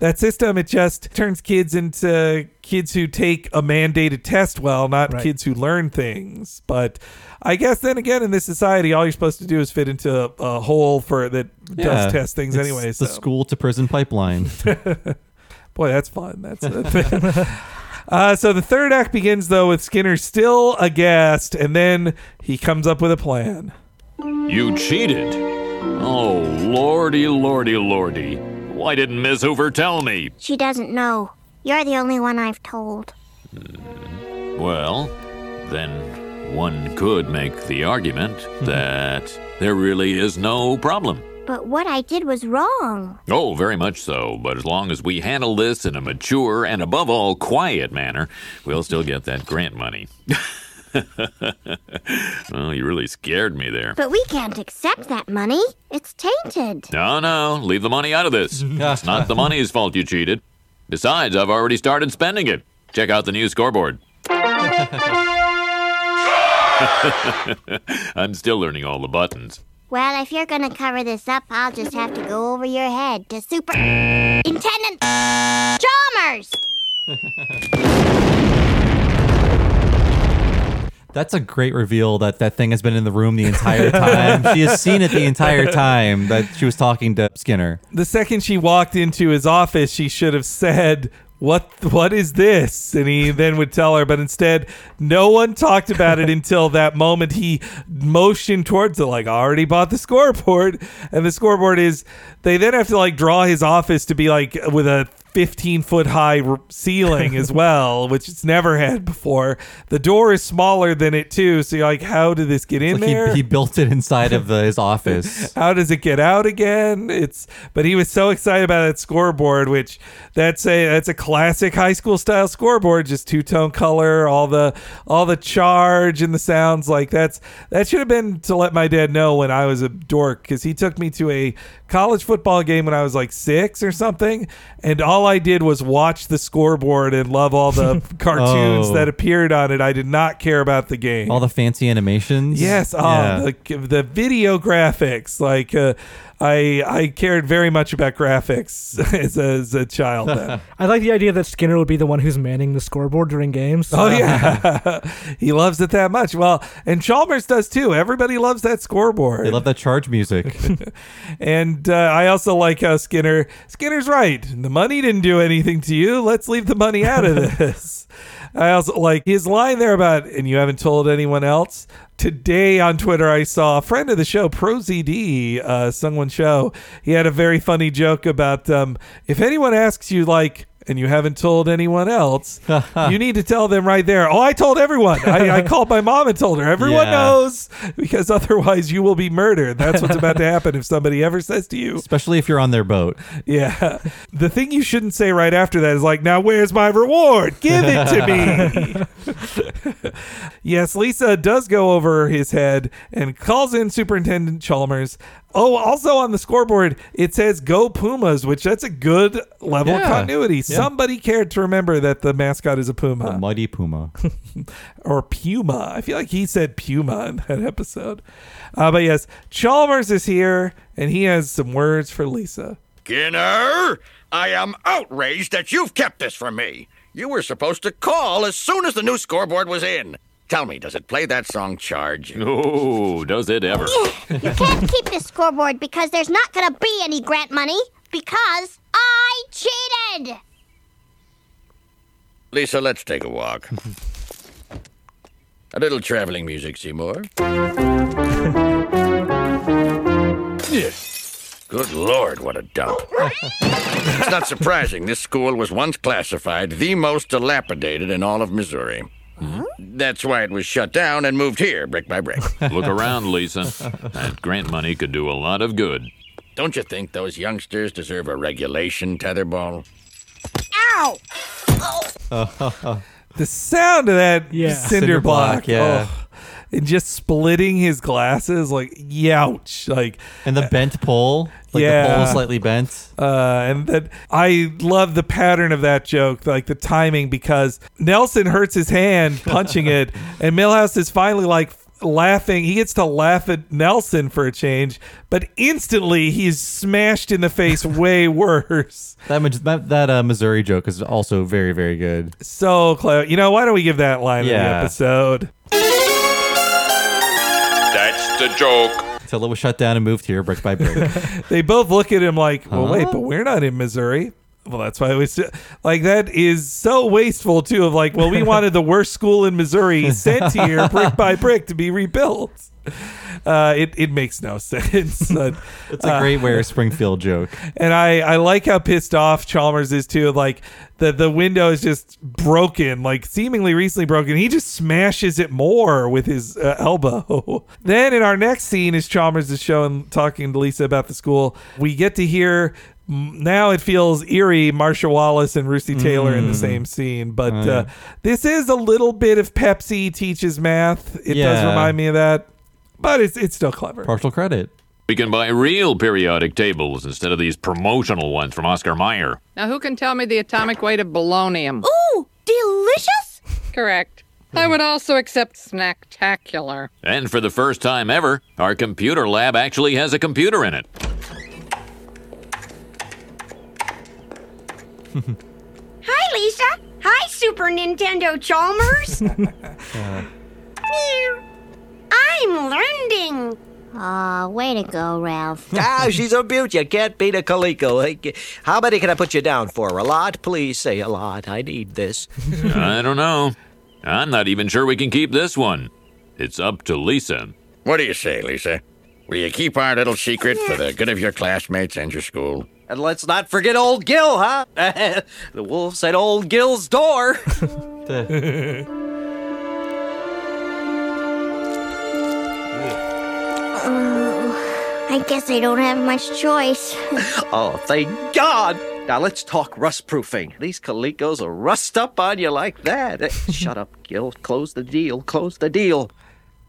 that system, it just turns kids into kids who take a mandated test well, not Right. kids who learn things. But I guess then again, in this society, all you're supposed to do is fit into a, a hole for that Yeah, does test things it's anyway. The So. school to prison pipeline. Boy, that's fun. That's a uh, so the third act begins though with Skinner still aghast, and then he comes up with a plan. You cheated. Oh, lordy, lordy, lordy. Why didn't Miss Hoover tell me? She doesn't know. You're the only one I've told. Hmm. Well, then one could make the argument hmm. that there really is no problem. But what I did was wrong. Oh, very much so. But as long as we handle this in a mature and above all quiet manner, we'll still get that grant money. well, you really scared me there. But we can't accept that money. It's tainted. No, no, leave the money out of this. it's not the money's fault you cheated. Besides, I've already started spending it. Check out the new scoreboard. I'm still learning all the buttons. Well, if you're gonna cover this up, I'll just have to go over your head to Superintendent Chalmers. That's a great reveal that that thing has been in the room the entire time. she has seen it the entire time that she was talking to Skinner. The second she walked into his office, she should have said, "What? What is this?" And he then would tell her. But instead, no one talked about it until that moment. He motioned towards it, like, "I already bought the scoreboard," and the scoreboard is. They then have to like draw his office to be like with a 15 foot high ceiling as well, which it's never had before. The door is smaller than it too, so you're like, how did this get in Like he, there? he built it inside of the, his office. How does it get out again? It's but he was so excited about that scoreboard, which that's a that's a classic high school style scoreboard, just two tone color, all the all the charge and the sounds like that's that should have been to let my dad know when I was a dork because he took me to a college football game when I was like six or something, and all I did was watch the scoreboard and love all the cartoons Oh. that appeared on it. I did not care about the game. All the fancy animations. Yes, oh, Yeah. the, the video graphics. Like, uh, I I cared very much about graphics as a, as a child. Then. I like the idea that Skinner would be the one who's manning the scoreboard during games. Oh yeah, he loves it that much. Well, and Chalmers does too. Everybody loves that scoreboard. They love that charge music. and uh, I also like how Skinner Skinner's right. The money didn't do anything to you. Let's leave the money out of this. I also like his line there about, and you haven't told anyone else. Today on Twitter, I saw a friend of the show, ProZD, uh, Sungwon Cho. He had a very funny joke about um, if anyone asks you, like, and you haven't told anyone else, you need to tell them right there. Oh, I told everyone. I, I called my mom and told her. Everyone Yeah. knows because otherwise you will be murdered. That's what's about to happen if somebody ever says to you. Especially if you're on their boat. Yeah. The thing you shouldn't say right after that is like, now where's my reward? Give it to me. yes, Lisa does go over his head and calls in Superintendent Chalmers. Oh, also on the scoreboard, it says go Pumas, which that's a good level of continuity. Yeah. Somebody cared to remember that the mascot is a Puma. A mighty puma. or Puma. I feel like he said Puma in that episode. Uh, but yes, Chalmers is here and he has some words for Lisa. Skinner, I am outraged that you've kept this from me. You were supposed to call as soon as the new scoreboard was in. Tell me, does it play that song Charge? Oh, does it ever? You can't keep this scoreboard because there's not gonna be any grant money because I cheated! Lisa, let's take a walk. a little traveling music, Seymour. Yeah. Good lord, what a dump. it's not surprising. This school was once classified the most dilapidated in all of Missouri. That's why it was shut down and moved here, brick by brick. Look around, Lisa. That grant money could do a lot of good. Don't you think those youngsters deserve a regulation tetherball? Ow! Oh. The sound of that Yeah. cinder, Cinder block, block, yeah. oh, and just splitting his glasses, like youch, like And the bent pole. Like Yeah. the pole slightly bent. uh, and that I love the pattern of that joke, like the timing, because Nelson hurts his hand punching it, and Milhouse is finally like laughing. He gets to laugh at Nelson for a change, but instantly he's smashed in the face way worse. That that, that uh, Missouri joke is also very very good. So clever. You know, why don't we give that line in the episode? That's the joke. Until it was shut down and moved here brick by brick. they both look at him like, well, wait, but we're not in Missouri. Well, that's why we st- like that is so wasteful too. Of like, well, we wanted the worst school in Missouri sent here brick by brick to be rebuilt. Uh, it it makes no sense. It's a great Where Springfield joke. and I, I like how pissed off Chalmers is too. Like the the window is just broken, like seemingly recently broken. He just smashes it more with his uh, elbow. then in our next scene, as Chalmers is showing talking to Lisa about the school, we get to hear. M- Now it feels eerie. Marcia Wallace and Russi Taylor in the Mm. same scene, but yeah. uh, this is a little bit of Pepsi teaches math. It does remind me of that, but it's it's still clever. Partial credit. We can buy real periodic tables instead of these promotional ones from Oscar Mayer. Now, who can tell me the atomic weight of bolognium? Ooh, delicious! Correct. I would also accept snacktacular. And for the first time ever, our computer lab actually has a computer in it. Hi, Lisa. Hi, Super Nintendo Chalmers. Meow. I'm learning. Aw, way to go, Ralph. ah, she's a beaut. You can't beat a Coleco. How many can I put you down for? A lot? Please say a lot. I need this. I don't know. I'm not even sure we can keep this one. It's up to Lisa. What do you say, Lisa? Will you keep our little secret for the good of your classmates and your school? And let's not forget old Gil, huh? the wolf's at old Gil's door. Oh, I guess I don't have much choice. oh, thank God. Now let's talk rust proofing. These Colecos will rust up on you like that. Eh, Shut up, Gil. Close the deal. Close the deal.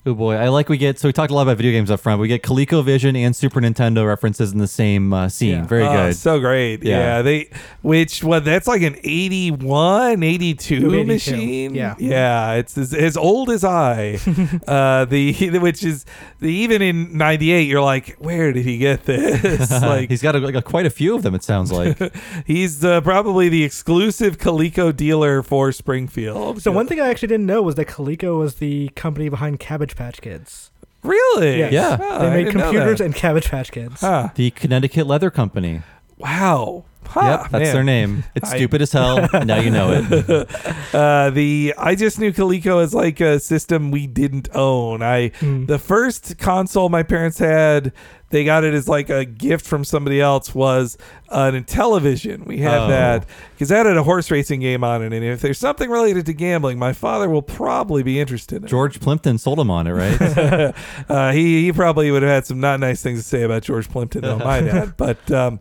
Oh boy, I like we get so we talked a lot about video games up front. We get ColecoVision and Super Nintendo references in the same uh, scene. Very Oh, good. So great. Yeah. Yeah. They, which, what, that's like an 81, 82 82, machine. yeah. Yeah. It's as, as old as I. uh, the, which is, the, even in 98, you're like, where did he get this? like, He's got a, like, quite a few of them. It sounds like. he's uh, probably the exclusive Coleco dealer for Springfield. So one thing I actually didn't know was that Coleco was the company behind Cabbage Patch Kids. Really? Yes. Yeah. Oh, they I made didn't know computers that. and Cabbage Patch Kids. Huh. the Connecticut Leather Company. Wow. Huh, yep, that's man. their name. It's I- stupid as hell. and now you know it. uh, the I just knew Coleco as like a system we didn't own. I Hmm. the first console my parents had, they got it as like a gift from somebody else was uh, an Intellivision. We had Oh. that because that had a horse racing game on it, and if there's something related to gambling, my father will probably be interested in. it. George Plimpton sold him on it, right? uh, he he probably would have had some not nice things to say about George Plimpton on my dad, but um,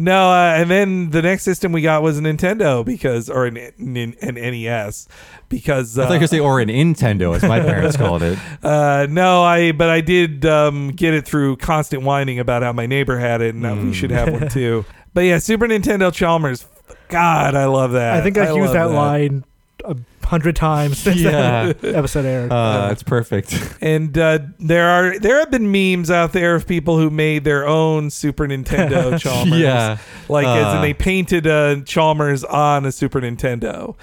no. Uh, and then the next system we got was a Nintendo because, or an, an, an NES because uh, I thought you were going say, or an Nintendo, as my parents called it. uh, no, I but I did um, get it through constant whining about how my neighbor had it and that we should have one too. But yeah, Super Nintendo Chalmers. God, I love that. I think I've used love that, line a hundred times since Yeah. that episode aired. Uh, it's perfect. And uh, there are there have been memes out there of people who made their own Super Nintendo Chalmers. Yeah. like as Uh. and they painted uh, Chalmers on a Super Nintendo.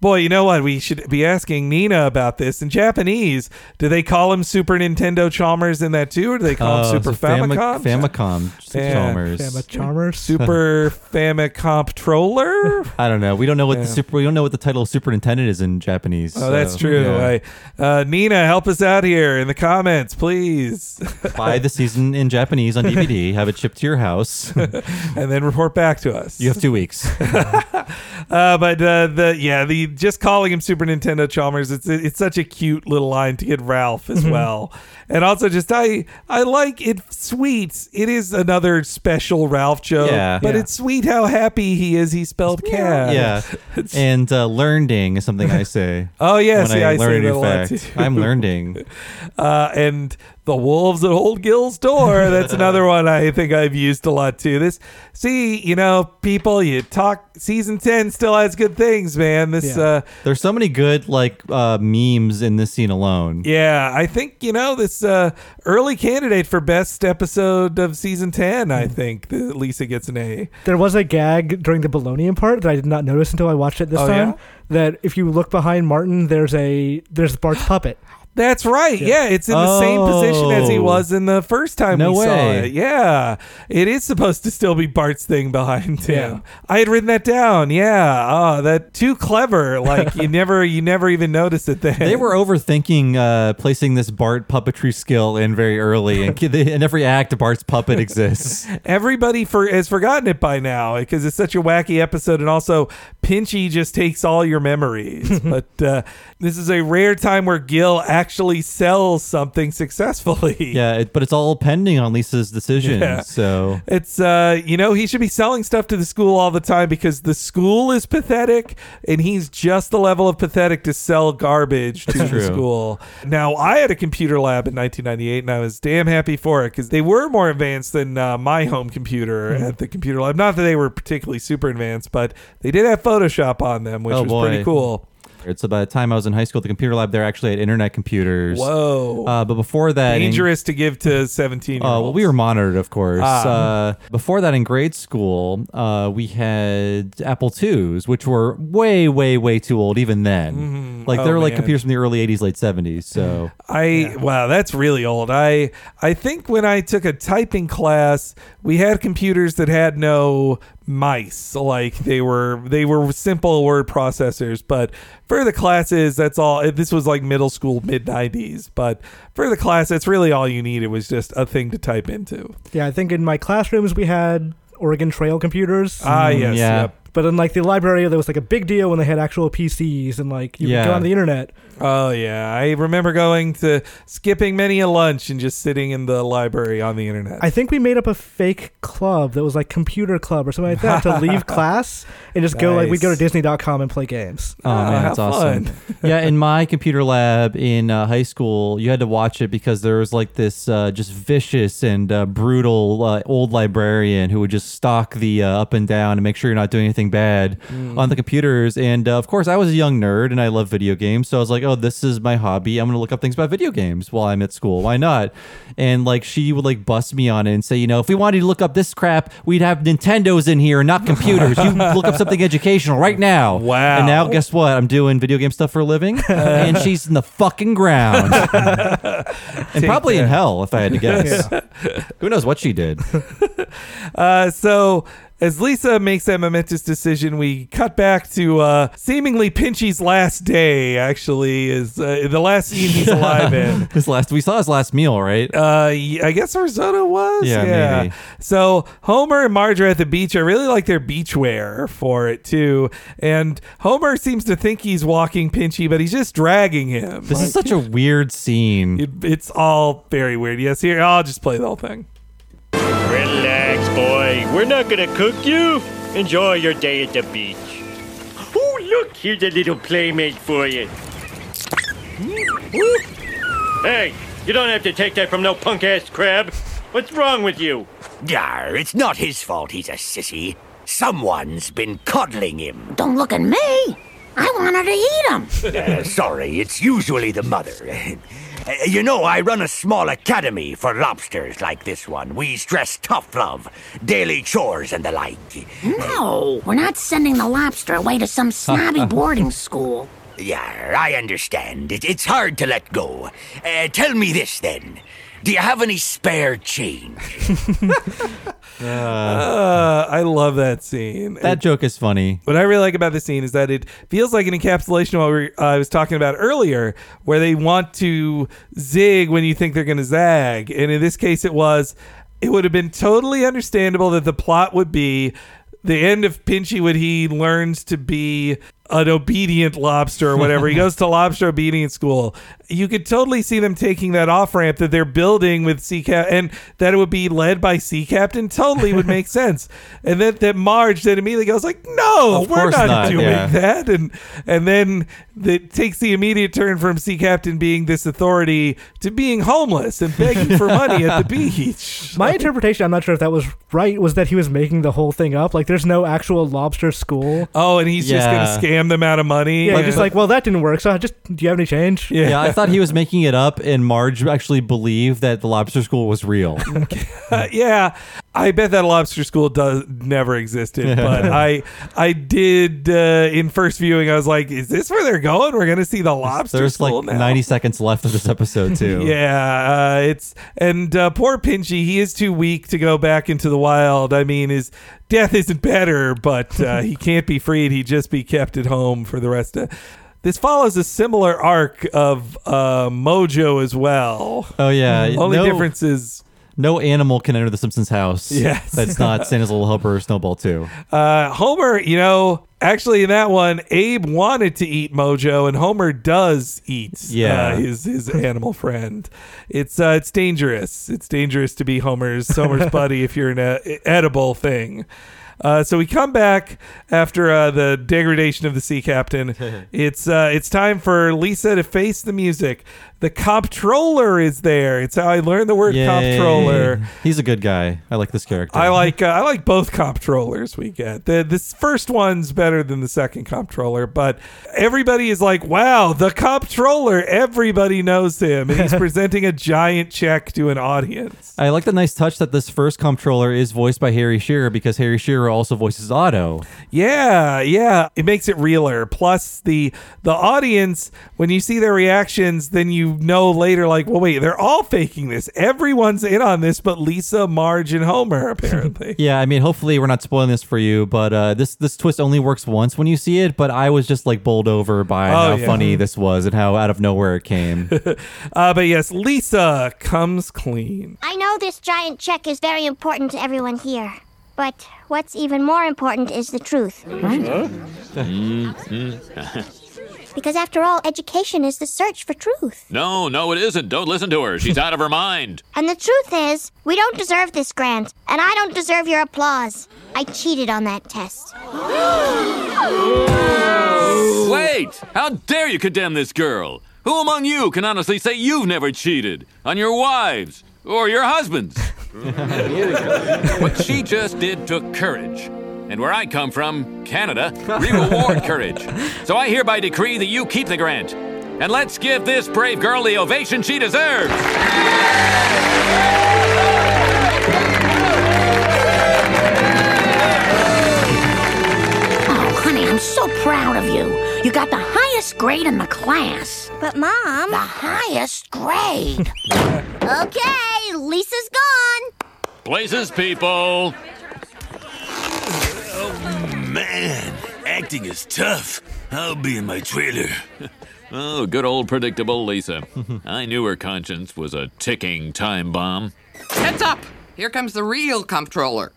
Boy, you know what? We should be asking Nina about this. In Japanese, do they call him Super Nintendo Chalmers in that too, or do they call Uh, him Super so Fami- Famicom? Famicom Yeah. Chalmers. Fama Super Famicom Troller. I don't know. We don't know what Yeah. the super. We don't know what the title of Super Nintendo is in Japanese. Oh, that's true. yeah. I, uh, Nina, help us out here in the comments, please, Buy the season in Japanese on DVD. Have it shipped to your house. and then report back to us. you have two weeks. Uh, but uh, the yeah, the just calling him Super Nintendo Chalmers, it's it's such a cute little line to get Ralph as well, and also just I I like it sweet. It is another special Ralph joke, Yeah. but Yeah. it's sweet how happy he is. He spelled cat. yeah. And uh, learning is something I say. Oh yeah, when see, I, I, learn say a that a lot fact. too. I'm learning. uh, and the wolves at Old Gil's door. That's another one I think I've used a lot too. This, see, you know, people, you talk. Season ten still has good things, man. This, Yeah. uh, There's so many good like uh, memes in this scene alone. yeah, I think you know this uh, early candidate for best episode of season ten. I think that Lisa gets an A. There was a gag during the bolognium part that I did not notice until I watched it this Oh, time. yeah? That if you look behind Martin, there's a there's Bart's puppet. That's right. Yeah, it's in the same position as he Oh. was in the first time No we saw it. Yeah, it is supposed to still be Bart's thing behind him. Yeah. I had written that down. Yeah. Oh, that too clever. Like you never, you never even noticed it then. They were overthinking uh, placing this Bart puppetry skill in very early, and in every act, Bart's puppet exists. Everybody for has forgotten it by now because it's such a wacky episode, and also Pinchy just takes all your memories. but uh, this is a rare time where Gil actually sells something successfully. Yeah, it, but it's all pending on Lisa's decision. Yeah. So It's uh you know he should be selling stuff to the school all the time because the school is pathetic and he's just the level of pathetic to sell garbage to That's the true. school. Now I had a computer lab in 1998 and I was damn happy for it because they were more advanced than uh, my home computer Mm-hmm. at the computer lab. Not that they were particularly super advanced, but they did have Photoshop on them, which Oh, was pretty cool. It's by the time I was in high school at the computer lab, there actually had internet computers. Whoa. Uh, but before that, in- Dangerous to give to 17 year Uh, well, we were monitored, of course. Ah. Uh, before that, in grade school, uh, we had Apple IIs, which were way, way, way too old even then. Mhm. Like Oh, they were like man. computers from the early '80s, late '70s. So I wow, that's really old. I I think when I took a typing class, we had computers that had no mice. Like they were they were simple word processors, but for the classes, that's all. This was like middle school, mid '90s. But for the class, that's really all you needed was just a thing to type into. Yeah, I think in my classrooms we had Oregon Trail computers. Ah, yes, yeah. yep. But in like the library, there was like a big deal when they had actual PCs and like you could go on the internet. Oh yeah, I remember going to skipping many a lunch and just sitting in the library on the internet. I think we made up a fake club that was like computer club or something like that to leave class and just go like we go to Disney.com and play games. Oh man, that's awesome. yeah, in my computer lab in uh, high school, you had to watch it because there was like this uh, just vicious and uh, brutal uh, old librarian who would just stalk the uh, up and down and make sure you're not doing anything bad Mm. on the computers. And uh, of course, I was a young nerd and I love video games, so I was like, oh, this is my hobby. I'm gonna look up things about video games while I'm at school. Why not? And like she would like bust me on it and say, you know, if we wanted to look up this crap, we'd have Nintendos in here not computers. you look up something educational right now. Wow. And now guess what? I'm doing video game stuff for a living, and she's in the fucking ground, and probably in hell if I had to guess. Who knows what she did? Uh, so as Lisa makes that momentous decision, we cut back to uh, seemingly Pinchy's last day. Actually, is uh, the last scene he's alive in. his last. We saw his last meal, right? Uh, y- I guess Arizona was. Yeah, maybe. So Homer and Marge are at the beach. I really like their beach wear for it too. And Homer seems to think he's walking Pinchy, but he's just dragging him. This is such a weird scene. It, it's all very weird. Yes, here I'll just play the whole thing. Relax, boy. We're not gonna cook you. Enjoy your day at the beach. Oh, look, here's a little playmate for you. Hey, you don't have to take that from no punk ass crab. What's wrong with you? Yar, it's not his fault he's a sissy. Someone's been coddling him. Don't look at me. I want her to eat him. Uh, sorry, it's usually the mother. Uh, You know, I run a small academy for lobsters like this one. We stress tough love, daily chores, and the like. No, we're not sending the lobster away to some snobby boarding school. Yeah, I understand. It, it's hard to let go. Uh, tell me this then. Do you have any spare change? Uh, I love that scene. That joke is funny. What I really like about this scene is that it feels like an encapsulation of what we, uh, I was talking about earlier, where they want to zig when you think they're going to zag. And in this case, it was, it would have been totally understandable that the plot would be the end of Pinchy when he learns to be an obedient lobster or whatever. he goes to lobster obedience school. You could totally see them taking that off ramp that they're building with Sea Cap and that it would be led by Sea Captain. Totally would make sense. And then that Marge then immediately goes like, "No, Of we're not, not, doing yeah. that." And and then it takes the immediate turn from Sea Captain being this authority to being homeless and begging for money at the beach. My interpretation, I'm not sure if that was right, was that he was making the whole thing up. Like, there's no actual lobster school. Oh, and he's just gonna scam them out of money. Yeah, And- just like, well, that didn't work. So I just, do you have any change? Yeah. I thought he was making it up, and Marge actually believed that the lobster school was real. Yeah, I bet that lobster school does never existed, but I I did uh, in first viewing. I was like, "Is this where they're going? We're gonna see the lobster school. There's school like now." 90 seconds left of this episode too. Yeah, uh, it's and uh, poor Pinchy. He is too weak to go back into the wild. I mean, his death isn't better, but uh, he can't be freed. He'd just be kept at home for the rest of. This follows a similar arc of uh, Mojo as well. Oh yeah. Only no, difference is no animal can enter the Simpsons house. Yes. That's not Santa's Little Helper or Snowball 2. Uh, Homer, you know, actually in that one, Abe wanted to eat Mojo, and Homer does eat Yeah. uh, his his animal friend. It's uh, it's dangerous. It's dangerous to be Homer's Homer's buddy if you're an uh, edible thing. Uh, so we come back after uh, the degradation of the sea captain. it's uh, it's time for Lisa to face the music. The comptroller is there. It's how I learned the word Yay. comptroller. He's a good guy. I like this character. I like uh, I like both comptrollers we get. The this first one's better than the second comptroller, but everybody is like, "Wow, the comptroller! Everybody knows him, and he's presenting a giant check to an audience." I like the nice touch that this first comptroller is voiced by Harry Shearer because Harry Shearer also voices Otto. Yeah, yeah, it makes it realer. Plus the the audience, when you see their reactions, then you know later, like, well, wait, they're all faking this. Everyone's in on this, but Lisa, Marge, and Homer apparently. Yeah, I mean, hopefully we're not spoiling this for you, but uh, this this twist only works once when you see it. But I was just like bowled over by Oh, how yeah. funny this was and how out of nowhere it came. uh, but yes, Lisa comes clean. I know this giant check is very important to everyone here, but what's even more important is the truth. Because after all, education is the search for truth. No, no, it isn't. Don't listen to her. She's out of her mind. And the truth is, we don't deserve this grant, and I don't deserve your applause. I cheated on that test. Wait! How dare you condemn this girl? Who among you can honestly say you've never cheated on your wives or your husbands? what she just did took courage. And where I come from, Canada, we reward courage. So I hereby decree that you keep the grant. And let's give this brave girl the ovation she deserves. Oh, honey, I'm so proud of you. You got the highest grade in the class. But, Mom. The highest grade. Okay, Lisa's gone. Places, people. Man, acting is tough. I'll be in my trailer. Oh, good old predictable Lisa. I knew her conscience was a ticking time bomb. Heads up! Here comes the real comptroller.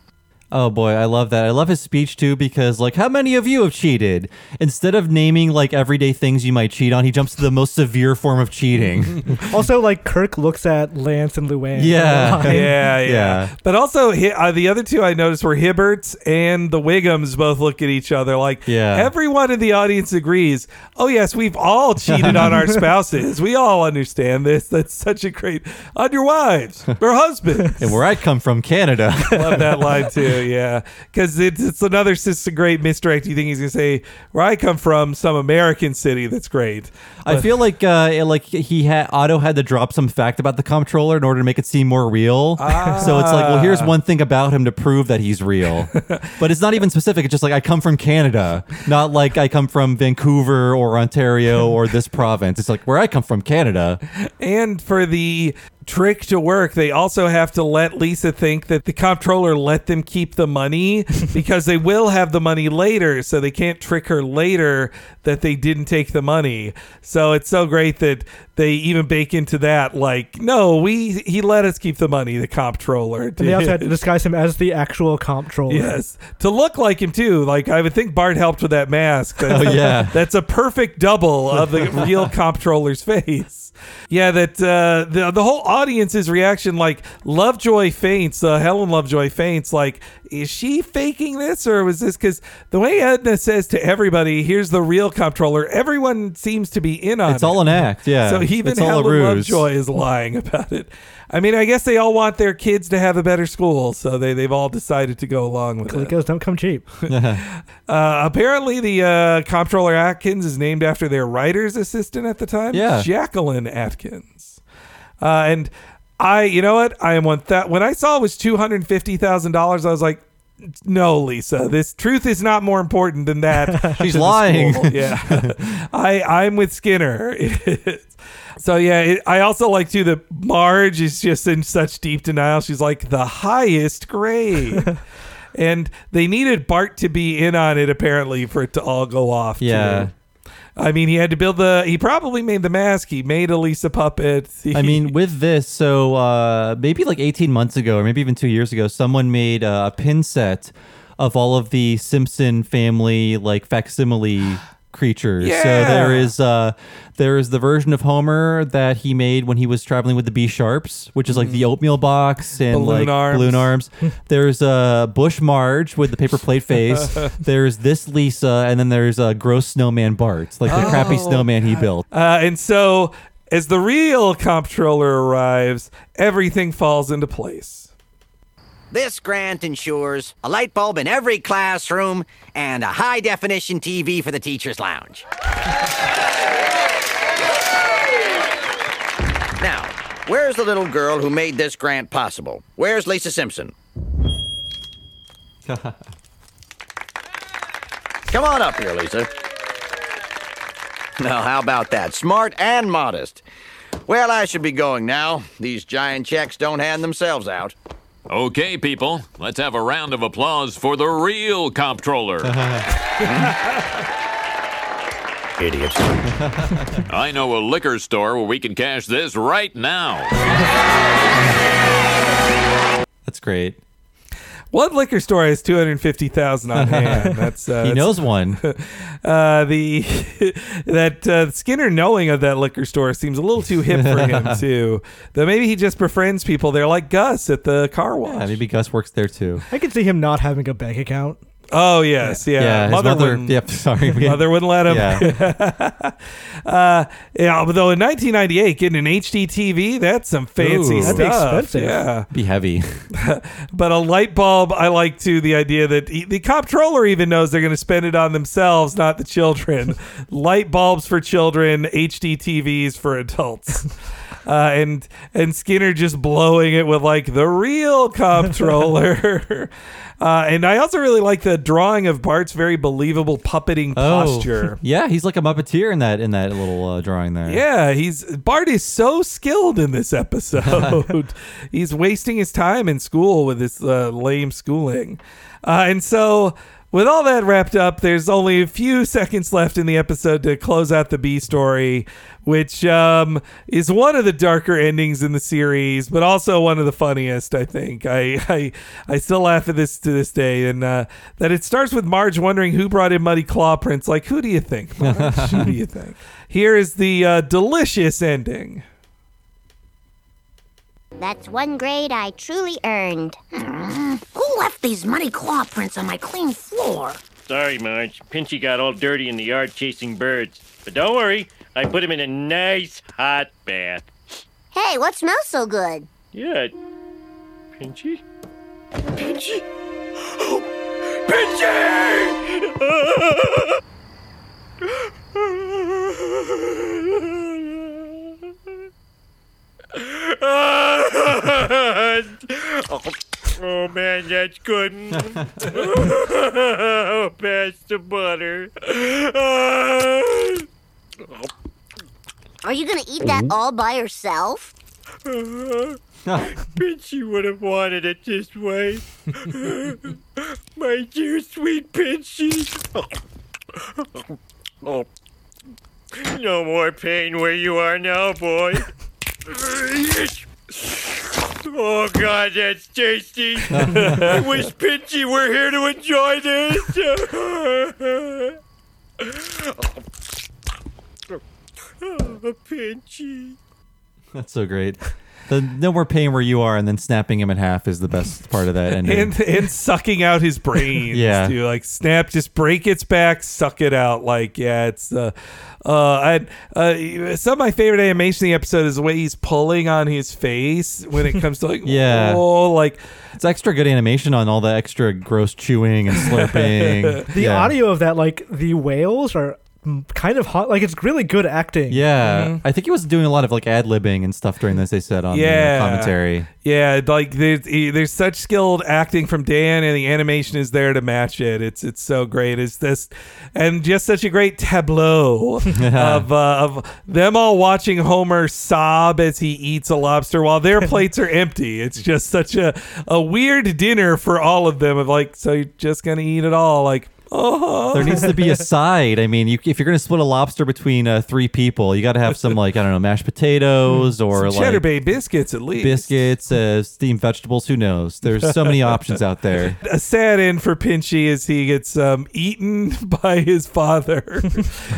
Oh boy, I love that. I love his speech too because, like, how many of you have cheated? Instead of naming like everyday things you might cheat on, he jumps to the most severe form of cheating. also, like Kirk looks at Lance and Luann. Yeah. yeah, yeah, Yeah. But also, Hi- uh, the other two I noticed were Hibberts and the Wiggums both look at each other like, Yeah. everyone in the audience agrees. Oh, yes, we've all cheated on our spouses. We all understand this. That's such a great, on your wives or husbands. and where I come from, Canada. Love that line too, yeah. Because it's, it's another just a great misdirect. You think he's gonna say where I come from, some American city that's great. I feel like uh, like he had Otto had to drop some fact about the comptroller in order to make it seem more real. So it's like, well, here's one thing about him to prove that he's real. but it's not even specific. It's just like I come from Canada, not like I come from Vancouver or Ontario or this province. It's like where I come from, Canada. And for the trick to work, they also have to let Lisa think that the comptroller let them keep the money because they will have the money later. So they can't trick her later that they didn't take the money. So it's so great that they even bake into that, like, no, we he let us keep the money, the comptroller. And they also had to disguise him as the actual comptroller. Yes, to look like him too. Like I would think Bart helped with that mask. Oh, that's, Oh, yeah. that's a perfect double of the real comptroller's face. Yeah, that uh, the the whole audience's reaction, like Lovejoy faints. Uh, Helen Lovejoy faints. Like, is she faking this, or was this because the way Edna says to everybody, "Here's the real comptroller," everyone seems to be in on. It. It's all an act, yeah. So even It's Helen. Lovejoy is lying about it. I mean, I guess they all want their kids to have a better school, so they they've all decided to go along with it. Coleco's don't come cheap. Uh, apparently, the uh, comptroller Atkins is named after their writer's assistant at the time, Yeah. Jacqueline Atkins. Uh, and I, you know what? I am one that when I saw it was two hundred fifty thousand dollars, I was like, no, Lisa, this truth is not more important than that. She's lying. Yeah, I I'm with Skinner. so yeah, it, I also like too that Marge is just in such deep denial. She's like the highest grade. And they needed Bart to be in on it apparently for it to all go off. Yeah. too. I mean, he had to build the. He probably made the mask. He made a Lisa puppet. I mean, with this, so uh, maybe like 18 months ago, or maybe even two years ago, someone made a pin set of all of the Simpson family like facsimile creatures. So there Yeah. is uh, there is the version of Homer that he made when he was traveling with the B Sharps, which is like the oatmeal box and Balloon like arms. balloon arms. there's uh, Bush Marge with the paper plate face. there's this Lisa, and then there's uh, gross snowman Bart, like the crappy Oh, snowman he built. Uh, and so, as the real comptroller arrives, everything falls into place. This grant ensures a light bulb in every classroom and a high definition TV for the teacher's lounge. Now, where's the little girl who made this grant possible? Where's Lisa Simpson? Come on up here, Lisa. Now, how about that? Smart and modest. Well, I should be going now. These giant checks don't hand themselves out. Okay, people, let's have a round of applause for the real comptroller. Idiots. I know a liquor store where we can cash this right now. That's great. One liquor store has two hundred fifty thousand on hand. That's uh, He that's- knows one. Uh, the that uh, Skinner knowing of that liquor store seems a little too hip for him too. Though maybe he just befriends people there, like Gus at the car wash. Yeah, maybe Gus works there too. I could see him not having a bank account. Oh yes, yeah. Yeah, his mother, mother- wouldn't. yep, sorry. mother wouldn't let him. Yeah. uh, yeah, although in 1998, getting an HD TV, that's some fancy Ooh. stuff. That'd be expensive. Yeah, Be heavy. but a light bulb, I like too. The idea that e- the comptroller even knows they're going to spend it on themselves, not the children. light bulbs for children, HD TVs for adults. Uh, and and Skinner just blowing it with like the real comptroller. uh, and I also really like the drawing of Bart's very believable puppeting posture. Oh, yeah, he's like a Muppeteer in that in that little uh, drawing there. Yeah, he's Bart is so skilled in this episode. he's wasting his time in school with this uh, lame schooling, uh, and so. With all that wrapped up, there's only a few seconds left in the episode to close out the B story, which um, is one of the darker endings in the series, but also one of the funniest. I think I I, I still laugh at this to this day, and uh, that it starts with Marge wondering who brought in muddy claw prints. Like, who do you think? Marge? who do you think? Here is the uh, delicious ending. That's one grade I truly earned. Who left these muddy claw prints on my clean floor? Sorry, Marge. Pinchy got all dirty in the yard chasing birds. But don't worry, I put him in a nice hot bath. Hey, what smells so good? Yeah. Pinchy? Pinchy? Pinchy! oh oh man, that's good. oh, pass the butter. Are you gonna eat that all by yourself? Pinchy would have wanted it this way. My dear sweet Pinchy. oh. No more pain where you are now, boy. Oh God, that's tasty! I wish Pinchy were here to enjoy this. oh, Pinchy. That's so great. The no more pain where you are, and then snapping him in half is the best part of that ending. and and sucking out his brains. Yeah. too. like snap, just break its back, suck it out. Like yeah, it's uh, uh, I, uh, some of my favorite animation in the episode is the way he's pulling on his face when it comes to like yeah, oh, like it's extra good animation on all the extra gross chewing and slurping. The yeah. audio of that, like the whales, are kind of hot. Like it's really good acting. Yeah, I think he was doing a lot of like ad libbing and stuff during this. They said on yeah the uh, commentary. Yeah, like there's there's such skilled acting from Dan, and the animation is there to match it. It's it's so great. It's this, and just such a great tableau of uh, of them all watching Homer sob as he eats a lobster while their plates are empty. It's just such a a weird dinner for all of them. Of like, so you're just gonna eat it all? Like, oh, There needs to be a side. I mean, you, if you're going to split a lobster between uh, three people, you got to have some like I don't know, mashed potatoes or Some cheddar like bay biscuits at least. biscuits, uh, steamed vegetables. Who knows? There's so many options out there. a sad end for Pinchy as he gets um, eaten by his father.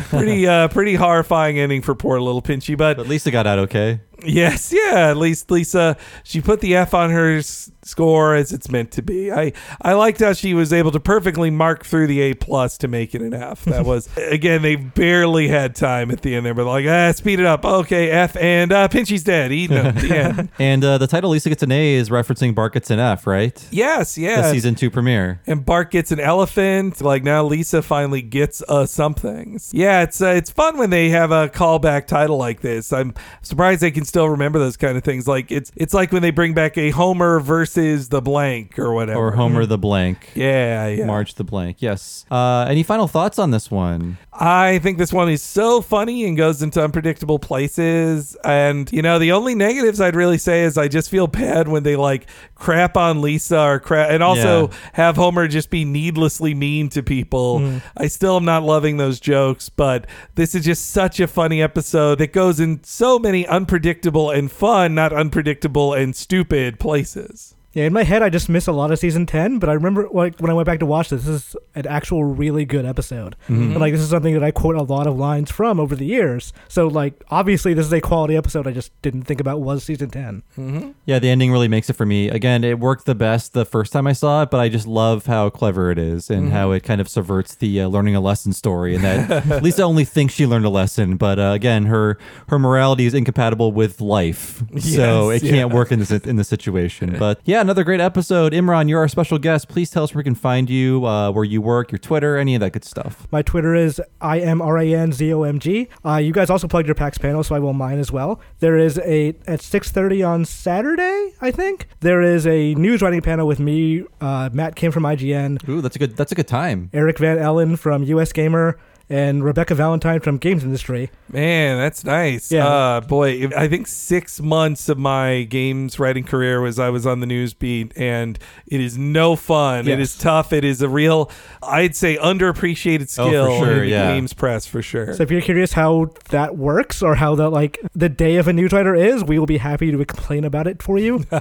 pretty uh, pretty horrifying ending for poor little Pinchy, but But Lisa got out okay. Yes, yeah. At least Lisa, she put the F on her s- score as it's meant to be. I I liked how she was able to perfectly mark through the A plus to make it an F. That was again they barely had time at the end there, but like ah, speed it up. Okay, F and uh, Pinchy's dead. Him. The end. And uh, the title Lisa gets an A is referencing Bart gets an F, right? Yes, yeah. The season two premiere. and Bart gets an elephant. Like now, Lisa finally gets uh something. Yeah, it's uh, it's fun when they have a callback title like this. I'm surprised they can still remember those kind of things. Like it's it's like when they bring back a Homer versus the blank or whatever. Or Homer the blank. Yeah, yeah. Marge the blank. Yes. Uh, any final thoughts on this one? I think this one is so funny and goes into unpredictable places. And, you know, the only negatives I'd really say is I just feel bad when they like crap on Lisa or crap, and also Yeah. have Homer just be needlessly mean to people. I still am not loving those jokes, but this is just such a funny episode that goes in so many unpredictable and fun, not unpredictable and stupid places. Yeah, in my head, I just miss a lot of season ten, but I remember like when I went back to watch this, this is an actual really good episode, Mhm. and like this is something that I quote a lot of lines from over the years. So like obviously this is a quality episode. I just didn't think about was season 10 Mm-hmm. Yeah, the ending really makes it for me. Again, it worked the best the first time I saw it, but I just love how clever it is and Mhm. how it kind of subverts the uh, learning a lesson story. And that Lisa only thinks she learned a lesson, but uh, again, her her morality is incompatible with life, so Yes, it can't work in this in this situation. But yeah, another great episode. Imran, you're our special guest. Please tell us where we can find you, uh, where you work, your Twitter, any of that good stuff. My Twitter is I M R A N Z O M G. Uh, you guys also plugged your PAX panel, so I will mine as well. There is a at six thirty on Saturday, I think. There is a news writing panel with me, uh, Matt Kim from IGN. Ooh, that's a good that's a good time. Eric Van Allen from US Gamer. And Rebecca Valentine from Games Industry. Man, that's nice. Yeah. Uh, boy, if- I think six months of my games writing career was I was on the news beat, and it is no fun. It Yes. is tough. It is a real, I'd say, underappreciated Oh, for skill sure, in the yeah. games press for sure. So if you're curious how that works or how the like the day of a news writer is, we will be happy to complain about it for you.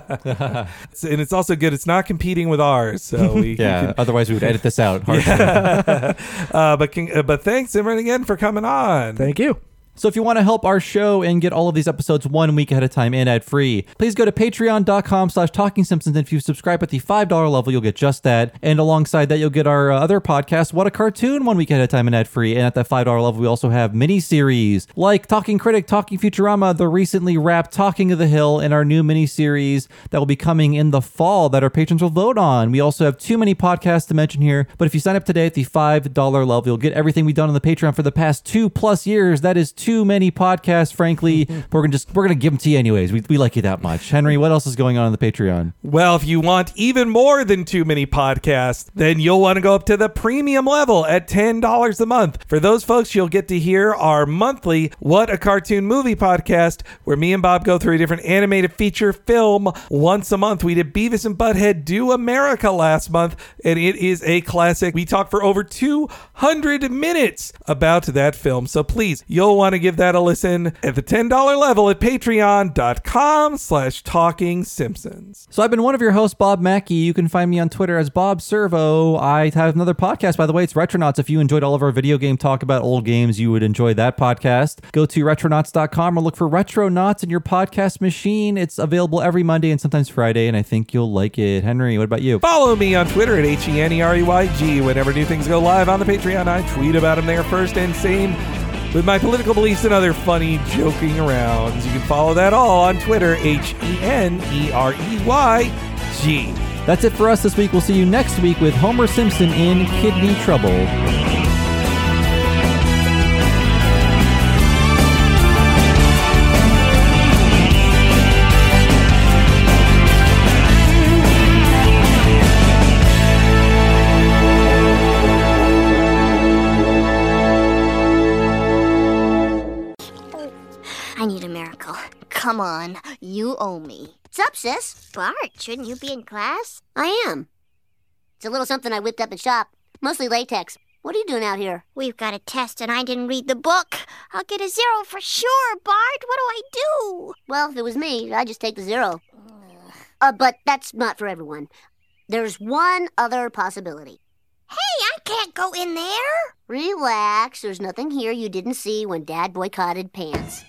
And it's also good. It's not competing with ours, so we Yeah, we can- otherwise we would edit this out. Yeah. uh, but can, uh, but thanks, Imran, again for coming on. Thank you. So if you want to help our show and get all of these episodes one week ahead of time and ad free, please go to patreon.com slash talking simpsons. And if you subscribe at the $5 level, you'll get just that. And alongside that, you'll get our uh, other podcast, What a Cartoon, one week ahead of time and ad free. And at that $5 level, we also have mini series like Talking Critic, Talking Futurama, the recently wrapped Talking of the Hill, and our new mini series that will be coming in the fall that our patrons will vote on. We also have too many podcasts to mention here, but if you sign up today at the $5 level, you'll get everything we've done on the Patreon for the past two plus years. That is too many podcasts, frankly. but we're gonna just we're gonna give them to you anyways. We, we like you that much. Henry, what else is going on on the Patreon? Well, if you want even more than too many podcasts, then you'll want to go up to the premium level at $10 a month. For those folks, you'll get to hear our monthly What a Cartoon Movie podcast, where me and Bob go through a different animated feature film once a month. We did Beavis and Butthead Do America last month, and it is a classic. We talked for over 200 minutes about that film. So please, you'll want to give that a listen at the $10 level at patreon.com slash talking simpsons. So I've been one of your hosts, Bob Mackey. You can find me on Twitter as Bob Servo. I have another podcast, by the way. It's Retronauts. If you enjoyed all of our video game talk about old games, you would enjoy that podcast. Go to retronauts.com or look for Retronauts in your podcast machine. It's available every Monday and sometimes Friday, and I think you'll like it. Henry, what about you? Follow me on Twitter at H E N E R E Y G. Whenever new things go live on the Patreon, I tweet about them there first and same with my political beliefs and other funny joking arounds. You can follow that all on Twitter, H E N E R E Y G. That's it for us this week. We'll see you next week with Homer Simpson in Kidney Trouble. Come on, you owe me. What's up, sis? Bart, shouldn't you be in class? I am. It's a little something I whipped up in shop. Mostly latex. What are you doing out here? We've got a test and I didn't read the book. I'll get a zero for sure, Bart. What do I do? Well, if it was me, I'd just take the zero. Uh, but that's not for everyone. There's one other possibility. Hey, I can't go in there. Relax. There's nothing here you didn't see when Dad boycotted pants.